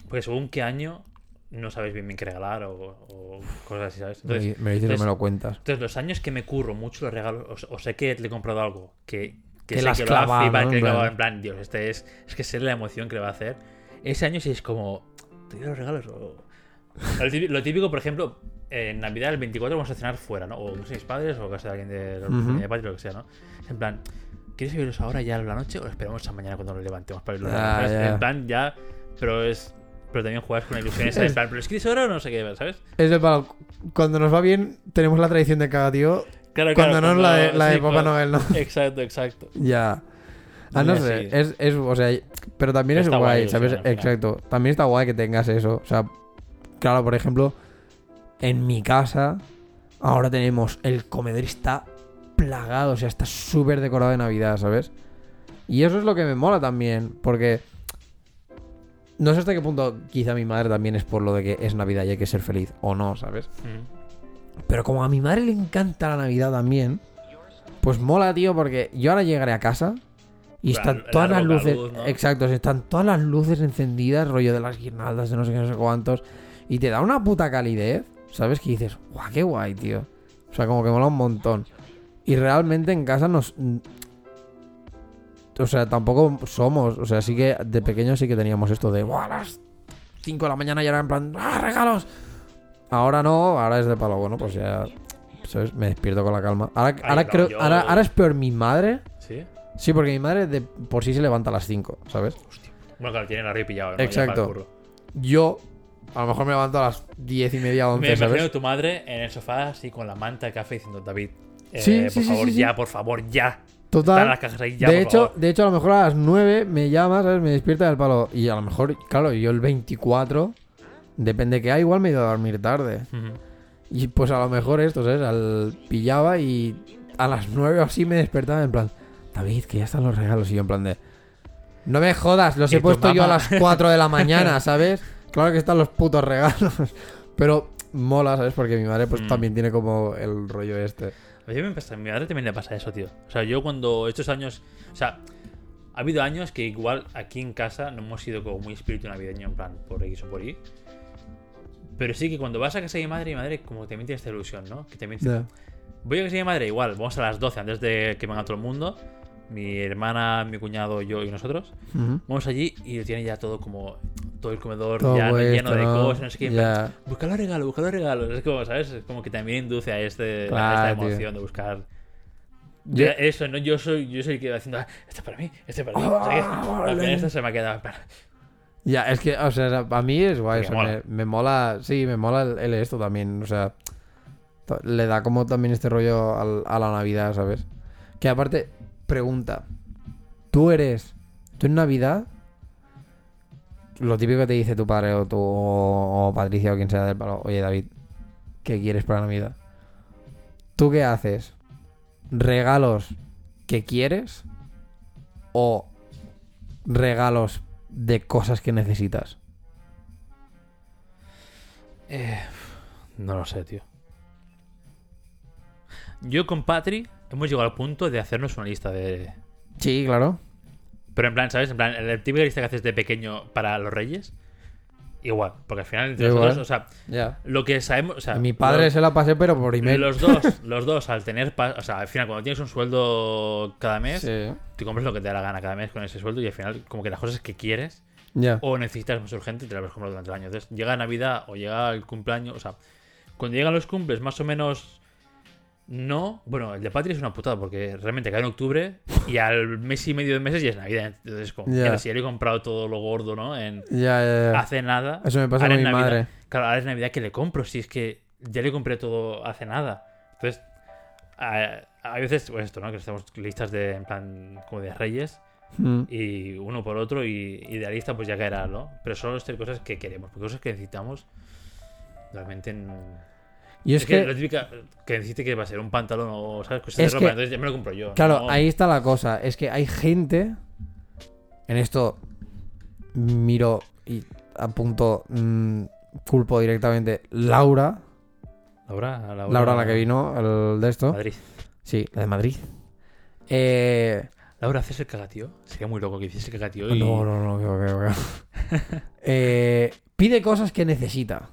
porque según qué año no sabes bien bien qué regalar o, o cosas así, ¿sabes? Me, Entonces, me dices entonces- o me lo cuentas. entonces, los años que me curro mucho los regalos, o, o sé que le he comprado algo que, que, Que sé la has que lo va a flipar, ¿no? que En clavado, en plan, Dios, este es. Es que sé la emoción que le va a hacer. Ese año sí es como. ¿Te doy los regalos? O... (laughs) Lo típico, lo típico, por ejemplo, en Navidad el 24 vamos a cenar fuera, ¿no? O no sé, mis padres o casa de alguien de la Ujú. familia de lo que sea, ¿no? En plan, ¿quieres verlos ahora ya a la noche o lo esperamos a mañana cuando nos levantemos para verlos? Ah, ya. En plan, ya. Pero es. Pero también juegas con la ilusión esa, en plan, ¿pero los quieres ahora o no sé qué? ¿Sabes? Es de palo. Cuando nos va bien, tenemos la tradición de cada tío. Claro, Cuando no es la de, la de sí, Papá cuando- Noel, ¿no? Exacto, exacto. Ya. Ah, no sé. sí. Es, es, o sea, pero también es Está guay, guay, o ¿sabes? Exacto. También está guay que tengas eso. O sea, claro, por ejemplo, en mi casa, ahora tenemos el comedor está plagado, o sea, está súper decorado de Navidad, ¿sabes? Y eso es lo que me mola también, porque no sé hasta qué punto quizá mi madre también es por lo de que es Navidad y hay que ser feliz, o no, ¿sabes? Mm. Pero como a mi madre le encanta la Navidad también, pues mola, tío, porque yo ahora llegaré a casa y están todas las luces. luz, ¿no? Exacto, están todas las luces encendidas, rollo de las guirnaldas, de no sé qué, no sé cuántos. Y te da una puta calidez, ¿sabes? Que dices, guau, qué guay, tío. O sea, como que mola un montón. Y realmente en casa nos. O sea, tampoco somos. O sea, sí que de pequeños sí que teníamos esto de, guau, a las 5 de la mañana ya era en plan, ¡ah, regalos! Ahora no, ahora es de palo. Bueno, pues ya. ¿Sabes? Me despierto con la calma. Ahora, Ay, ahora no, creo. yo- Ahora, ahora es peor mi madre. ¿Sí? Sí, porque mi madre de por sí se levanta a las 5, ¿sabes? Bueno, claro, tienen arriba pillado, Exacto. Yo, a lo mejor me levanto a las 10 y media, 11, Me imagino ¿sabes? tu madre en el sofá, así con la manta de café, diciendo, David, eh, Sí, por sí, favor, sí, ya, por favor, ya. Total. las cajas ahí, ya, de hecho, favor. de hecho, a lo mejor a las 9 me llama, ¿sabes? Me despierta del palo. Y a lo mejor, claro, yo el 24, depende que hay, igual me he ido a dormir tarde. Y pues a lo mejor esto, ¿sabes? Al pillaba y a las 9 o así me despertaba en plan, David, que ya están los regalos. Y yo en plan de, no me jodas, los ¿Y he puesto yo a las 4 de la mañana, (laughs) ¿sabes? Claro que están los putos regalos. (laughs) Pero mola, ¿sabes? Porque mi madre pues Mm. también tiene como el rollo este. A mí me pasa, a mi madre también le pasa eso, tío. O sea, yo cuando estos años. O sea, ha habido años que igual aquí en casa no hemos sido como muy espíritu navideño, en plan, por X o por Y. Pero sí que cuando vas a casa de mi madre, mi madre como que también tiene esta ilusión, ¿no? Que también dice, Voy a casa de mi madre, igual, vamos a las 12 antes de que venga todo el mundo. Mi hermana, mi cuñado, yo y nosotros. Ujú. Vamos allí y lo tiene ya todo como. Todo el comedor Todo ya puesto, lleno de cosas, no sé qué. en Ya. plan, Busca los regalos, busca los regalos. Es como, ¿sabes? Es como que también induce a, este, a Claro, esta tío. emoción de buscar. Yo- Eso, ¿no? Yo soy, yo soy el que va haciendo. "Ah, Este para mí, este para mí. Ah, o sea que, esto se me ha quedado. plan, Ya, es que, o sea, a mí es guay. Me o sea, mola. Me, me mola, sí, me mola el, el esto también. O sea, le da como también este rollo al- a la Navidad, ¿sabes? Que aparte, pregunta, ¿tú eres, tú en Navidad, lo típico que te dice tu padre o tu o Patricia o quien sea del palo, oye David, ¿qué quieres para Navidad? ¿Tú qué haces? ¿Regalos que quieres o regalos de cosas que necesitas? No lo sé, tío. Yo con Patri hemos llegado al punto de hacernos una lista de. Sí, claro. Pero en plan, ¿sabes? En plan, la típica lista que haces de pequeño para los reyes. Igual, porque al final entre Igual. nosotros, o sea, Ya. lo que sabemos. O sea, mi padre los, se la pasé, pero por email. los dos, los dos, al tener. O sea, al final, cuando tienes un sueldo cada mes, Sí. te compras lo que te da la gana cada mes con ese sueldo y al final, como que las cosas que quieres Ya. o necesitas más urgente, te las puedes comprar durante el año. Entonces, llega Navidad o llega el cumpleaños, o sea, cuando llegan los cumples, más o menos. No, bueno, el de Patria es una putada porque realmente cae en octubre y al mes y medio de meses ya es Navidad. Entonces, como, mierda, si ya le he comprado todo lo gordo, ¿no? En, ya. hace nada. Eso me pasa ahora con mi Navidad- madre. Claro, ahora es Navidad que le compro, si es que ya le compré todo hace nada. Entonces, a, a veces, pues esto, ¿no? Que estamos listas de, en plan, como de reyes Mm. y uno por otro y idealista pues ya caerá, ¿no? Pero solo estas cosas que queremos, porque cosas que necesitamos realmente... n- Y es, es que, que, lo típica que necesite que va a ser un pantalón o, ¿sabes? Cosas Es de ropa, que- entonces ya me lo compro yo. claro, ¿no? ahí está la cosa. Es que hay gente. En esto miro y apunto. mm, culpo directamente. Laura. Laura, Laura, Laura, la que vino, el de esto. Madrid. Sí, la de Madrid. Eh, Laura, ¿haces el cagatío? Sería muy loco que hiciese el cagatío y... No, no, no, creo, creo. (laughs) Eh, pide cosas que necesita.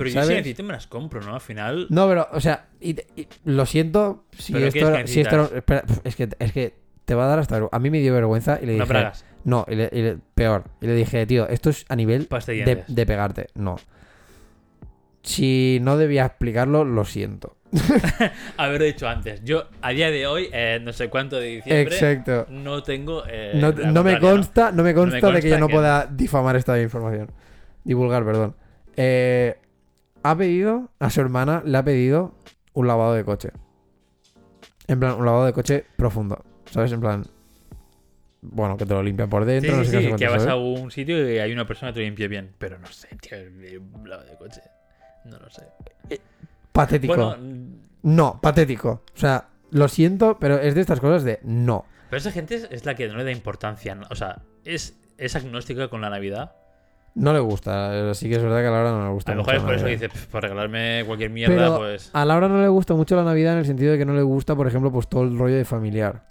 Pero yo ¿sabes? si necesito me las compro, ¿no? Al final... No, pero, o sea, y te- y lo siento. Si ¿Pero qué esto, es si esto espera, es, que, es que te va a dar hasta. A mí me dio vergüenza y le No dije. bragas. No, y le- y le- peor. Y le dije, tío, esto es a nivel de pegarte. No. Si no debía explicarlo, lo siento. (laughs) (laughs) Haberlo dicho antes. Yo, a día de hoy, eh, no sé cuánto de diciembre, Exacto. no tengo... eh, No, no me consta, no me consta, de que yo no que- pueda difamar esta información. Divulgar, perdón. Eh, ha pedido, a su hermana le ha pedido un lavado de coche. En plan, un lavado de coche profundo. ¿Sabes? En plan. Bueno, que te lo limpia por Sí, dentro, sí, qué, sí, que vas a un sitio y hay una persona que te lo limpia bien. Pero no sé, tío, el lado de coche. No lo sé. Patético. Bueno, mm, No, patético. O sea, lo siento, pero es de estas cosas de no. pero esa gente es- la que no le da importancia. O sea, es, es agnóstica con la Navidad. No le gusta. Sí que es verdad que a Laura no le gusta. A lo mejor es por eso que dice, "Pff, por regalarme cualquier mierda, Pero pues. a Laura no le gusta mucho la Navidad en el sentido de que no le gusta, por ejemplo, pues todo el rollo de familiar.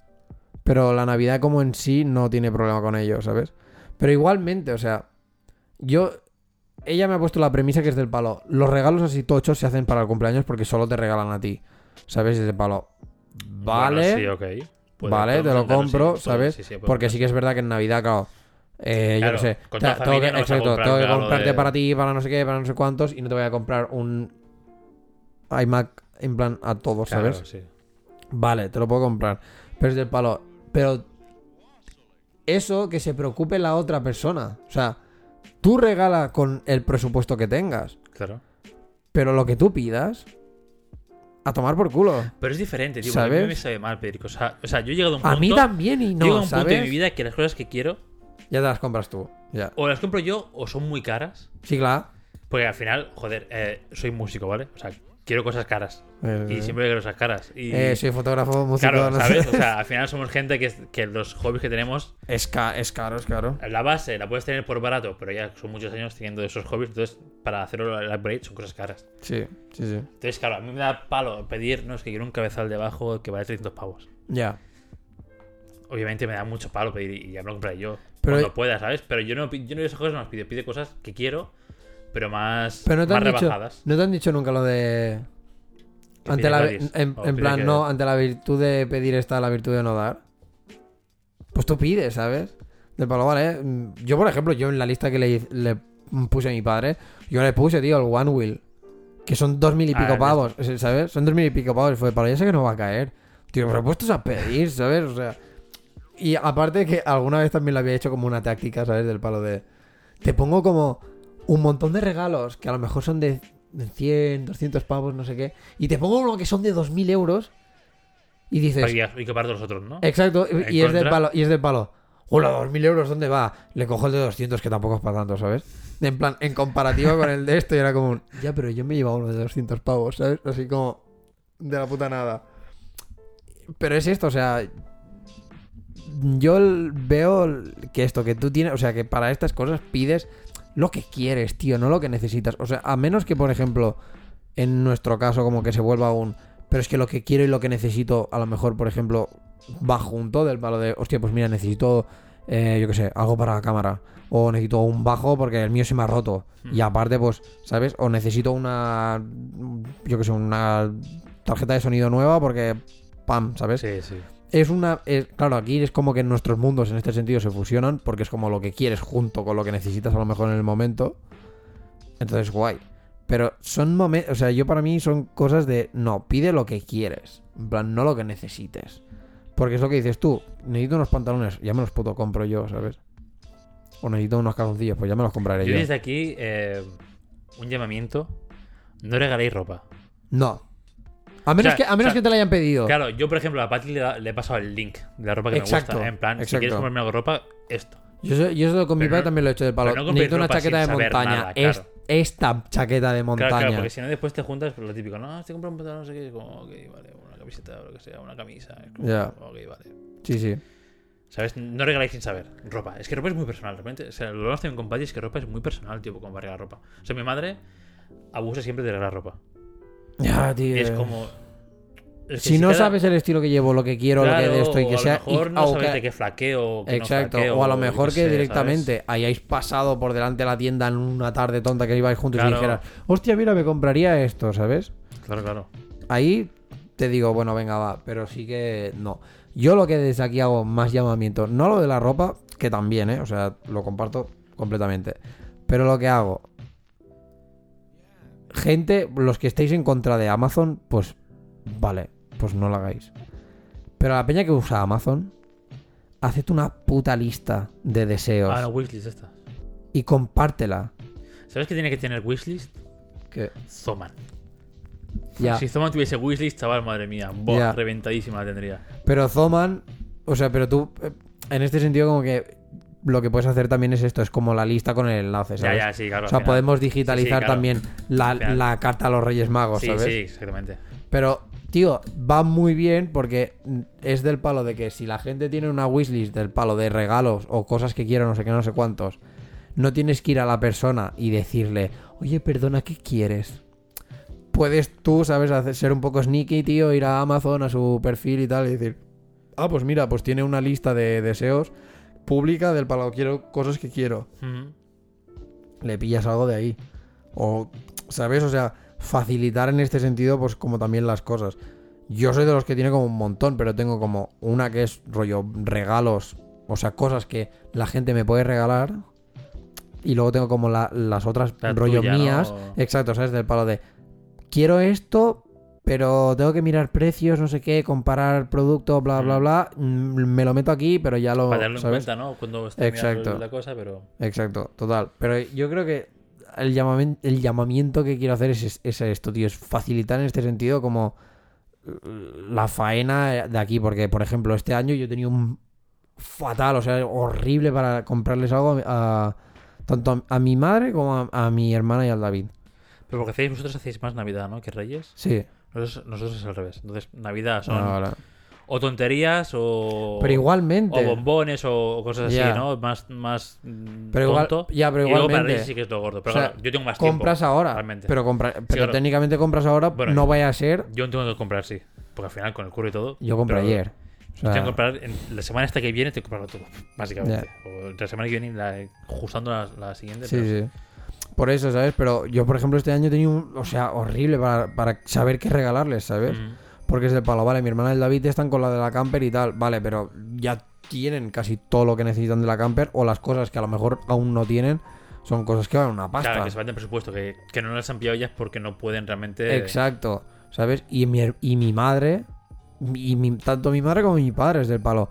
Pero la Navidad como en sí no tiene problema con ello, ¿sabes? Pero igualmente, o sea, yo... Ella me ha puesto la premisa que es del palo. Los regalos así tochos se hacen para el cumpleaños porque solo te regalan a ti. ¿Sabes? Es de palo. Vale. Bueno, sí, vale, te lo compro, sí, ¿sabes? sí, Porque sí que es verdad que en Navidad, claro. Eh, Claro, yo qué sé. con toda tengo que, no exacto, comprar tengo que comprarte de- para ti, para no sé qué, para no sé cuántos. Y no te voy a comprar un iMac en plan a todos, Claro, ¿sabes? sí. Vale, te lo puedo comprar. Pero es del palo. Pero eso que se preocupe la otra persona. O sea, tú regala con el presupuesto que tengas. Claro. Pero lo que tú pidas, a tomar por culo. Pero es diferente, tío. porque A ¿Sabes? mí me sabe mal pedir cosas. O sea, yo he llegado a un punto. A mí también y Llego a no, un punto ¿sabes? de mi vida que las cosas que quiero Ya te las compras tú. Ya. o las compro yo o son muy caras. Sí, claro. Porque al final, joder, eh, soy músico, ¿vale? O sea, quiero cosas caras. Eh, Y siempre quiero cosas caras. Y, eh, soy fotógrafo, músico. claro, ¿sabes? O sea, (laughs) al final somos gente que los hobbies que tenemos, Es, ca- es caro, es caro. la base la puedes tener por barato, pero ya son muchos años teniendo esos hobbies. Entonces, para hacerlo el upgrade son cosas caras. Sí, sí, sí. Entonces, claro, a mí me da palo pedir, no, es que quiero un cabezal debajo que vale 300 pavos. Ya. Obviamente me da mucho palo pedir y ya me lo compraré yo. Pero- cuando pueda, ¿sabes? Pero yo no, yo no esas cosas no las pido. Pide cosas que quiero, pero más, Pero no te, más han dicho, rebajadas. no te han dicho nunca lo de. Ante la, en, en plan, que- no, ante la virtud de pedir está la virtud de no dar. Pues tú pides, ¿sabes? Del palo, vale. Yo, por ejemplo, yo en la lista que le, le puse a mi padre, yo le puse, tío, el One Wheel. Que son dos mil y Ah, pico pavos, ¿sabes? Son dos mil y pico pavos. Fue, palo, ya sé que no va a caer. Tío, pero puestos a pedir, ¿sabes? O sea. Y aparte que alguna vez también lo había hecho como una táctica, ¿sabes? Del palo de. Te pongo como un montón de regalos que a lo mejor son de 100, 200 pavos, no sé qué. Y te pongo uno que son de 2.000 euros. Y dices, Y que los otros, ¿no? exacto, y- es del palo, y es del palo. Hola, 2.000 euros, ¿dónde va? Le cojo el de 200, que tampoco es para tanto, ¿sabes? En plan, en comparativa con el de esto, y era como un, ya, pero yo me llevaba uno de 200 pavos, ¿sabes? Así como, de la puta nada. Pero es esto, o sea, yo veo que esto, que tú tienes, o sea, que para estas cosas pides lo que quieres, tío, no lo que necesitas. O sea, a menos que, por ejemplo, en nuestro caso, como que se vuelva un. Pero es que lo que quiero y lo que necesito, a lo mejor, por ejemplo, va junto del palo de, hostia, pues mira, necesito, eh, yo qué sé, algo para la cámara. O necesito un bajo porque el mío se me ha roto. Y aparte, pues, ¿sabes? O necesito una, yo qué sé, una tarjeta de sonido nueva porque, pam, ¿sabes? Sí, sí. Es una. es- claro, aquí es como que nuestros mundos en este sentido se fusionan porque es como lo que quieres junto con lo que necesitas a lo mejor en el momento. Entonces, guay. Pero son momentos. O sea, yo para mí son cosas de. No, pide lo que quieres. En plan, no lo que necesites. Porque es lo que dices tú. Necesito unos pantalones. Ya me los puto compro yo, ¿sabes? O necesito unos calzoncillos. Pues ya me los compraré Yo yo. desde aquí, eh, un llamamiento. No regaléis ropa. No. A menos, O sea, que, a menos o sea, que te la hayan pedido. Claro, yo por ejemplo a Pati le, da- le he pasado el link de la ropa que Exacto, me gusta. En plan, si exacto. quieres comprarme algo de ropa, esto. Yo, eso- yo eso con mi Pero padre no- también lo he hecho del palo. no Necesito una chaqueta de montaña. nada, Es- claro. esta chaqueta de montaña. Claro, claro, porque si no después te juntas por lo típico. No, te compro un pantalón, no sé qué. es Como, ok, vale, una camiseta o lo que sea, una camisa. es como, Ya. Ok, vale. Sí, sí. ¿Sabes? No regaláis sin saber. Ropa. Es que ropa es muy personal, realmente. O sea, lo que también con Patty es que ropa es muy personal, tipo, como para regalar ropa. O sea, mi madre abusa siempre de regalar ropa. Ya, tío. Y es como. es que Si no sabes el estilo que llevo, lo que quiero, lo que de esto y o que a sea. lo mejor y- no o que- qué flaqueo. que no Exacto. flaqueo, o a lo mejor que sé, directamente hayáis pasado por delante de la tienda en una tarde tonta que ibais juntos y dijeras, hostia, mira, me compraría esto. ¿sabes? Claro, claro. Ahí te digo, bueno, venga, va, pero sí que no. Yo lo que desde aquí hago más llamamiento, no lo de la ropa, que también, ¿eh? O sea, lo comparto completamente. Pero lo que hago, gente, los que estéis en contra de Amazon, pues vale, pues no lo hagáis. Pero a la peña que usa Amazon, haced una puta lista de deseos Ah, no, wishlist esta. y compártela. ¿Sabes qué tiene que tener wishlist? Que Zoman. ya. Si Zoman tuviese wishlist, chaval, madre mía. Ya. reventadísima la tendría. Pero Zoman, o sea, pero tú, eh, en este sentido, como que lo que puedes hacer también es esto, es como la lista con el enlace, Ya, ¿sabes? ya, sí, claro. o sea, final. podemos digitalizar Sí, sí, claro. también la, carta a los Reyes Magos, Sí, ¿sabes? sí, exactamente. Pero, tío, va muy bien porque es del palo de que si la gente tiene una wishlist del palo de regalos o cosas que quiera, no sé qué, no sé cuántos, no tienes que ir a la persona y decirle, oye, perdona, ¿qué quieres? Puedes tú, ¿sabes? Hacer, ser un poco sneaky, tío, ir a Amazon, a su perfil y tal, y decir, ah, pues mira, pues tiene una lista de deseos pública del palo, quiero cosas que quiero le pillas algo de ahí. O, ¿sabes? O sea, facilitar en este sentido, pues como también las cosas. Yo soy de los que tiene como un montón, pero tengo como una que es rollo regalos, o sea, cosas que la gente me puede regalar. Y luego tengo como la- las otras La rollo tuya, ¿no? mías. Exacto, ¿sabes? Del palo de quiero esto, pero tengo que mirar precios, no sé qué, comparar producto, bla, bla, Mm. bla. Mm, Me lo meto aquí, pero ya lo. Para tenerlo en cuenta, ¿no? Cuando esté mirando Exacto. la cosa, pero. Exacto, total. Pero yo creo que el, llamamen- el llamamiento que quiero hacer es, es esto, tío. Es facilitar en este sentido como la faena de aquí. Porque, por ejemplo, este año yo he tenido un fatal, o sea, horrible para comprarles algo a, tanto a, a mi madre como a, a mi hermana y al David. Pero porque hacéis, vosotros hacéis más Navidad, ¿no? Que Reyes. Sí. Nosotros, nosotros es al revés. Entonces, Navidad son ahora. o tonterías o. Pero igualmente. O bombones o, cosas así, ¿no? Más, más Pero igual- tonto. ya, pero y luego para igualmente. Sí que es lo gordo. Pero O sea, claro, yo tengo más tiempo. compras ahora. realmente. Pero, compra- pero claro. técnicamente compras ahora Bueno, no vaya a ser. Yo tengo que comprar, sí. Porque al final, con el curro y todo. Yo compré pero ayer. O sea, Tengo que comprar. En la semana esta que viene, tengo que comprarlo todo. Básicamente. O la semana que viene, la, ajustando la, la siguiente. Sí, pero- sí. Por eso, ¿sabes? Pero yo, por ejemplo, este año he tenido un. O sea, horrible para, para saber qué regalarles, ¿sabes? Mm. Porque es del palo, vale, mi hermana y el David están con la de la camper y tal, vale, pero ya tienen casi todo lo que necesitan de la camper o las cosas que a lo mejor aún no tienen son cosas que van una pasta. Claro, que se van de presupuesto, que, que no las han pillado ellas porque no pueden realmente. Exacto, ¿sabes? Y mi, y mi madre, y mi- tanto mi madre como mi padre es del palo.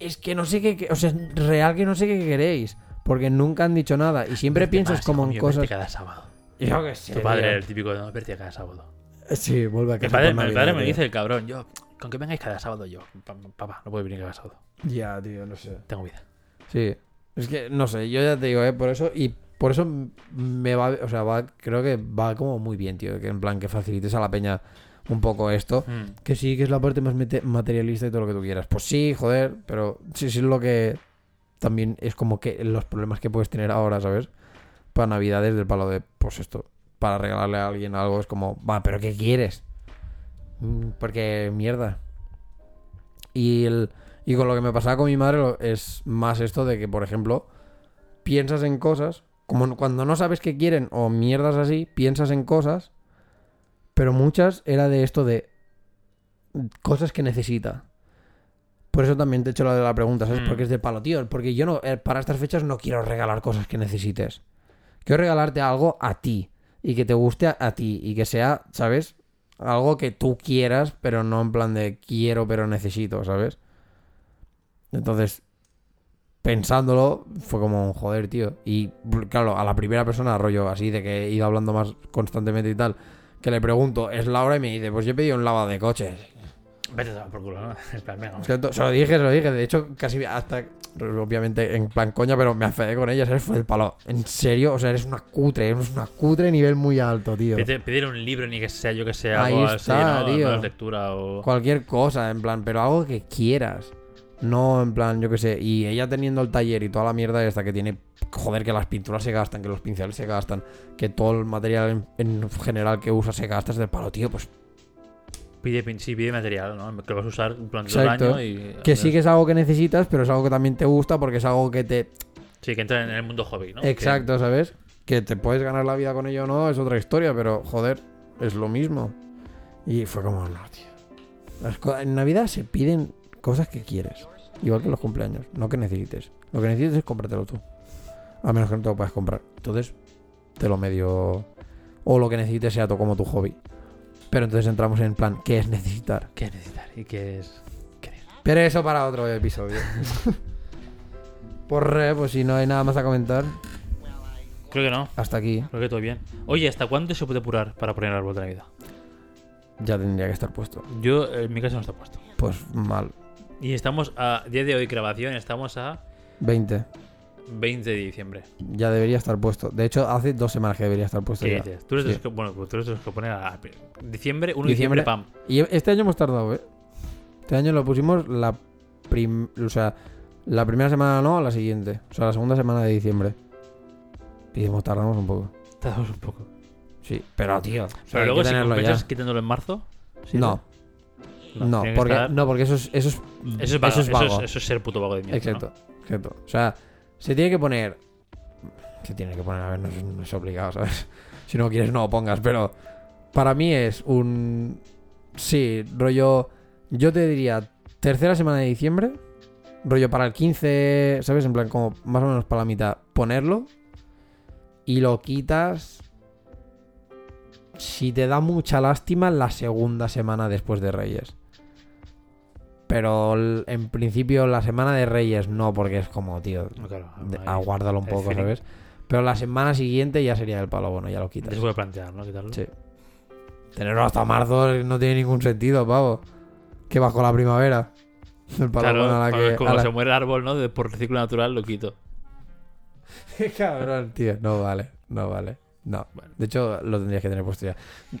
Es que no sé qué, qué- o sea, es real que no sé qué queréis, porque nunca han dicho nada y siempre piensas más, como en mío, cosas... cada sábado. Yo qué sé. Tu padre, tío. el típico de no verte cada sábado. Sí, vuelve a Mi casa. padre, mi padre me dice el cabrón, yo, con que vengáis cada sábado, yo, "Pa- papá, no puedo venir cada sábado. Ya, tío, no sé. Tengo vida. Sí. Es que, no sé, yo ya te digo, ¿eh? Por eso, y por eso me va, o sea, va, creo que va como muy bien, tío. Que en plan, que facilites a la peña un poco esto. Mm. Que sí, que es la parte más materialista y todo lo que tú quieras. Pues sí, joder, pero sí, sí es lo que también es como que los problemas que puedes tener ahora, ¿sabes? Para Navidades del palo de, pues esto, para regalarle a alguien algo es como, va, pero ¿qué quieres? Mm, Porque mierda. Y, el, y con lo que me pasaba con mi madre es más esto de que, por ejemplo, piensas en cosas, como cuando no sabes qué quieren o mierdas así, piensas en cosas, pero muchas era de esto de cosas que necesita. Por eso también te he hecho la de la pregunta, ¿sabes? Mm. Porque es de palo, tío. Porque yo no, eh, para estas fechas no quiero regalar cosas que necesites. Quiero regalarte algo a ti. Y que te guste a, a ti. Y que sea, ¿sabes? Algo que tú quieras, pero no en plan de quiero, pero necesito, ¿sabes? Entonces, pensándolo, fue como un joder, tío. Y claro, a la primera persona, rollo así, de que he ido hablando más constantemente y tal, que le pregunto, es Laura y me dice, pues yo he pedido un lavado de coches. Vete a por culo, ¿no? (laughs) En plan, venga, se lo dije, se lo dije. De hecho, casi hasta, obviamente, en plan coña, pero me afedé con ella, ¿sabes? Fue el palo. En serio, o sea, eres una cutre, eres una cutre nivel muy alto, tío. Pedir, pedir un libro, ni que sea yo que sea Ahí algo así, está, ¿no? tío. Lectura o... Cualquier cosa, en plan, pero algo que quieras. No, en plan, yo qué sé. Y ella teniendo el taller y toda la mierda esta que tiene. Joder, que las pinturas se gastan, que los pinceles se gastan, que todo el material en, en general que usa se gasta es del palo, tío. Pues Pide, sí, pide material, ¿no? Que vas a usar durante todo el año y... que sí que es algo que necesitas, pero es algo que también te gusta porque es algo que te. Sí, que entra en el mundo hobby, ¿no? Exacto, ¿sabes? Que te puedes ganar la vida con ello o no, es otra historia, pero joder, es lo mismo. Y fue como, no, tío. En Navidad se piden cosas que quieres. Igual que los cumpleaños, no que necesites. Lo que necesites es cómpratelo tú. A menos que no te lo puedas comprar. Entonces, te lo medio. O lo que necesites sea como tu hobby. Pero entonces entramos en plan, ¿qué es necesitar? ¿Qué es necesitar? ¿Y qué es...? querer? Pero eso para otro episodio. (laughs) Por re, pues si no hay nada más a comentar, Creo que no. hasta aquí Creo que todo bien. Oye, ¿hasta cuándo se puede apurar para poner el árbol de Navidad? ya tendría que estar puesto. Yo, en mi casa no está puesto. Pues mal. Y estamos a día de hoy grabación, estamos a 20. 20 de diciembre. Ya debería estar puesto. De hecho, hace dos semanas que debería estar puesto ¿Qué ya. dices? Tú eres Sí. los que, bueno, pues tú eres que pone a diciembre, 1 de diciembre, Diciembre. pam. Y este año hemos tardado, ¿eh? Este año lo pusimos la prim... O sea, la primera semana no, la siguiente. O sea, la segunda semana de diciembre. Y hemos tardamos un poco. Tardamos un poco. Sí, pero tío. o sea, Pero luego si compensas quitándolo en marzo. ¿sí? No, no, porque, estar- no, porque eso es, eso es, Eso es vago. Eso es vago. Eso es, ser puto vago de mierda. Exacto, exacto. O sea, se tiene que poner. Se tiene que poner, a ver, no es, obligado, ¿sabes? (laughs) Si no quieres, no lo pongas, pero para mí es un. Sí, rollo. Yo te diría tercera semana de diciembre, rollo para el 15, ¿sabes? En plan, como más o menos para la mitad, ponerlo y lo quitas. Si te da mucha lástima, la segunda semana después de Reyes. Pero en principio la semana de Reyes no, porque es como, tío. Claro, de- aguárdalo un poco. ¿sabes? Pero la semana siguiente ya sería el palo bueno, ya lo quitas. se puede plantear, ¿no? Quitarlo. Sí. Tenerlo hasta marzo no tiene ningún sentido, pavo. Que bajo la primavera. El palo Claro, bueno a la que. como a la- se muere el árbol, ¿no? Por ciclo natural lo quito. (laughs) Cabrón, tío. No vale, no vale. No. Bueno. De hecho, lo tendrías que tener puesto ya.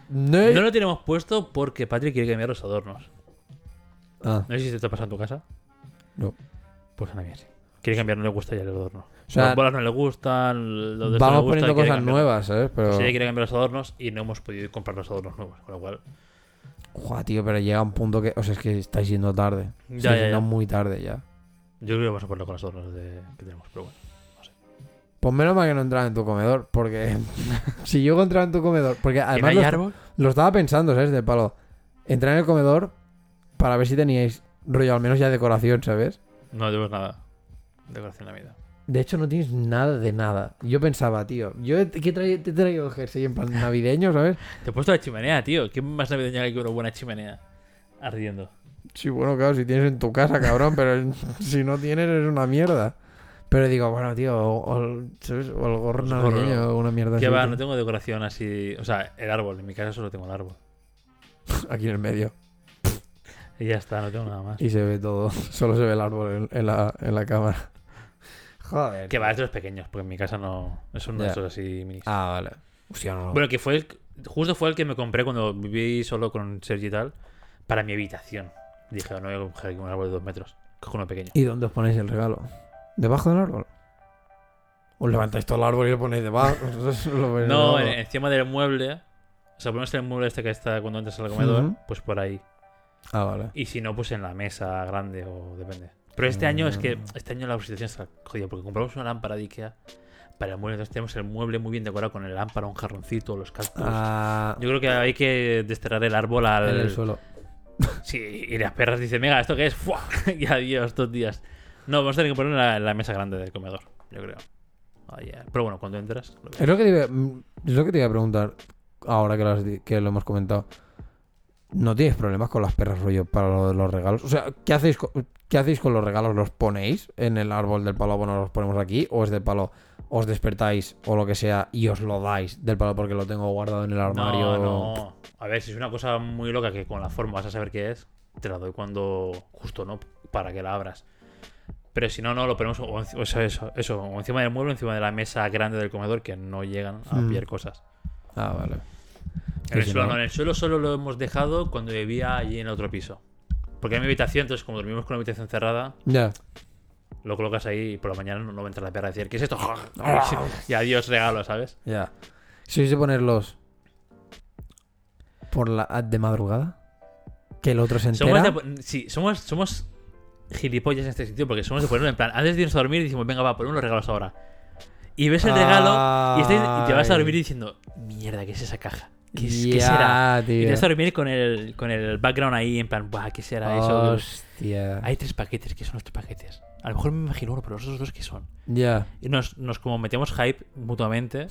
No lo tenemos puesto porque Patrick quiere cambiar los adornos. Ah, No sé si te está pasando en tu casa. no. Pues a nadie sí. Quiere cambiar, no le gusta ya el adorno. O sea, Las bolas no le gustan, de no le vamos gusta, poniendo cosas cambiar. nuevas, ¿sabes? Pero. Sí, quiere cambiar los adornos y no hemos podido comprar los adornos nuevos. Con lo cual, Joder, tío, pero llega un punto que. O sea, es que estáis yendo tarde. Ya, Estáis ya, ya. muy tarde ya. yo creo que vamos a ponerlo con los adornos de- que tenemos. Pero bueno. Pues menos mal que no entraba en tu comedor, porque (laughs) si yo entraba en tu comedor, porque ¿Que no además hay lo, árbol? lo estaba pensando, ¿sabes? De palo. Entrar en el comedor para ver si teníais rollo, al menos ya decoración, ¿sabes? No tenemos nada. Decoración de Navidad. De hecho, no tienes nada de nada. Yo pensaba, tío, yo que he traído- te he traído el jersey en plan navideño, ¿sabes? Te he puesto la chimenea, tío. ¿Qué más navideña que una buena chimenea? Ardiendo. Sí, bueno, claro, si tienes en tu casa, cabrón, pero (laughs) si no tienes es una mierda. Pero digo, bueno, tío, o, o- ¿sabes? o el gorro navideño o una mierda Que así. va, tío. no tengo decoración así. O sea, el árbol. En mi casa solo tengo el árbol. (laughs) Aquí en el medio. Y ya está, no tengo nada más. Y se ve todo. (laughs) Solo se ve el árbol en, en la, en la cámara. Joder. Que va, es de los pequeños, porque en mi casa no. Es uno de esos así minis. Ah, vale. Hostia, no. Bueno, que fue el. Justo fue el que me compré cuando viví solo con Sergi y tal. Para mi habitación. Dije, no voy a coger aquí un árbol de dos metros. Cojo uno pequeño. ¿Y dónde os ponéis el regalo? ¿Debajo del árbol? ¿Os levantáis todo el árbol y lo ponéis debajo? (laughs) Lo ponéis No, en- encima del mueble. O sea, ponemos el mueble este que está cuando entras al comedor. Pues por ahí. Ah, vale. Y si no, pues en la mesa grande o depende. Pero este año es que. Este año la situación está jodida porque compramos una lámpara de Ikea para el mueble. Entonces tenemos el mueble muy bien decorado con el lámpara, un jarroncito, los cactus. Ah, Yo creo que hay que desterrar el árbol al. en el suelo. Sí, y las perras dicen, venga, ¿esto qué es? (laughs) ¡Fua! y adiós, dos días. No, vamos a tener que ponerlo en la, en la mesa grande del comedor, yo creo. Pero bueno, cuando entras, lo. Es lo que te iba, es lo que te iba a preguntar ahora que lo, has di- que lo hemos comentado. ¿No tienes problemas con las perras rollo para lo de los regalos? O sea, ¿qué hacéis, co- ¿qué hacéis con los regalos? ¿Los ponéis en el árbol del palo? Bueno, los ponemos aquí. ¿O es del palo? ¿Os despertáis o lo que sea y os lo dais del palo porque lo tengo guardado en el armario? No, no. A ver, si es una cosa muy loca que con la forma vas a saber qué es, te la doy cuando justo, ¿no? Para que la abras. Pero si no, no, lo ponemos o, enci- o sea, eso, eso, o encima del mueble encima de la mesa grande del comedor que no llegan a Mm. pillar cosas. Ah, vale. En el, suelo, no. en el suelo solo lo hemos dejado cuando vivía allí en el otro piso. Porque en mi habitación, entonces como dormimos con la habitación cerrada, Ya. lo colocas ahí y por la mañana no, no va a entrar la perra a decir, ¿qué es esto? (laughs) (laughs) y adiós regalo, ¿sabes? Ya. ¿Sois de ponerlos por la de madrugada? Que el otro se entera. Somos de, sí, somos, somos gilipollas en este sitio porque somos de ponerlo en plan, antes de irnos a dormir decimos, venga, va, ponemos los regalos ahora. Y ves el regalo y, y te vas a dormir diciendo, mierda, ¿qué es esa caja? ¿Qué, será? Y tío. te vas a dormir con el, con el background ahí en plan, Buah, ¿qué será eso? Hostia. Hay tres paquetes, ¿qué son los tres paquetes? A lo mejor me imagino uno, pero los otros dos, ¿qué son? Ya. Y nos, nos como metemos hype mutuamente.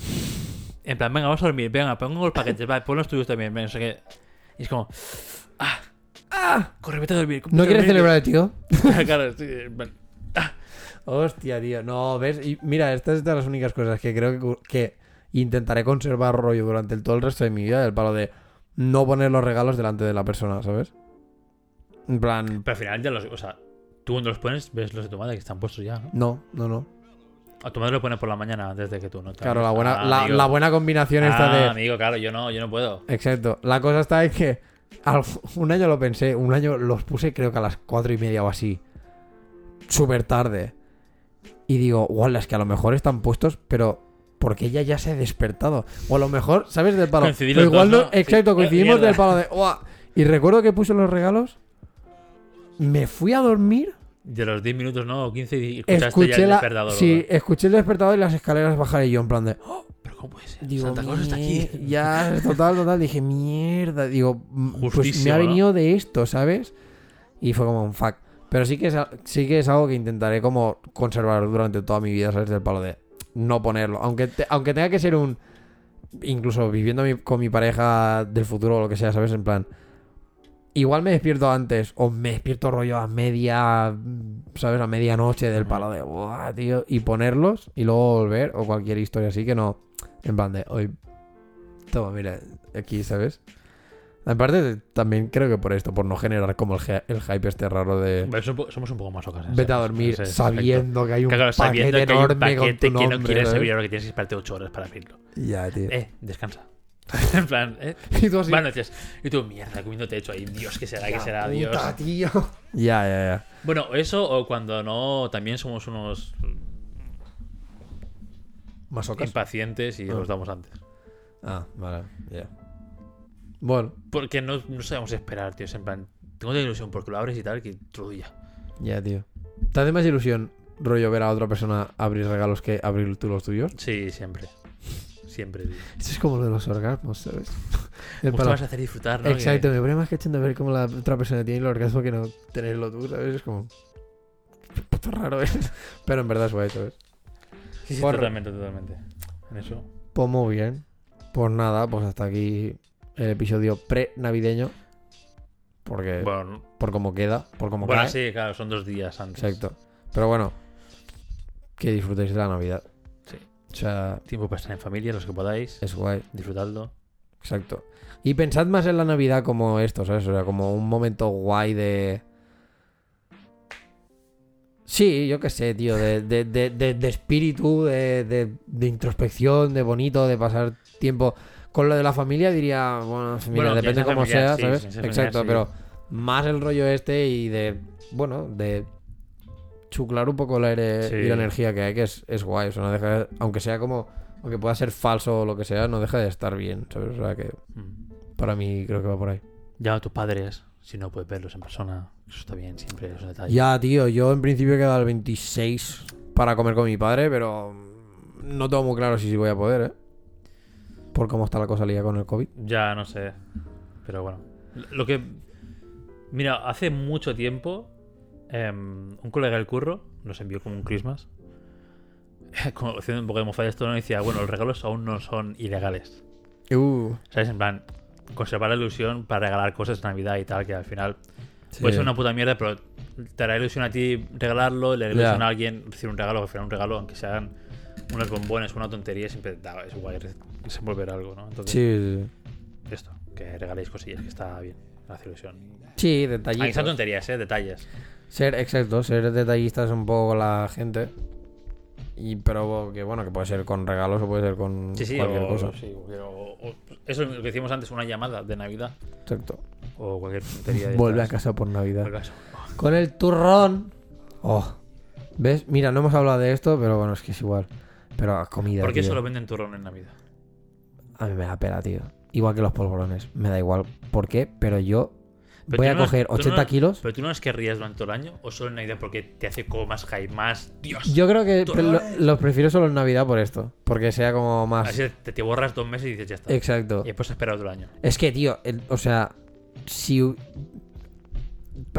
En plan, venga, vamos a dormir, venga, pongo los paquetes, va, pon los tuyos también, ven, no sé qué. Y es como, ah, ah, corre, vete a dormir. ¿No quieres celebrar el tío? (laughs) claro, sí, plan, Hostia, tío. No, ¿ves? Y mira, esta es de las únicas cosas que creo que, que intentaré conservar rollo durante el- todo el resto de mi vida. El palo de no poner los regalos delante de la persona, ¿sabes? En plan, Pero al final ya los, o sea, tú cuando los pones, ves los de tu madre que están puestos ya, ¿no? no, no, no. A tu madre lo pone por la mañana antes de que tú no te Claro, la buena, Ah, la, la buena combinación Ah, de... amigo, claro, yo no, yo no puedo. Exacto. La cosa está en que al- un año lo pensé, un año los puse creo que a las cuatro y media o así. Súper tarde. Y digo, guau, es que a lo mejor están puestos, pero porque ella ya se ha despertado. O a lo mejor, ¿sabes del palo? Coincidí Pero los igual dos, no, ¿no? exacto, Sí. coincidimos Mierda. del palo de, guau. Y recuerdo que puse los regalos, me fui a dormir, De los 10 minutos, ¿no? O 15 y escuchaste ya escuché el la, despertador. sí, escuché el despertador y las escaleras bajar y yo en plan de, ¿no? Pero ¿cómo puede ser? Digo, Santa Claus está aquí. "Mie- Ya, total, total. Dije, mierda. Digo, mm, pues me ha ¿no? venido de esto, ¿sabes? Y fue como un fuck. Pero sí que, es, sí que es algo que intentaré como conservar durante toda mi vida, ¿sabes? Del palo de no ponerlo. Aunque, te- aunque tenga que ser un... Incluso viviendo mi- con mi pareja del futuro o lo que sea, ¿sabes? En plan... Igual me despierto antes o me despierto rollo a media, ¿sabes? A medianoche del palo de, "Buah, tío, y ponerlos y luego volver o cualquier historia así que no, en plan de, hoy, toma, mira, aquí, ¿sabes? En parte también creo que por esto, por no generar como el, el hype este raro de, Bueno, somos- un poco más ocas. vete a dormir sabiendo que hay un Claro, paquete que hay un enorme con paquete tu que no nombre, quieres ¿sabes? abrir ahora que tienes que esperarte 8 horas para abrirlo. Ya, tío. Eh, descansa. (laughs) en plan, eh. y tú así, Buenas noches. Y tú, mierda, comiendo techo ahí. Dios, ¿qué será? ¿Qué "La será? puta, Dios. tío. Ya, ya, ya. Bueno, eso o cuando no, también somos unos ¿Más ocas? impacientes y Ah. los damos antes. Ah, vale, ya. Bueno, Porque no, no sabemos esperar, tío. Es en plan, tengo de ilusión porque lo abres y tal, que todo ya. ya, tío. ¿Te hace más ilusión rollo ver a otra persona abrir regalos que abrir tú los tuyos? Sí, siempre. Siempre, tío. Esto es como lo de los orgasmos, ¿sabes? El vas a hacer disfrutar, ¿no? Exacto, Que- me pone más cachando ver cómo la otra persona tiene el orgasmo que no tenerlo tú, ¿sabes? Es como. Puto raro, ¿eh? (laughs) Pero en verdad es guay, ¿sabes? Sí, sí, Por- totalmente, totalmente. En eso. Pues muy bien. Pues nada, pues hasta aquí el episodio pre-navideño. Porque. Bueno, Por cómo queda, por cómo bueno cae. sí, claro, son dos días antes. Exacto. Pero bueno. que disfrutéis de la Navidad. Sí. O sea, Tiempo para estar en familia, los que podáis. es guay. Disfrutadlo. Exacto. Y pensad más en la Navidad como esto, ¿sabes? O sea, como un momento guay de. Sí, yo qué sé, tío, de, de, de, de- de espíritu, de, de, de introspección, de bonito, de pasar tiempo. Con lo de la familia diría, bueno, mira, Bueno, depende ya cómo familiar, sea, sí, ¿sabes? Exacto, pero más el rollo este y de, bueno, de chuclar un poco el aire Sí. y la energía que hay, que es, es guay. O sea, no deja de- aunque sea como, aunque pueda ser falso o lo que sea, no deja de estar bien, ¿sabes? O sea, que Mm. para mí creo que va por ahí. Llama a tus padres, si no puedes verlos en persona. Eso está bien, siempre es un detalle. Ya, tío, yo en principio he quedado el 26 para comer con mi padre, pero no tengo muy claro si sí voy a poder, ¿eh? Por cómo está la cosa liada con el COVID. Ya, no sé. Pero bueno. Lo que. Mira, hace mucho tiempo. em, un colega del curro nos envió como un Christmas. (laughs) como haciendo un poco de mofa de esto, ¿no? Y decía, bueno, los regalos aún no son ilegales. Uh, ¿Sabes? En plan, conservar la ilusión para regalar cosas en Navidad y tal, que al final sí. puede ser una puta mierda, pero te hará ilusión a ti regalarlo, le hará ilusión Ya. a alguien recibir un regalo, que al final un regalo, aunque sean unos bombones, una tontería, siempre da, es guay desenvolver algo, ¿no? Entonces, Sí, sí. esto, que regaléis cosillas, que está bien, hace ilusión. Sí, Aunque sean detallitos. tonterías, ¿eh? Detalles. Ser, exacto, ser detallistas un poco con la gente. Y, pero que bueno, que puede ser con regalos o puede ser con Sí, sí, cualquier o, cosa. sí, o- eso es lo que decíamos antes, una llamada de Navidad Exacto. o cualquier tontería de Vuelve a casa por Navidad. Con el turrón. Oh. ¿Ves? Mira, no hemos hablado de esto, pero bueno, es que es igual. Pero comida. ¿Por qué tío. solo venden turrón en Navidad? A mí me da pena, tío. Igual que los polvorones. Me da igual por qué, pero yo Pero voy a no- coger tú 80 no- kilos. ¿Pero tú no las querrías durante todo el año o solo en Navidad porque te hace como más high, más Dios? Yo creo que lo- los prefiero solo en Navidad por esto. Porque sea como más. Así te, te borras dos meses y dices ya está. Exacto. Y después esperar otro año. Es que, tío, el- o sea, si.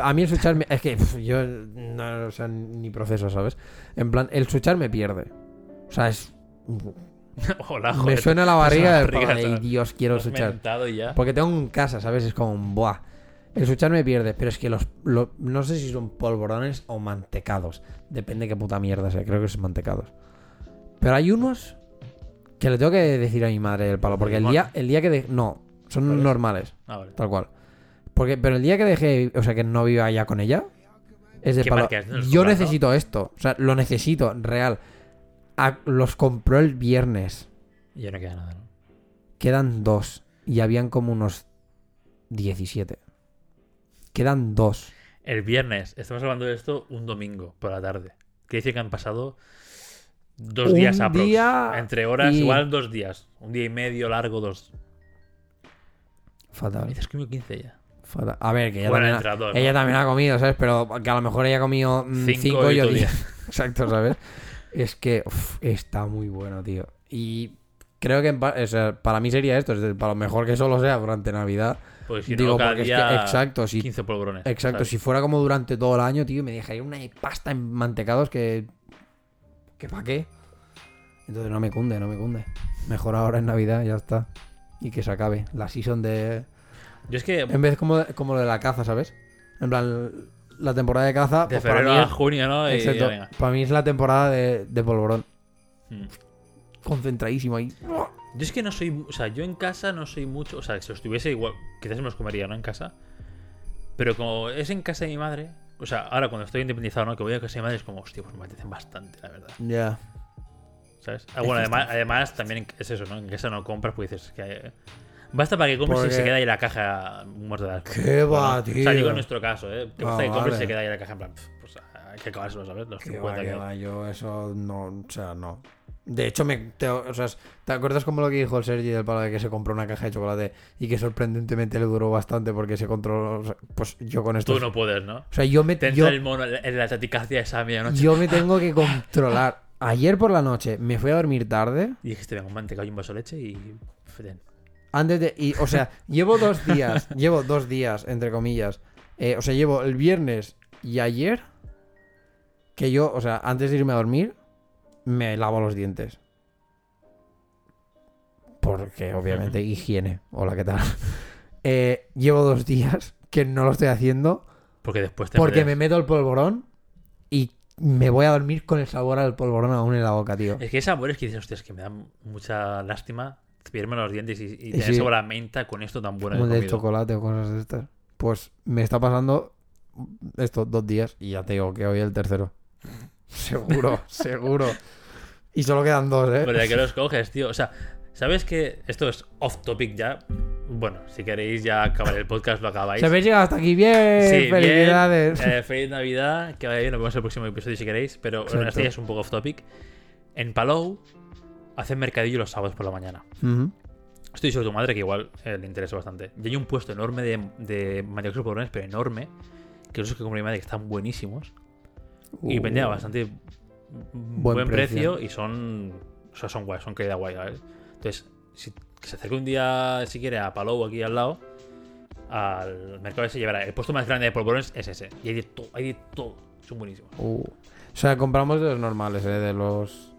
A mí el switchar me- Es que yo. No, o sea, ni proceso, ¿sabes? En plan, el switchar me pierde. O sea, es. (laughs) Hola, me suena la barriga del barriga, ¿sabes? Dios, quiero y ya. Porque tengo en casa, ¿sabes? Es como, buah. El switchar me pierde, pero es que los, lo- no sé si son polvorones o mantecados. Depende qué puta mierda sea, creo que son mantecados. Pero hay unos que le tengo que decir a mi madre el palo, porque el día, el día que de... No, son normales, Ah, vale. tal cual. Porque, pero el día que dejé, o sea, que no viva ya con ella, es de ¿Qué palo. los Yo necesito esto, o sea, lo necesito, real. A- los compró el viernes. Y ya no queda nada, ¿no? Quedan dos. Y habían como unos 17. Quedan dos. El viernes, estamos hablando de esto un domingo por la tarde. Quiere decir que han pasado dos Un días aprox. día Entre horas, y- igual dos días. Un día y medio largo, dos. Fatal. Dices que comido 15 ya. fatal. A ver, que ella, Bueno, también, ha, ella también ha comido, ¿sabes? Pero que a lo mejor ella ha comido 5 Cinco y yo tú 10. (laughs) Exacto, ¿sabes? Es que uf, está muy bueno, tío. Y creo que o sea, para mí sería esto. Para lo mejor que solo sea durante Navidad. Pues si Digo, no, cada porque es que- exacto, si 15 polvorones. Exacto, ¿sabes? si fuera como durante todo el año, tío, me dejaría una pasta en mantecados que. ¿Que para qué? Entonces no me cunde, no me cunde. Mejor ahora en Navidad, ya está. Y que se acabe. La season de. Yo es que En vez como, como lo de la caza, ¿sabes? En plan, la temporada de caza. de pues para, febrero mí a junio, ¿no? Y exacto, venga. para mí es la temporada de, de polvorón. Mm. Concentradísimo ahí. Yo es que no soy. O sea, yo en casa no soy mucho. O sea, si estuviese igual. Quizás me los comería, ¿no? En casa. Pero como es en casa de mi madre. O sea, ahora cuando estoy independizado, ¿no? Que voy a casa de mi madre es como, hostia, pues me apetecen bastante, la verdad. Ya. ¿Sabes? Ah, bueno, además, además también es eso, ¿no? En casa no compras, pues dices que. eh, Basta para que compres y Porque- se queda ahí la caja muerta de asco. ¿Qué va, O sea, tío? digo en nuestro caso, ¿eh? Que Ah, basta que compres y vale. se queda ahí la caja en plan, pues hay que acabárselo, ¿sabes? Los Que 50 va, que va, yo eso no, o sea, no. De hecho, me, te, o sea, ¿te acuerdas como lo que dijo el Sergi del palo de que se compró una caja de chocolate y que sorprendentemente le duró bastante porque se controló? o sea, pues yo con esto. Tú no puedes, ¿no? O sea, yo me, Te yo, el mono en la taticacia esa a medianoche. yo me tengo que controlar. Ayer por la noche me fui a dormir tarde. Y dijiste, venga, un mantecado y un vaso de leche y. feten. Antes de. Y, o sea, llevo dos días. llevo dos días, entre comillas. eh, o sea, llevo el viernes y ayer. Que yo, o sea, antes de irme a dormir, me lavo los dientes. Porque, obviamente, higiene. Hola, ¿qué tal? (laughs) Eh, llevo dos días que no lo estoy haciendo. Porque después te Porque me meto el polvorón. Y me voy a dormir con el sabor al polvorón aún en la boca, tío. Es que hay sabores que dices, hostia, es que me da mucha lástima cepillarme los dientes y, y tener Sí. sabor a menta con esto tan bueno. Como de chocolate o cosas de estas. Pues me está pasando estos dos días y ya te digo que hoy el tercero. (laughs) Seguro, (laughs) seguro. Y solo quedan dos, ¿eh? Pero de que los coges, tío. O sea, ¿sabes que esto es off topic ya? Bueno, si queréis ya acabar el podcast, lo acabáis. Se habéis llegado hasta aquí. Bien, Sí, bien. felicidades. Eh, feliz Navidad, que vaya bien. Nos vemos en el próximo episodio si queréis. Pero bueno, este ya es un poco off topic. En Palou hacen mercadillo los sábados por la mañana. Ujú. Estoy sobre tu madre, que igual eh, le interesa bastante. Y hay un puesto enorme de, de mandiocs polvorones, pero enorme. Que esos que como mi madre que están buenísimos. Y Uh, vendía bastante buen, Buen precio. precio. y son. O sea, son guays, son calidad guay, ¿vale? Entonces, si que se acerque un día, si quiere, a Palou aquí al lado, al mercado ese llevará. El puesto más grande de polvorones es ese. Y hay de todo, hay de todo. Son buenísimos. uh. O sea, compramos de los normales, ¿eh? De los...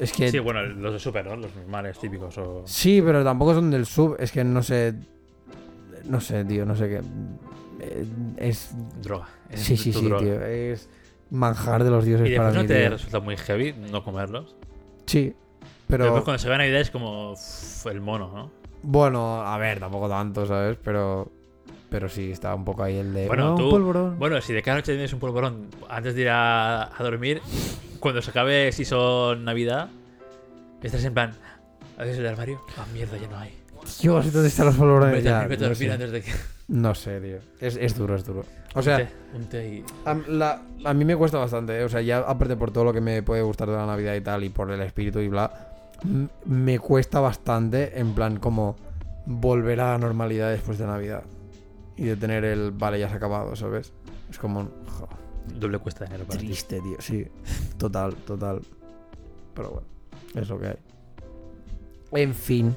Es que... Sí, bueno, los de super, ¿no? Los normales, típicos. O... Sí, pero tampoco son del sub. Es que no sé. No sé, tío, no sé qué. Eh, Es. Droga. Es Sí, sí, sí, droga. tío. Es manjar de los dioses Y para mí. no te tío. resulta muy heavy no comerlos. Sí, Pero pero. después cuando se ve Navidad es como uff, el mono, ¿no? Bueno, a ver, tampoco tanto, ¿sabes? Pero. Pero sí, está un poco ahí el de. Bueno, "No, un tú- polvorón". Bueno, si de cada noche tienes un polvorón antes de ir a, a dormir, cuando se acabe si son Navidad, estás en plan, ¿haces el armario? Ah, mierda, ya no hay. Dios, ¿dónde están los polvorones? Vete a Ya, dormir, vete a no, dormir sé. antes de que... No sé, tío. Es, es duro, es duro. O un sea, té, un té y... A, la- a mí me cuesta bastante, ¿eh? o sea, ya aparte por todo lo que me puede gustar de la Navidad y tal, y por el espíritu y bla, m- me cuesta bastante, en plan, como volver a la normalidad después de Navidad. Y de tener el, vale, ya se ha acabado, ¿sabes? Es como, jo, Doble cuesta de dinero para ti. triste, tío, sí. Total, total. Pero bueno, es lo que hay. En fin.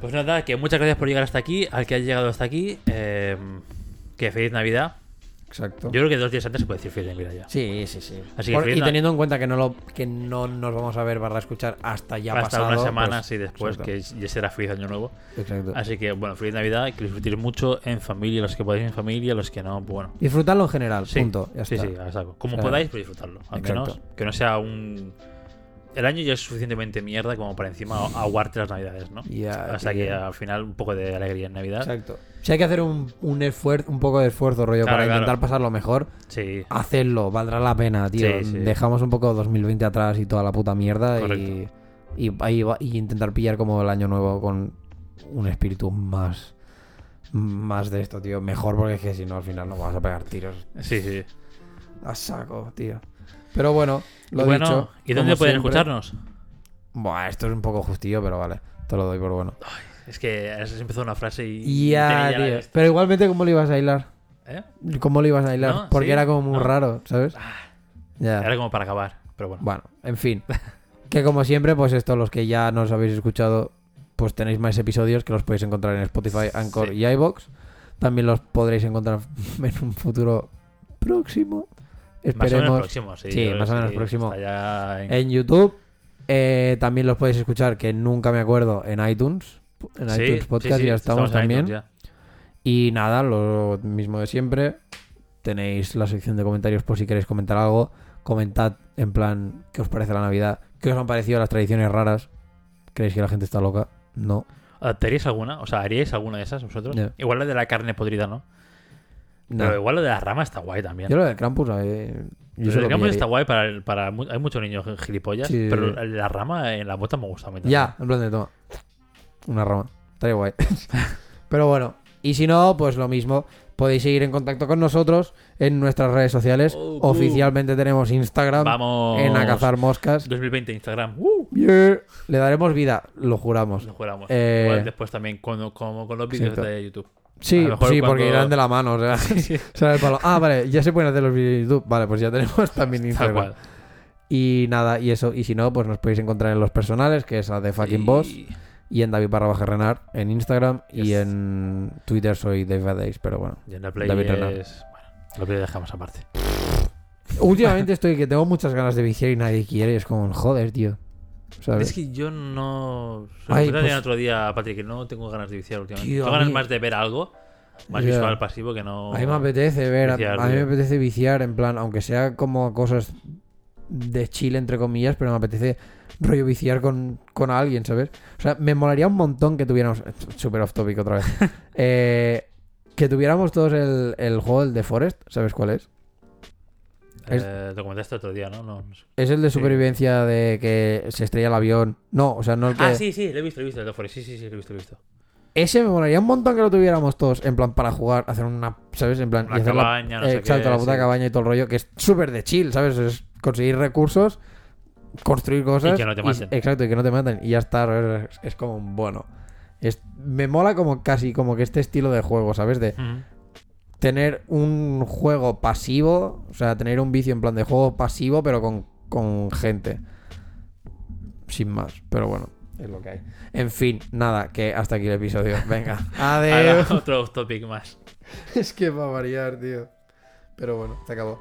Pues nada, que muchas gracias por llegar hasta aquí, al que ha llegado hasta aquí, eh, que feliz Navidad. Exacto. Yo creo que dos días antes se puede decir feliz Navidad ya. Sí, sí, sí. Así que Por- y teniendo en cuenta que no lo que no nos vamos a ver barra escuchar hasta ya Hasta pasado. unas semanas pues, y después, exacto. que ya será feliz año nuevo. Exacto. Así que, bueno, feliz Navidad, que disfrutéis mucho en familia, los que podáis en familia, los que no, pues bueno. Disfrutarlo en general, Sí, punto. Ya sí, está. sí, a saco. Como podáis, pero disfrutarlo. Al exacto. menos que no sea un. El año ya es suficientemente mierda como para encima aguarte las navidades, ¿no? Sea tío. que al final un poco de alegría en Navidad. Exacto. Si hay que hacer un, un esfuerzo, un poco de esfuerzo, rollo, Claro, para claro. intentar pasarlo mejor, Sí, hacedlo, valdrá la pena, tío. Sí, sí. Dejamos un poco 2020 atrás y toda la puta mierda y, y, va- y intentar pillar como el año nuevo con un espíritu más más de esto, tío. Mejor porque es que si no al final no vas a pegar tiros sí, sí. a saco, tío. Pero bueno, lo Y bueno, dicho. ¿y dónde pueden siempre- escucharnos? Buah, esto es un poco justillo, pero vale. Te lo doy por bueno. Es que has empezado una frase y. Ya, tío. Pero igualmente, ¿cómo lo ibas a hilar? ¿Eh? ¿Cómo lo ibas a hilar? No, Porque sí, era como muy no. raro, ¿sabes? Ya. Era como para acabar, pero bueno. Bueno, en fin. (laughs) que como siempre, pues esto, los que ya nos habéis escuchado, pues tenéis más episodios que los podéis encontrar en Spotify, Anchor Sí. y iBox. También los podréis encontrar (laughs) en un futuro próximo. Más o menos Esperemos. próximo, sí. Sí, más o menos próximo. en- En YouTube. Eh, también los podéis escuchar, que nunca me acuerdo, en iTunes. En Sí, iTunes Podcast ya estamos, también. iTunes ya. Y nada, lo mismo de siempre. Tenéis la sección de comentarios por si queréis comentar algo. Comentad en plan qué os parece la Navidad, qué os han parecido las tradiciones raras. ¿Creéis que la gente está loca? No. ¿Adaptaríais alguna? O sea, ¿haríais alguna de esas vosotros? Igual la de la carne podrida, ¿no? No. Pero igual lo de la rama está guay también. Yo lo del Krampus, eh, yo Lo del pillaría. está guay para, para hay muchos niños gilipollas, Sí. pero la rama en la bota me gusta a mí también. Ya, en plan de toma. Una rama. Estaría guay. (laughs) Pero bueno, y si no, pues lo mismo. Podéis seguir en contacto con nosotros en nuestras redes sociales. Oh, Oficialmente tenemos Instagram Vamos. en A Cazar Moscas. 2020 Instagram. ¡Uh! Yeah. Le daremos vida, lo juramos. Lo juramos. Eh, Igual después también con, como con los vídeos de YouTube. Sí, sí, cuando- porque irán de la mano. O sea, (laughs) (laughs) será el palo. Ah, vale, ya se pueden hacer los vídeos de YouTube. Vale, pues ya tenemos (laughs) también Instagram. Y nada, y eso. Y si no, pues nos podéis encontrar en los personales, que es a de fucking Y- boss. Y en David barra baja Renar en Instagram. Y en Twitter soy David Days, pero bueno. Y en la Play David es... Bueno, lo Play dejamos aparte. Últimamente estoy que tengo muchas ganas de viciar y nadie quiere. Es como, joder, tío. ¿Sabes? Es que yo no... Ay, pues- el otro día, Patrick, que no tengo ganas de viciar últimamente. Tío, tengo ganas mí- más de ver algo Más visual pasivo que no. A mí me apetece ver, viciar, a mí me apetece viciar, en plan, aunque sea como cosas de chile, entre comillas, pero me apetece rollo viciar con, con alguien, ¿sabes? O sea, me molaría un montón que tuviéramos. Súper off topic otra vez. (laughs) Eh, que tuviéramos todos el, el juego del The Forest, ¿sabes cuál es? Es- Eh, lo comentaste otro día, ¿no? no, no sé. Es el de Sí. supervivencia de que se estrella el avión. No, o sea, no el que. Ah, sí, sí, lo he visto, lo he visto. El de Forest. Sí, sí, sí, lo he visto, lo he visto. Ese me molaría un montón que lo tuviéramos todos, en plan, para jugar, hacer una, ¿sabes? En plan, Una y hacer la- cabaña, no sé Exacto, qué, la puta sí. cabaña y todo el rollo, que es súper de chill, ¿sabes? Es conseguir recursos, construir cosas. Y que no te maten. exacto, y que no te maten. Y ya está, es, es como bueno. Es, me mola como casi como que este estilo de juego, ¿sabes? De. Tener un juego pasivo, o sea, tener un vicio en plan de juego pasivo, pero con, con gente. Sin más, pero bueno, es lo que hay. En fin, nada, que hasta aquí el episodio. Venga, (laughs) Ahora, adiós. otro off topic más. (laughs) es que va a variar, tío. Pero bueno, se acabó.